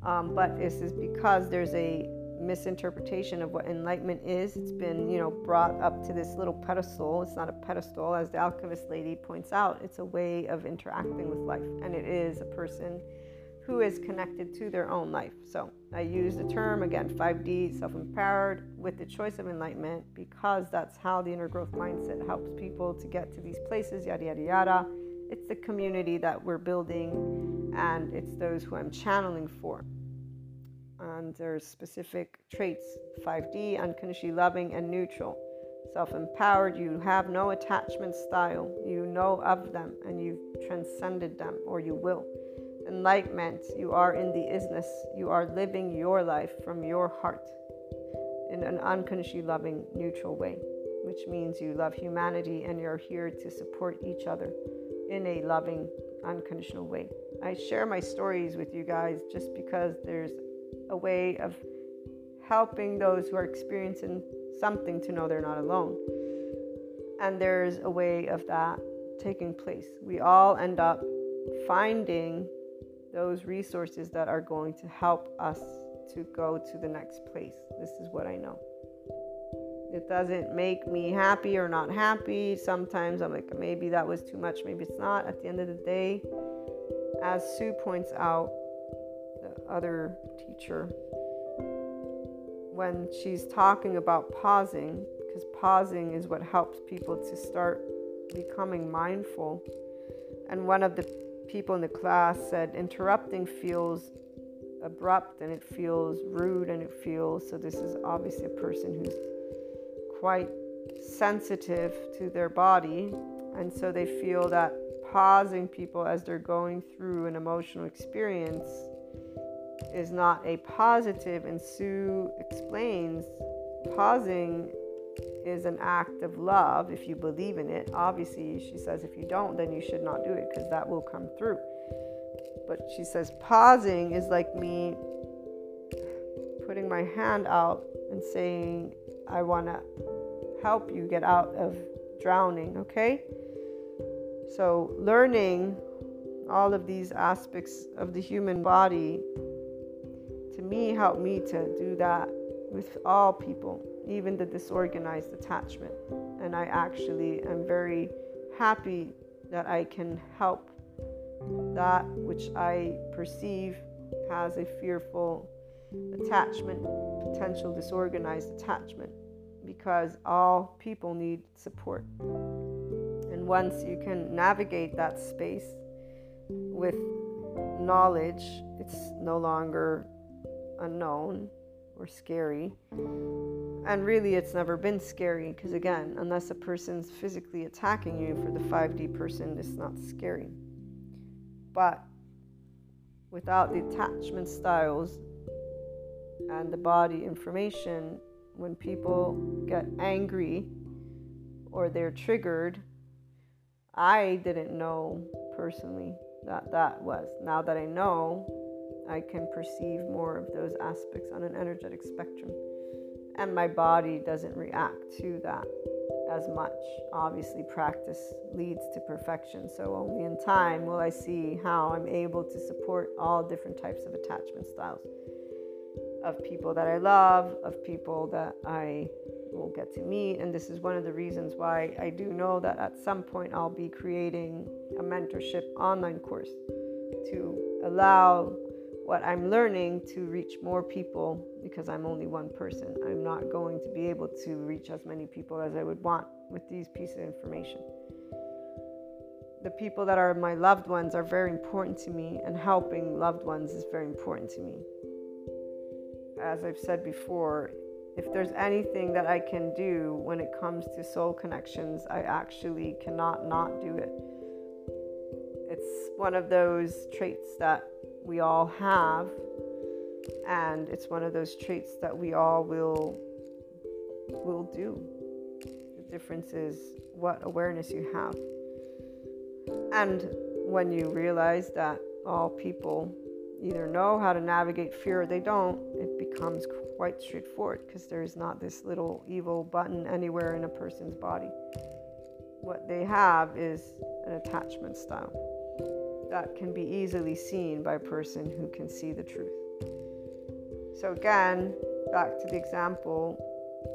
Um, but this is because there's a misinterpretation of what enlightenment is. It's been, you know, brought up to this little pedestal. It's not a pedestal, as the alchemist lady points out. It's a way of interacting with life, and it is a person who is connected to their own life. So I use the term again 5D, self empowered, with the choice of enlightenment because that's how the inner growth mindset helps people to get to these places, yada, yada, yada. It's the community that we're building, and it's those who I'm channeling for. And there's specific traits 5D, unconditionally loving and neutral. Self empowered, you have no attachment style. You know of them and you've transcended them, or you will enlightenment, you are in the isness. You are living your life from your heart in an unconditionally loving, neutral way, which means you love humanity and you're here to support each other in a loving, unconditional way. I share my stories with you guys just because there's a way of helping those who are experiencing something to know they're not alone. And there's a way of that taking place. We all end up finding those resources that are going to help us to go to the next place. This is what I know. It doesn't make me happy or not happy. Sometimes I'm like, maybe that was too much, maybe it's not. At the end of the day, as Sue points out, the other teacher, when she's talking about pausing, because pausing is what helps people to start becoming mindful. And one of the people in the class said interrupting feels abrupt and it feels rude and it feels so this is obviously a person who's quite sensitive to their body and so they feel that pausing people as they're going through an emotional experience is not a positive. And Sue explains pausing is an act of love if you believe in it. Obviously, she says if you don't, then you should not do it because that will come through. But she says pausing is like me putting my hand out and saying, I want to help you get out of drowning, okay? So, learning all of these aspects of the human body to me helped me to do that with all people even the disorganized attachment. And I actually am very happy that I can help that which I perceive has a fearful attachment, potential disorganized attachment, because all people need support. And once you can navigate that space with knowledge, it's no longer unknown or scary. And really, it's never been scary because, again, unless a person's physically attacking you for the 5D person, it's not scary. But without the attachment styles and the body information, when people get angry or they're triggered, I didn't know personally that that was. Now that I know, I can perceive more of those aspects on an energetic spectrum. And my body doesn't react to that as much. Obviously, practice leads to perfection. So, only in time will I see how I'm able to support all different types of attachment styles of people that I love, of people that I will get to meet. And this is one of the reasons why I do know that at some point I'll be creating a mentorship online course to allow what I'm learning to reach more people because I'm only one person. I'm not going to be able to reach as many people as I would want with these pieces of information. The people that are my loved ones are very important to me, and helping loved ones is very important to me. As I've said before, if there's anything that I can do when it comes to soul connections, I actually cannot not do it. It's one of those traits that we all have, and it's one of those traits that we all will will do. The difference is what awareness you have. And when you realize that all people either know how to navigate fear or they don't, it becomes quite straightforward because there's not this little evil button anywhere in a person's body. What they have is an attachment style that can be easily seen by a person who can see the truth. So, again, back to the example,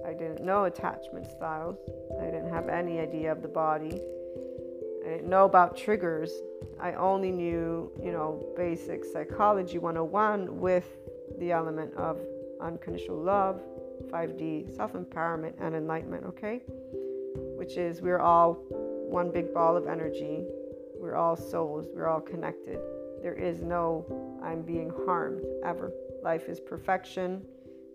I didn't know attachment styles, I didn't have any idea of the body. I didn't know about triggers. I only knew, you know, basic psychology 101 with the element of unconditional love, 5D, self empowerment, and enlightenment, okay? Which is we're all one big ball of energy we're all souls, we're all connected. There is no I'm being harmed ever. Life is perfection.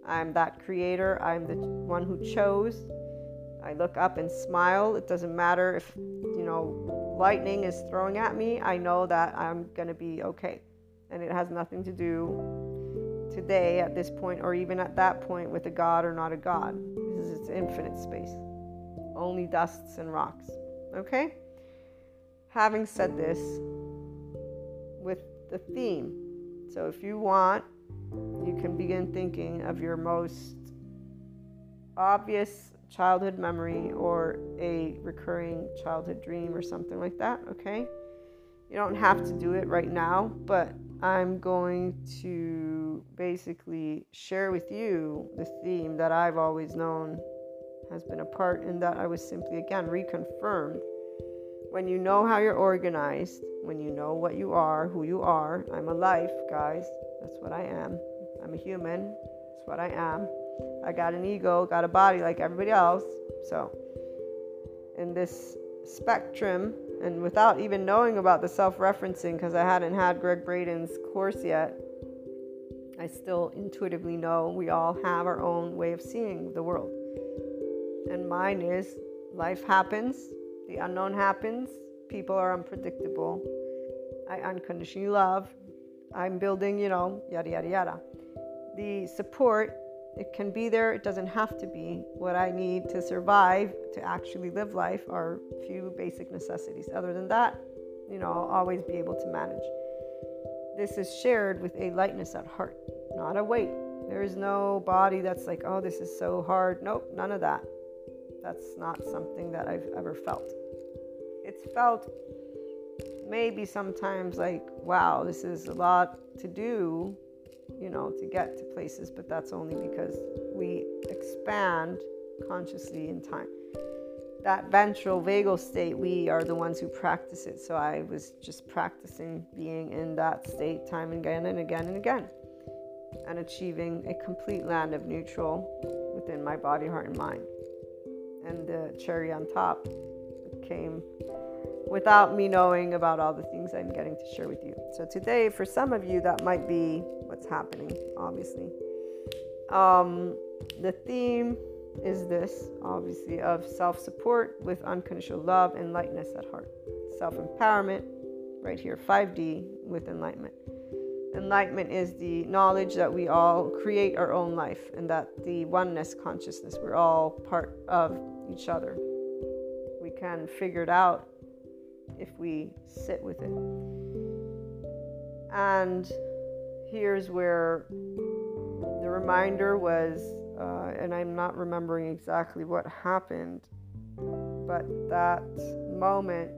I'm that creator. I'm the one who chose. I look up and smile. It doesn't matter if, you know, lightning is throwing at me. I know that I'm going to be okay. And it has nothing to do today at this point or even at that point with a God or not a God because it's infinite space. Only dusts and rocks. Okay? Having said this, with the theme, so if you want, you can begin thinking of your most obvious childhood memory or a recurring childhood dream or something like that, okay? You don't have to do it right now, but I'm going to basically share with you the theme that I've always known has been a part and that I was simply again reconfirmed when you know how you're organized, when you know what you are, who you are, I'm a life, guys. That's what I am. I'm a human. That's what I am. I got an ego, got a body like everybody else. So, in this spectrum, and without even knowing about the self referencing, because I hadn't had Gregg Braden's course yet, I still intuitively know we all have our own way of seeing the world. And mine is life happens, the unknown happens. People are unpredictable. I unconditionally love. I'm building, you know, yada, yada, yada. The support, it can be there, it doesn't have to be. What I need to survive, to actually live life, are few basic necessities. Other than that, you know, I'll always be able to manage. This is shared with a lightness at heart, not a weight. There is no body that's like, oh, this is so hard. Nope, none of that. That's not something that I've ever felt felt maybe sometimes like, wow, this is a lot to do, you know, to get to places, but that's only because we expand consciously in time. That ventral vagal state, we are the ones who practice it. So I was just practicing being in that state time and again and again and again and achieving a complete land of neutral within my body, heart, and mind. And the cherry on top came without me knowing about all the things I'm getting to share with you. So today, for some of you, that might be what's happening, obviously. Um, the theme is this, obviously, of self support with unconditional love and lightness at heart. Self empowerment, right here, 5D with enlightenment. Enlightenment is the knowledge that we all create our own life and that the oneness consciousness, we're all part of each other. We can figure it out if we sit with it. And here's where the reminder was, uh, and I'm not remembering exactly what happened, but that moment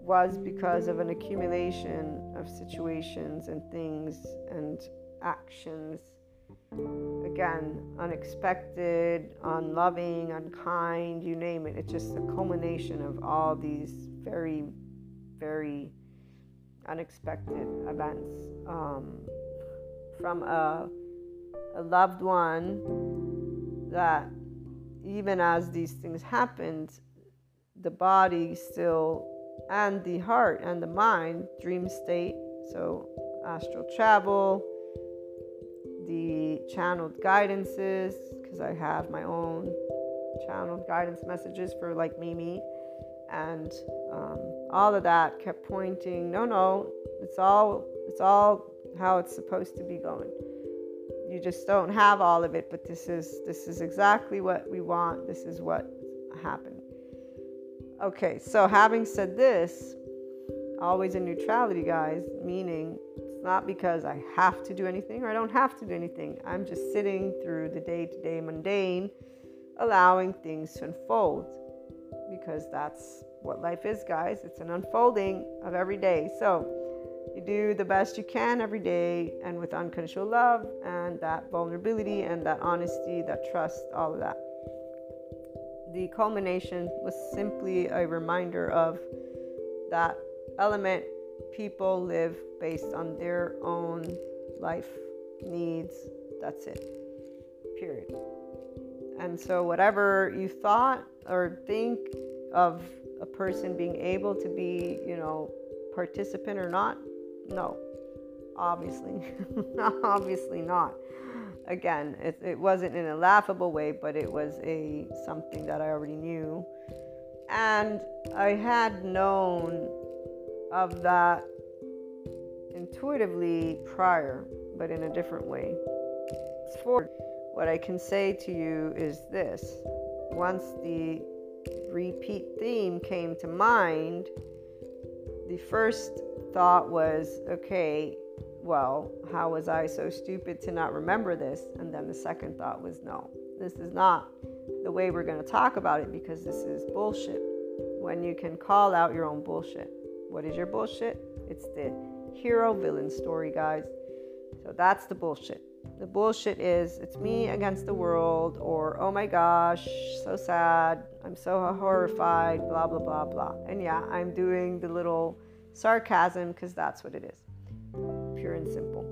was because of an accumulation of situations and things and actions. Again, unexpected, unloving, unkind, you name it. It's just the culmination of all these very, very unexpected events. Um, from a, a loved one that, even as these things happened, the body still and the heart and the mind, dream state, so astral travel, channeled guidances, because I have my own channeled guidance messages for like Mimi, and um, all of that kept pointing. No, no, it's all it's all how it's supposed to be going. You just don't have all of it, but this is this is exactly what we want. This is what happened. Okay, so having said this, always in neutrality, guys, meaning not because I have to do anything or I don't have to do anything. I'm just sitting through the day to day mundane, allowing things to unfold because that's what life is, guys. It's an unfolding of every day. So you do the best you can every day and with unconditional love and that vulnerability and that honesty, that trust, all of that the culmination was simply a reminder of that element people live based on their own life needs. That's it. Period. And so, whatever you thought or think of a person being able to be, you know, participant or not, no, obviously, (laughs) obviously not again, it, it wasn't in a laughable way, but it was a something that I already knew. And I had known of that intuitively prior, but in a different way. For what I can say to you is this once the repeat theme came to mind, the first thought was okay, well, how was I so stupid to not remember this? And then the second thought was, no, this is not the way we're going to talk about it because this is bullshit. When you can call out your own bullshit. What is your bullshit? It's the hero villain story, guys. So that's the bullshit. The bullshit is it's me against the world, or oh my gosh, so sad, I'm so horrified, blah, blah, blah, blah. And yeah, I'm doing the little sarcasm because that's what it is pure and simple.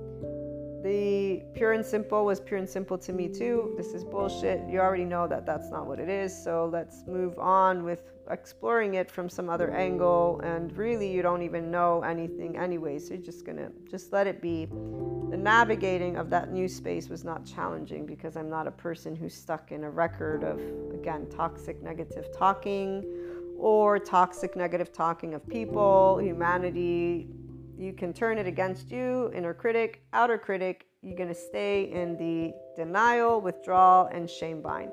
The pure and simple was pure and simple to me too. This is bullshit. You already know that that's not what it is. So let's move on with exploring it from some other angle. And really, you don't even know anything anyway. So you're just gonna just let it be. The navigating of that new space was not challenging because I'm not a person who's stuck in a record of, again, toxic negative talking or toxic negative talking of people, humanity, you can turn it against you, inner critic, outer critic. You're going to stay in the denial, withdrawal, and shame bind.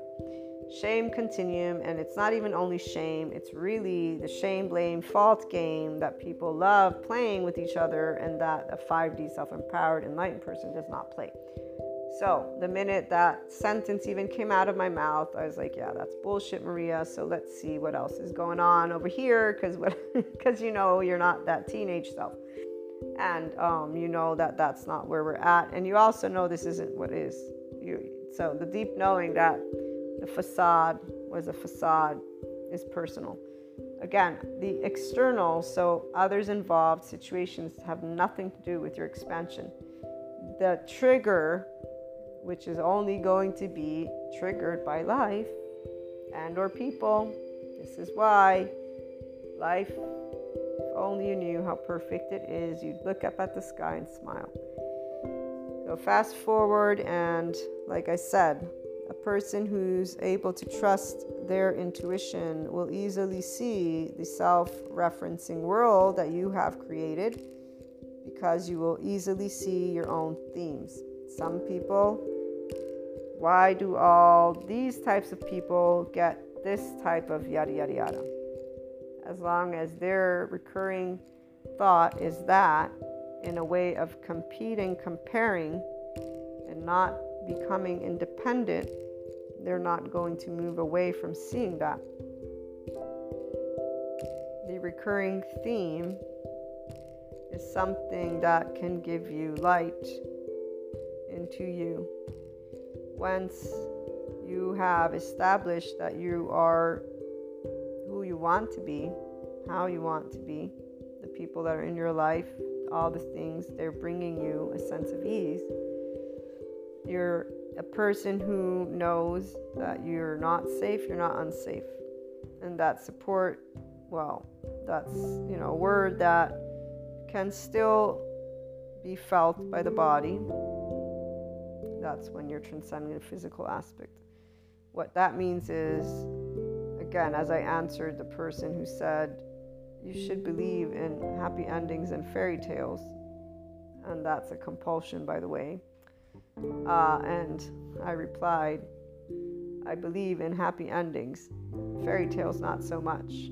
Shame continuum, and it's not even only shame, it's really the shame, blame, fault game that people love playing with each other, and that a 5D self empowered, enlightened person does not play. So, the minute that sentence even came out of my mouth, I was like, yeah, that's bullshit, Maria. So, let's see what else is going on over here because because (laughs) you know you're not that teenage self and um, you know that that's not where we're at and you also know this isn't what is you so the deep knowing that the facade was a facade is personal again the external so others involved situations have nothing to do with your expansion the trigger which is only going to be triggered by life and or people this is why Life, if only you knew how perfect it is, you'd look up at the sky and smile. So, fast forward, and like I said, a person who's able to trust their intuition will easily see the self referencing world that you have created because you will easily see your own themes. Some people, why do all these types of people get this type of yada yada yada? As long as their recurring thought is that in a way of competing, comparing, and not becoming independent, they're not going to move away from seeing that. The recurring theme is something that can give you light into you. Once you have established that you are who you want to be, how you want to be, the people that are in your life, all the things, they're bringing you a sense of ease you're a person who knows that you're not safe, you're not unsafe. And that support, well, that's, you know, a word that can still be felt by the body. That's when you're transcending the physical aspect. What that means is, again, as I answered the person who said, you should believe in happy endings and fairy tales. And that's a compulsion, by the way. Uh, and I replied, I believe in happy endings. Fairy tales, not so much.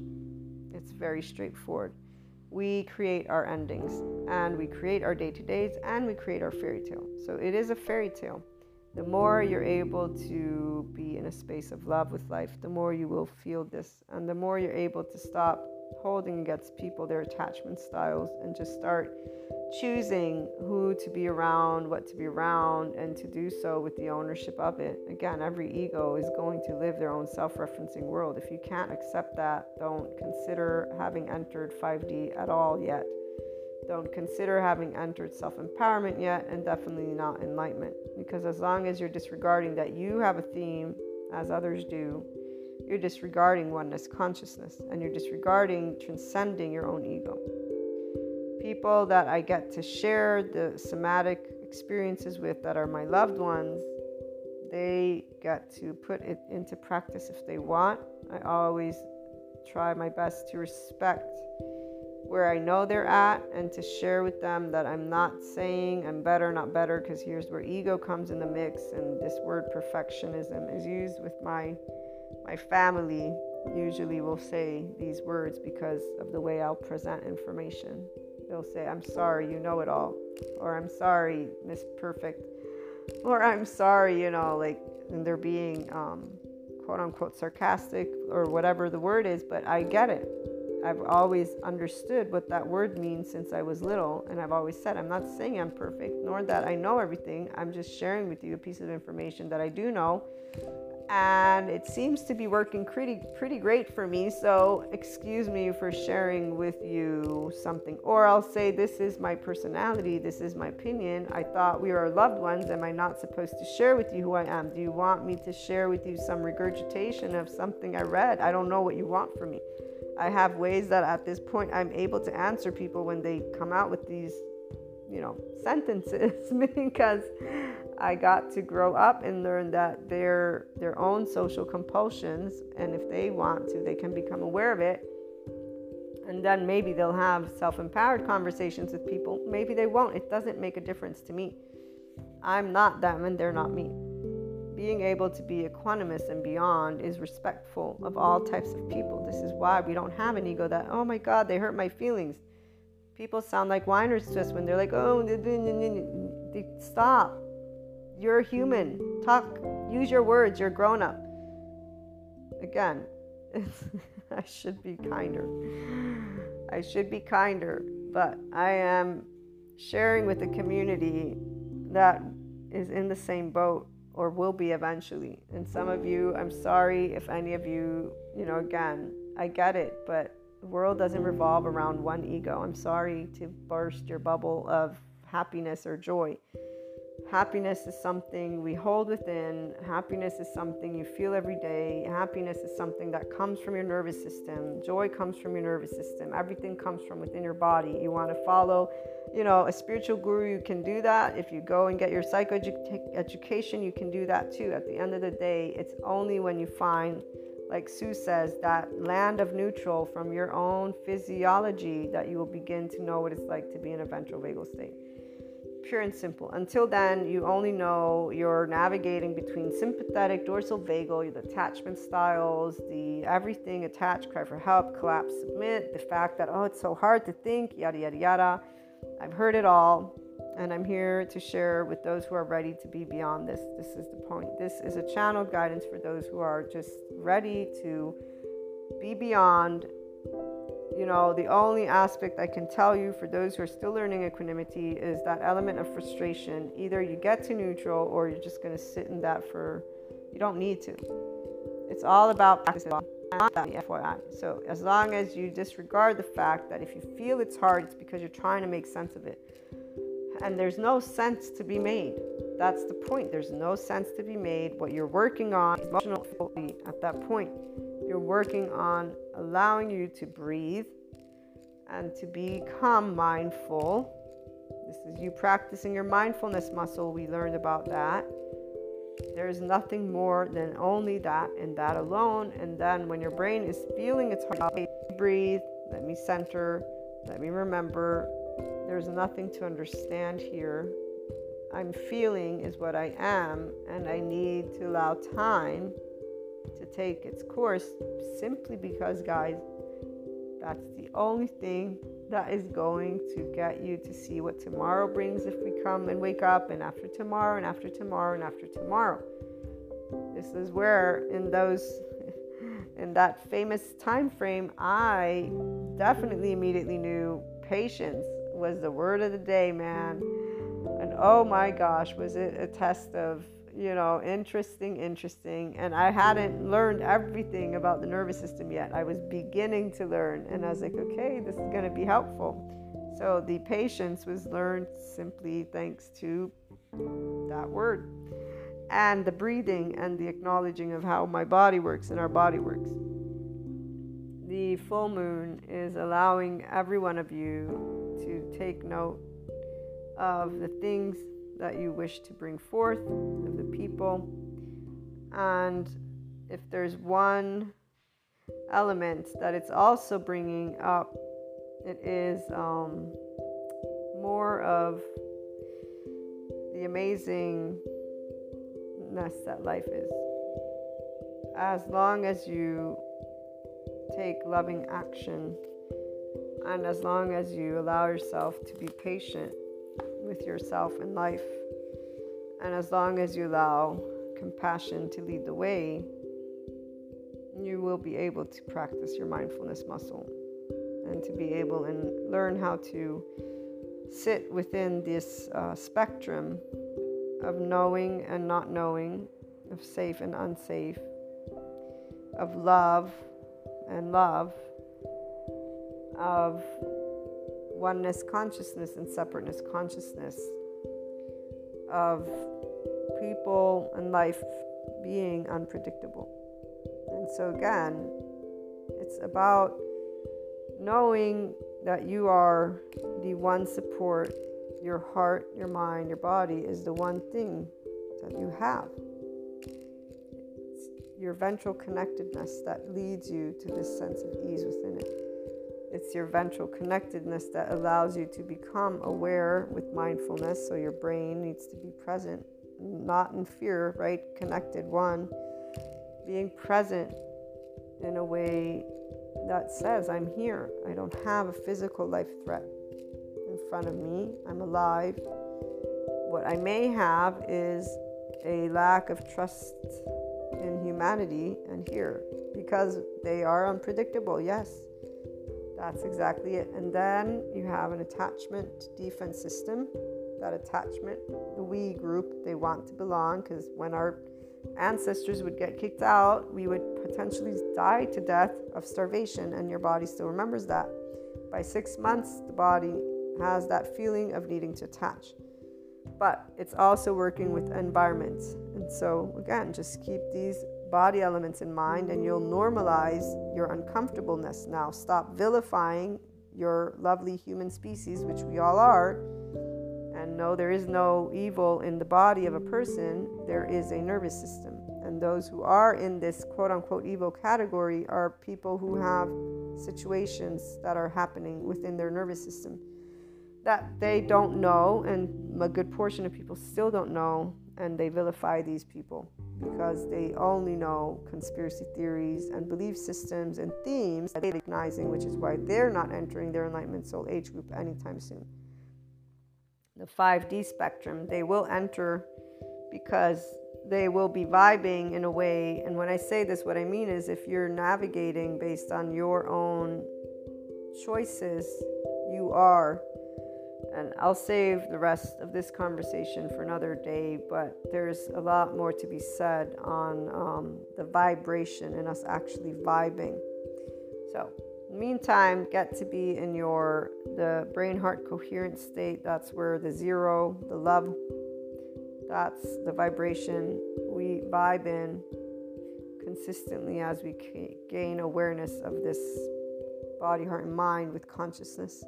It's very straightforward. We create our endings, and we create our day to days, and we create our fairy tale. So it is a fairy tale. The more you're able to be in a space of love with life, the more you will feel this, and the more you're able to stop holding against people their attachment styles and just start choosing who to be around, what to be around, and to do so with the ownership of it. Again, every ego is going to live their own self referencing world. If you can't accept that, don't consider having entered 5D at all yet. Don't consider having entered self empowerment yet, and definitely not enlightenment. Because as long as you're disregarding that you have a theme, as others do, you're disregarding oneness consciousness and you're disregarding transcending your own ego. People that I get to share the somatic experiences with that are my loved ones, they get to put it into practice if they want. I always try my best to respect where I know they're at and to share with them that I'm not saying I'm better, not better, because here's where ego comes in the mix and this word perfectionism is used with my my family usually will say these words because of the way I'll present information. They'll say, I'm sorry, you know it all. Or I'm sorry, Miss Perfect. Or I'm sorry, you know, like, and they're being um, quote unquote sarcastic or whatever the word is, but I get it. I've always understood what that word means since I was little, and I've always said, I'm not saying I'm perfect, nor that I know everything. I'm just sharing with you a piece of information that I do know and it seems to be working pretty pretty great for me. So excuse me for sharing with you something. Or i'll say this is my personality this is my opinion. I thought we are loved ones. Am i not supposed to share with you who i am? Do you want me to share with you some regurgitation of something i read? I don't know what you want from me. I have ways that at this point i'm able to answer people when they come out with these you know sentences (laughs) because I got to grow up and learn that their their own social compulsions and if they want to they can become aware of it. And then maybe they'll have self-empowered conversations with people. Maybe they won't. It doesn't make a difference to me. I'm not them and they're not me. Being able to be equanimous and beyond is respectful of all types of people. This is why we don't have an ego that oh my god they hurt my feelings people sound like whiners to us when they're like oh stop you're human. Talk, use your words. You're grown up. Again, (laughs) I should be kinder. I should be kinder, but I am sharing with the community that is in the same boat or will be eventually. And some of you, I'm sorry if any of you, you know, again, I get it, but world doesn't revolve around one ego. I'm sorry to burst your bubble of happiness or joy Happiness is something we hold within. Happiness is something you feel every day. Happiness is something that comes from your nervous system. Joy comes from your nervous system. Everything comes from within your body. You want to follow, you know, a spiritual guru, you can do that. If you go and get your psycho education, you can do that too. At the end of the day, it's only when you find, like Sue says, that land of neutral from your own physiology that you will begin to know what it's like to be in a ventral vagal state pure and simple. Until then, you only know you're navigating between sympathetic, dorsal vagal, the attachment styles, the everything attached, cry for help, collapse, submit, the fact that, oh, it's so hard to think, yada, yada, yada. I've heard it all, and I'm here to share with those who are ready to be beyond this. This is the point. This is a channel guidance for those who are just ready to be beyond you know, the only aspect I can tell you for those who are still learning equanimity is that element of frustration. Either you get to neutral or you're just going to sit in that for, you don't need to. It's all about practice. FYI. So, as long as you disregard the fact that if you feel it's hard, it's because you're trying to make sense of it. And there's no sense to be made. That's the point. There's no sense to be made. What you're working on emotionally at that point you're working on allowing you to breathe and to become mindful. This is you practicing your mindfulness muscle. We learned about that. There is nothing more than only that and that alone. And then when your brain is feeling it's hard, breathe, let me center, let me remember. There's nothing to understand here. I'm feeling is what I am, and I need to allow time to take its course simply because, guys, that's the only thing that is going to get you to see what tomorrow brings if we come and wake up, and after tomorrow, and after tomorrow, and after tomorrow. This is where, in those, (laughs) in that famous time frame, I definitely immediately knew patience was the word of the day, man. And oh my gosh, was it a test of you know, interesting, interesting. And I hadn't learned everything about the nervous system yet. I was beginning to learn. And I was like, okay, this is going to be helpful. So the patience was learned simply thanks to that word and the breathing and the acknowledging of how my body works and our body works. The full moon is allowing every one of you to take note of the things that you wish to bring forth of the people. And if there's one element that it's also bringing up, it is um, more of the amazingness that life is. As long as you take loving action and as long as you allow yourself to be patient with yourself in life. And as long as you allow compassion to lead the way, you will be able to practice your mindfulness muscle and to be able and learn how to sit within this uh, spectrum of knowing and not knowing, of safe and unsafe, of love and love, of oneness consciousness and separateness consciousness of people and life being unpredictable. And so, again, it's about knowing that you are the one support, your heart, your mind, your body is the one thing that you have. Your ventral connectedness that leads you to this sense of ease within it. It's your ventral connectedness that allows you to become aware with mindfulness. So your brain needs to be present, not in fear, right? Connected, one. Being present in a way that says, I'm here. I don't have a physical life threat in front of me. I'm alive. What I may have is a lack of trust in humanity and here because they are unpredictable, yes. That's exactly it. And then you have an attachment defense system. That attachment, the we group, they want to belong because when our ancestors would get kicked out, we would potentially die to death of starvation, and your body still remembers that. By six months, the body has that feeling of needing to attach. but it's also working with environments. And so, again, just keep these body elements in mind and you'll normalize your uncomfortableness. Now, stop vilifying your lovely human species, which we all are, and know there is no evil in the body of a person, there is a nervous system. And those who are in this quote unquote evil category are people who have situations that are happening within their nervous system that they don't know, and a good portion of people still don't know, and they vilify these people because they only know conspiracy theories and belief systems and themes that they're recognizing, which is why they're not entering their enlightenment soul age group anytime soon. The 5D spectrum, they will enter because they will be vibing in a way. And when I say this, what I mean is if you're navigating based on your own choices, you are and I'll save the rest of this conversation for another day, but there's a lot more to be said on um, the vibration and us actually vibing. So, meantime, get to be in your the brain heart coherent state. That's where the zero, the love, that's the vibration we vibe in consistently as we gain awareness of this body, heart, and mind with consciousness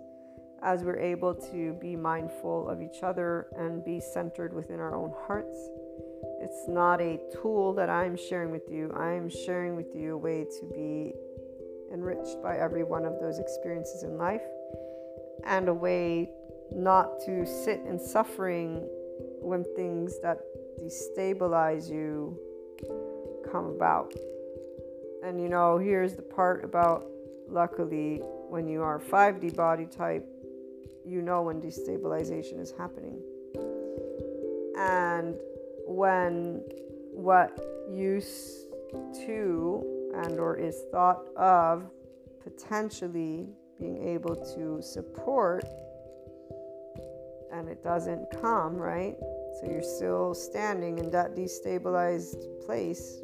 as we're able to be mindful of each other and be centered within our own hearts. It's not a tool that I'm sharing with you. I'm sharing with you a way to be enriched by every one of those experiences in life and a way not to sit in suffering when things that destabilize you come about. And you know, here's the part about luckily when you are 5D body type, you know when destabilization is happening. And when what used to and or is thought of potentially being able to support and it doesn't come, right? So you're still standing in that destabilized place.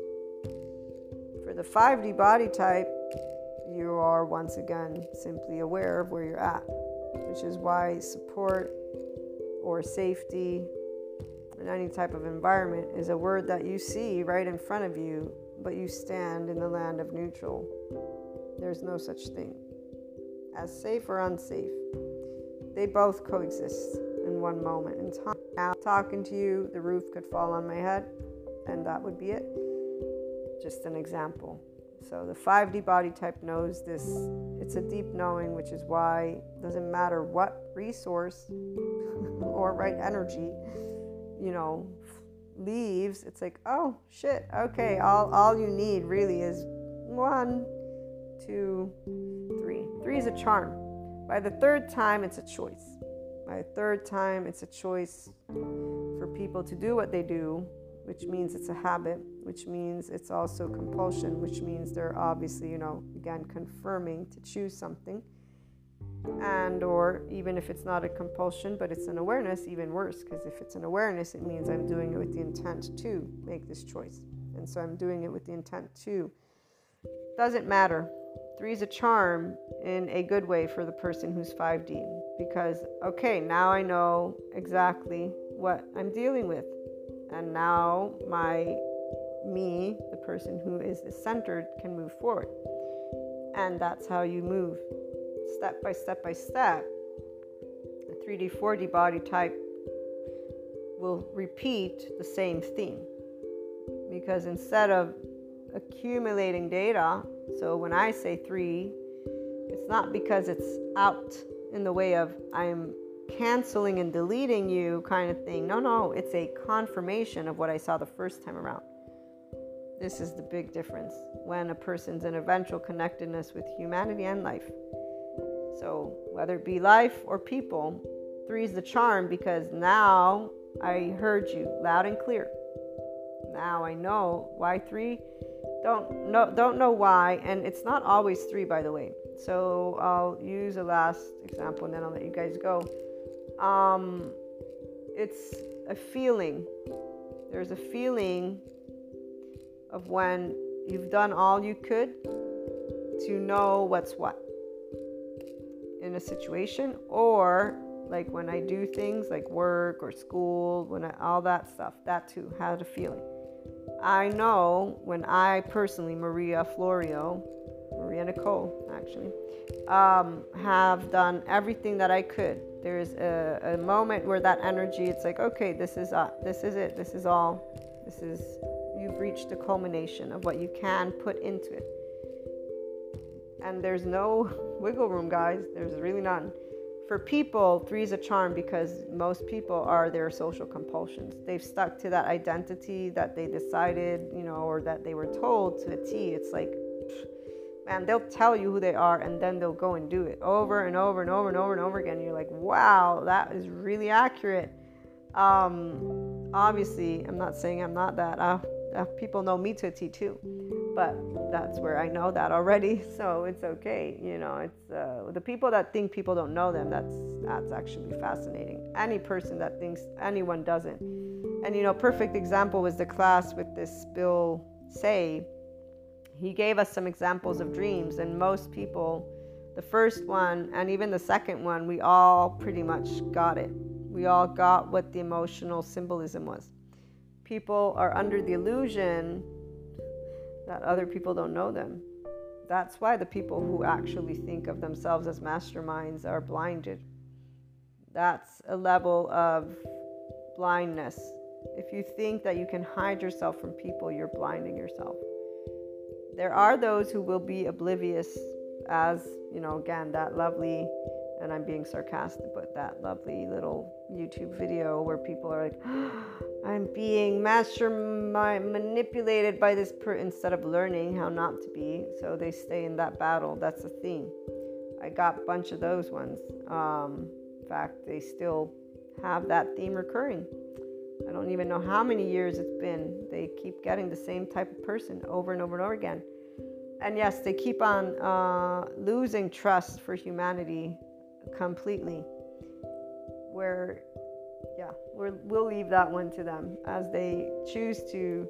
For the 5D body type, you are once again simply aware of where you're at which is why support or safety in any type of environment is a word that you see right in front of you, but you stand in the land of neutral. There's no such thing as safe or unsafe. They both coexist in one moment in time. Now, talking to you, the roof could fall on my head, and that would be it. Just an example. So the 5D body type knows this. It's a deep knowing, which is why it doesn't matter what resource (laughs) or right energy, you know, leaves. It's like, oh shit, okay, all all you need really is one, two, three. Three is a charm. By the third time, it's a choice. By the third time, it's a choice for people to do what they do which means it's a habit, which means it's also compulsion, which means they're obviously, you know, again, confirming to choose something. And, or even if it's not a compulsion, but it's an awareness, even worse, because if it's an awareness, it means I'm doing it with the intent to make this choice. And so I'm doing it with the intent to. Doesn't matter. Three is a charm in a good way for the person who's 5D because, okay, now I know exactly what I'm dealing with and now my me the person who is centered can move forward and that's how you move step by step by step the 3d 4d body type will repeat the same theme because instead of accumulating data so when i say 3 it's not because it's out in the way of i'm canceling and deleting you kind of thing. No, no, it's a confirmation of what I saw the first time around. This is the big difference when a person's in ventral connectedness with humanity and life. So, whether it be life or people, three is the charm because now I heard you loud and clear. Now I know why three. Don't know, don't know why, and it's not always three, by the way. So I'll use a last example, and then I'll let you guys go um, it's a feeling. There's a feeling of when you've done all you could to know what's what in a situation, or Like when I do things like work or school, when I, all that stuff, that too had a feeling. I know when I personally, Maria Florio, Maria Nicole, actually, um, have done everything that I could. There's a, a moment where that energy, it's like, okay, this is uh, this is it. This is all. This is you've reached the culmination of what you can put into it. And there's no (laughs) wiggle room, guys. There's really none. For people, three is a charm because most people are their social compulsions. They've stuck to that identity that they decided, you know, or that they were told to a T. It's like, man, they'll tell you who they are and then they'll go and do it over and over and over and over and over again. You're like, wow, that is really accurate. Um, obviously, I'm not saying I'm not that. Uh, people know me too but that's where I know that already, (laughs) so it's okay. You know, it's uh, the people that think people don't know them. That's that's actually fascinating. Any person that thinks anyone doesn't, and you know, perfect example was the class with this Bill Say. He gave us some examples of dreams, and most people, the first one and even the second one, we all pretty much got it. We all got what the emotional symbolism was. People are under the illusion that other people don't know them. That's why the people who actually think of themselves as masterminds are blinded. That's a level of blindness. If you think that you can hide yourself from people, you're blinding yourself. There are those who will be oblivious, as, you know, again, that lovely, and I'm being sarcastic, but that lovely little YouTube video where people are like, (gasps) I'm being master manipulated by this per instead of learning how not to be. So they stay in that battle. That's a theme. I got a bunch of those ones. Um, in fact, they still have that theme recurring. I don't even know how many years it's been. They keep getting the same type of person over and over and over again. And yes, they keep on uh, losing trust for humanity completely. Where yeah, we will leave that one to them as they choose to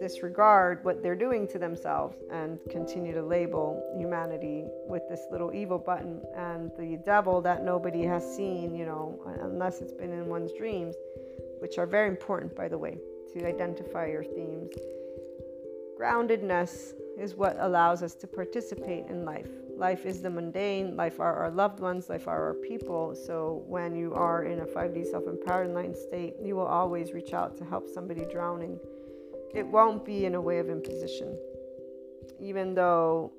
disregard what they're doing to themselves and continue to label humanity with this little evil button and the devil that nobody has seen, you know, unless it's been in one's dreams, which are very important, by the way, to identify your themes. Groundedness is what allows us to participate in life. Life is the mundane, life are our loved ones, life are our people. So when you are in a 5D self empowered enlightened state, you will always reach out to help somebody drowning. It won't be in a way of imposition. Even though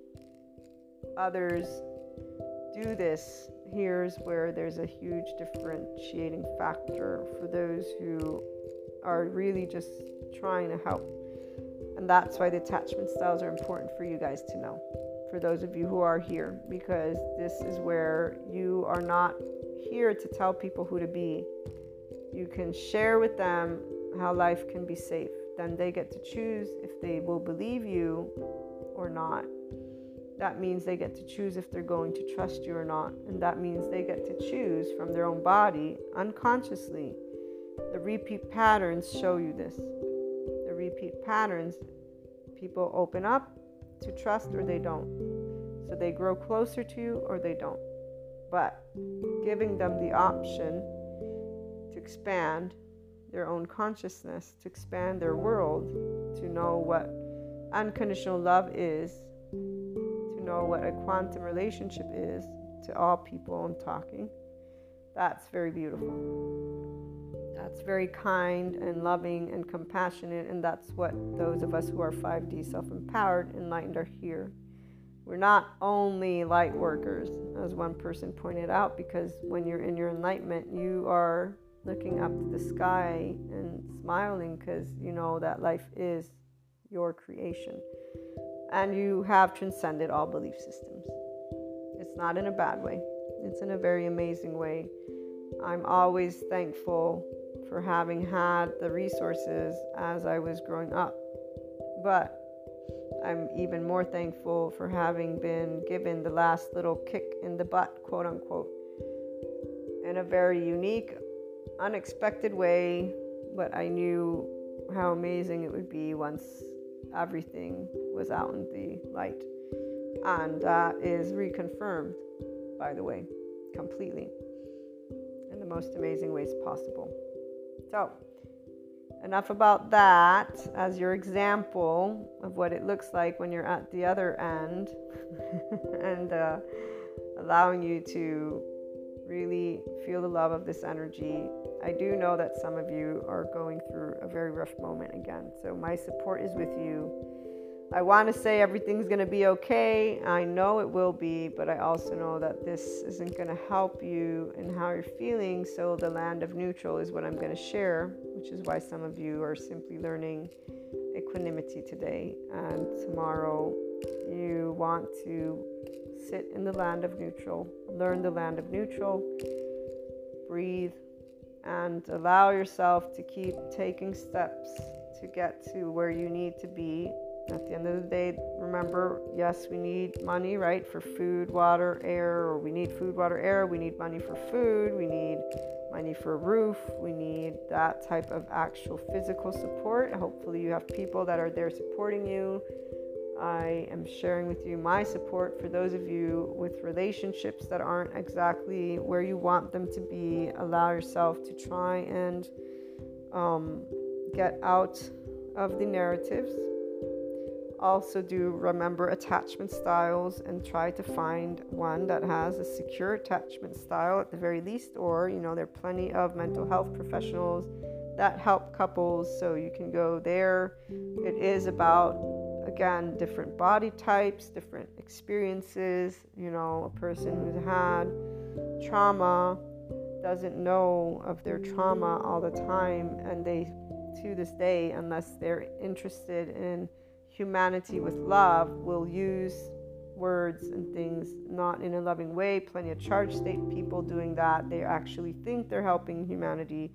others do this, here's where there's a huge differentiating factor for those who are really just trying to help. And that's why the attachment styles are important for you guys to know for those of you who are here because this is where you are not here to tell people who to be. You can share with them how life can be safe. Then they get to choose if they will believe you or not. That means they get to choose if they're going to trust you or not. And that means they get to choose from their own body unconsciously. The repeat patterns show you this. Repeat patterns, people open up to trust or they don't. So they grow closer to you or they don't. But giving them the option to expand their own consciousness, to expand their world, to know what unconditional love is, to know what a quantum relationship is to all people I'm talking, that's very beautiful that's very kind and loving and compassionate, and that's what those of us who are 5D self empowered, enlightened are here. We're not only light workers, as one person pointed out, because when you're in your enlightenment, you are looking up to the sky and smiling because you know that life is your creation. And you have transcended all belief systems. It's not in a bad way, it's in a very amazing way. I'm always thankful for having had the resources as I was growing up. But I'm even more thankful for having been given the last little kick in the butt, quote unquote, in a very unique, unexpected way. But I knew how amazing it would be once everything was out in the light. And that is reconfirmed, by the way, completely. In the most amazing ways possible. So, enough about that as your example of what it looks like when you're at the other end (laughs) and uh, allowing you to really feel the love of this energy. I do know that some of you are going through a very rough moment again. So, my support is with you. I want to say everything's going to be okay. I know it will be, but I also know that this isn't going to help you in how you're feeling. So, the land of neutral is what I'm going to share, which is why some of you are simply learning equanimity today. And tomorrow, you want to sit in the land of neutral, learn the land of neutral, breathe, and allow yourself to keep taking steps to get to where you need to be. At the end of the day, remember yes, we need money, right, for food, water, air, or we need food, water, air. We need money for food. We need money for a roof. We need that type of actual physical support. Hopefully, you have people that are there supporting you I am sharing with you my support for those of you with relationships that aren't exactly where you want them to be. Allow yourself to try and um, get out of the narratives. Also, do remember attachment styles and try to find one that has a secure attachment style at the very least, or you know, there are plenty of mental health professionals that help couples, so you can go there. It is about again, different body types, different experiences. You know, a person who's had trauma doesn't know of their trauma all the time, and they, to this day, unless they're interested in humanity with love, will use words and things not in a loving way. Plenty of charge state people doing that. They actually think they're helping humanity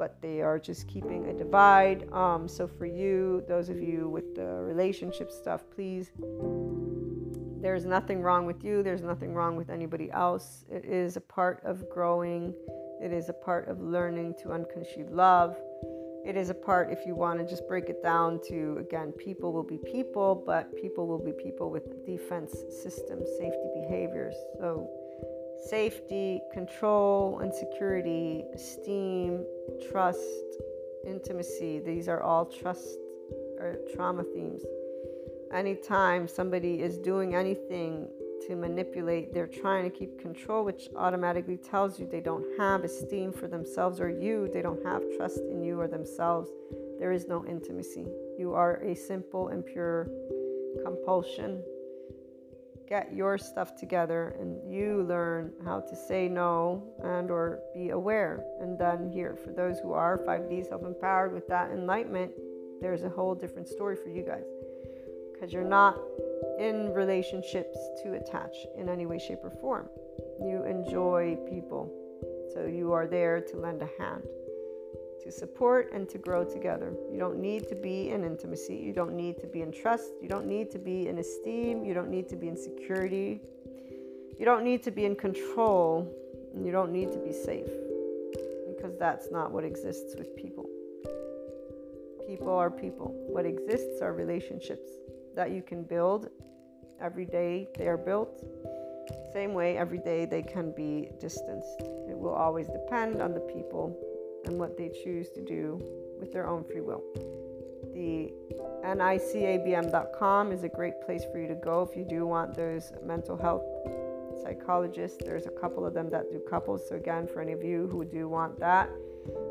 but they are just keeping a divide. Um, so, for you, those of you with the relationship stuff, please, there's nothing wrong with you, there's nothing wrong with anybody else. It is a part of growing, it is a part of learning to unconditionally love. It is a part, if you want to just break it down to, again, people will be people, but people will be people with defense systems, safety behaviors. So, safety, control, and security, esteem, trust, intimacy. These are all trust or trauma themes. Anytime somebody is doing anything to manipulate, they're trying to keep control, which automatically tells you they don't have esteem for themselves or you. They don't have trust in you or themselves. There is no intimacy. You are a simple and pure compulsion get your stuff together and you learn how to say no and or be aware and then here for those who are 5d self-empowered with that enlightenment there's a whole different story for you guys because you're not in relationships to attach in any way shape or form you enjoy people so you are there to lend a hand to support and to grow together. You don't need to be in intimacy. You don't need to be in trust. You don't need to be in esteem. You don't need to be in security. You don't need to be in control. And you don't need to be safe because that's not what exists with people. People are people. What exists are relationships that you can build every day, they are built. Same way, every day they can be distanced. It will always depend on the people and what they choose to do with their own free will. The nicabm.com is a great place for you to go if you do want those mental health psychologists. There's a couple of them that do couples. So, again, for any of you who do want that,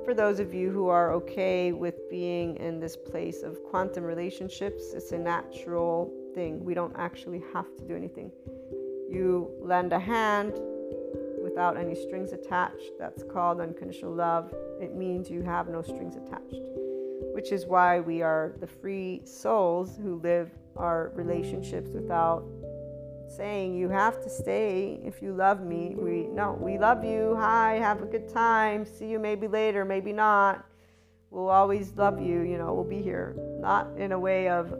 for those of you who are okay with being in this place of quantum relationships, it's a natural thing. We don't actually have to do anything. You lend a hand without any strings attached. That's called unconditional love it means you have no strings attached, which is why we are the free souls who live our relationships without saying you have to stay if you love me. We no, we love you. Hi, have a good time. See you maybe later, maybe not. We'll always love you, you know, we'll be here. Not in a way of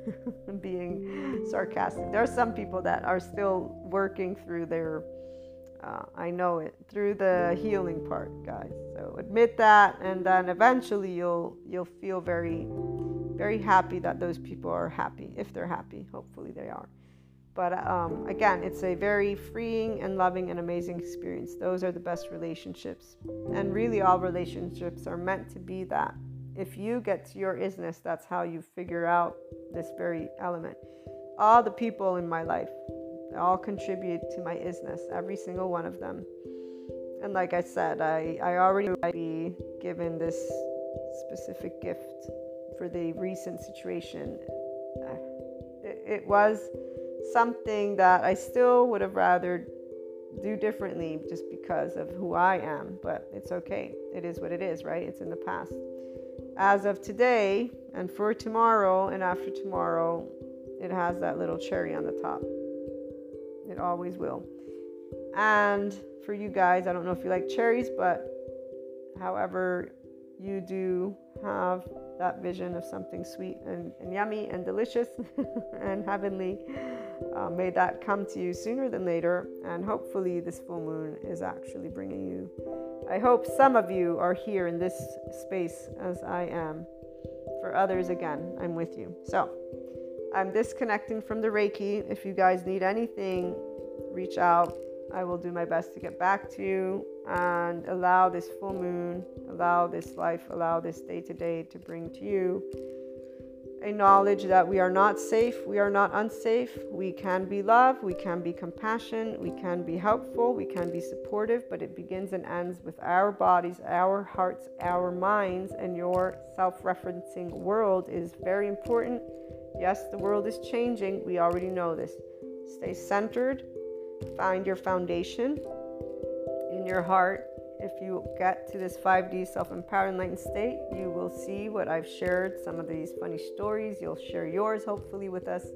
(laughs) being sarcastic. There are some people that are still working through their uh, I know it through the healing part, guys. So admit that, and then eventually you'll you'll feel very, very happy that those people are happy if they're happy. Hopefully they are. But um, again, it's a very freeing and loving and amazing experience. Those are the best relationships. And really, all relationships are meant to be that. If you get to your isness, that's how you figure out this very element. All the people in my life, all contribute to my isness, every single one of them. And like I said, I, I already would be given this specific gift for the recent situation. It, it was something that I still would have rather do differently just because of who I am, but it's okay. It is what it is, right? It's in the past. As of today, and for tomorrow and after tomorrow, it has that little cherry on the top. It always will. And for you guys, I don't know if you like cherries, but however you do have that vision of something sweet and, and yummy and delicious (laughs) and heavenly, uh, may that come to you sooner than later. And hopefully, this full moon is actually bringing you. I hope some of you are here in this space as I am. For others, again, I'm with you. So, I'm disconnecting from the Reiki. If you guys need anything, reach out. I will do my best to get back to you and allow this full moon, allow this life, allow this day to day to bring to you a knowledge that we are not safe, we are not unsafe, we can be love, we can be compassion, we can be helpful, we can be supportive, but it begins and ends with our bodies, our hearts, our minds, and your self referencing world is very important. Yes, the world is changing, we already know this. Stay centered, find your foundation in your heart. If you get to this 5D self empowered enlightened state, you will see what I've shared, some of these funny stories. You'll share yours, hopefully, with us.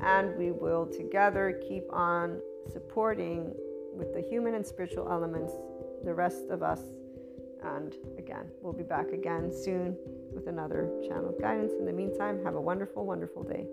And we will together keep on supporting with the human and spiritual elements the rest of us. And again, we'll be back again soon with another channel guidance. In the meantime, have a wonderful, wonderful day.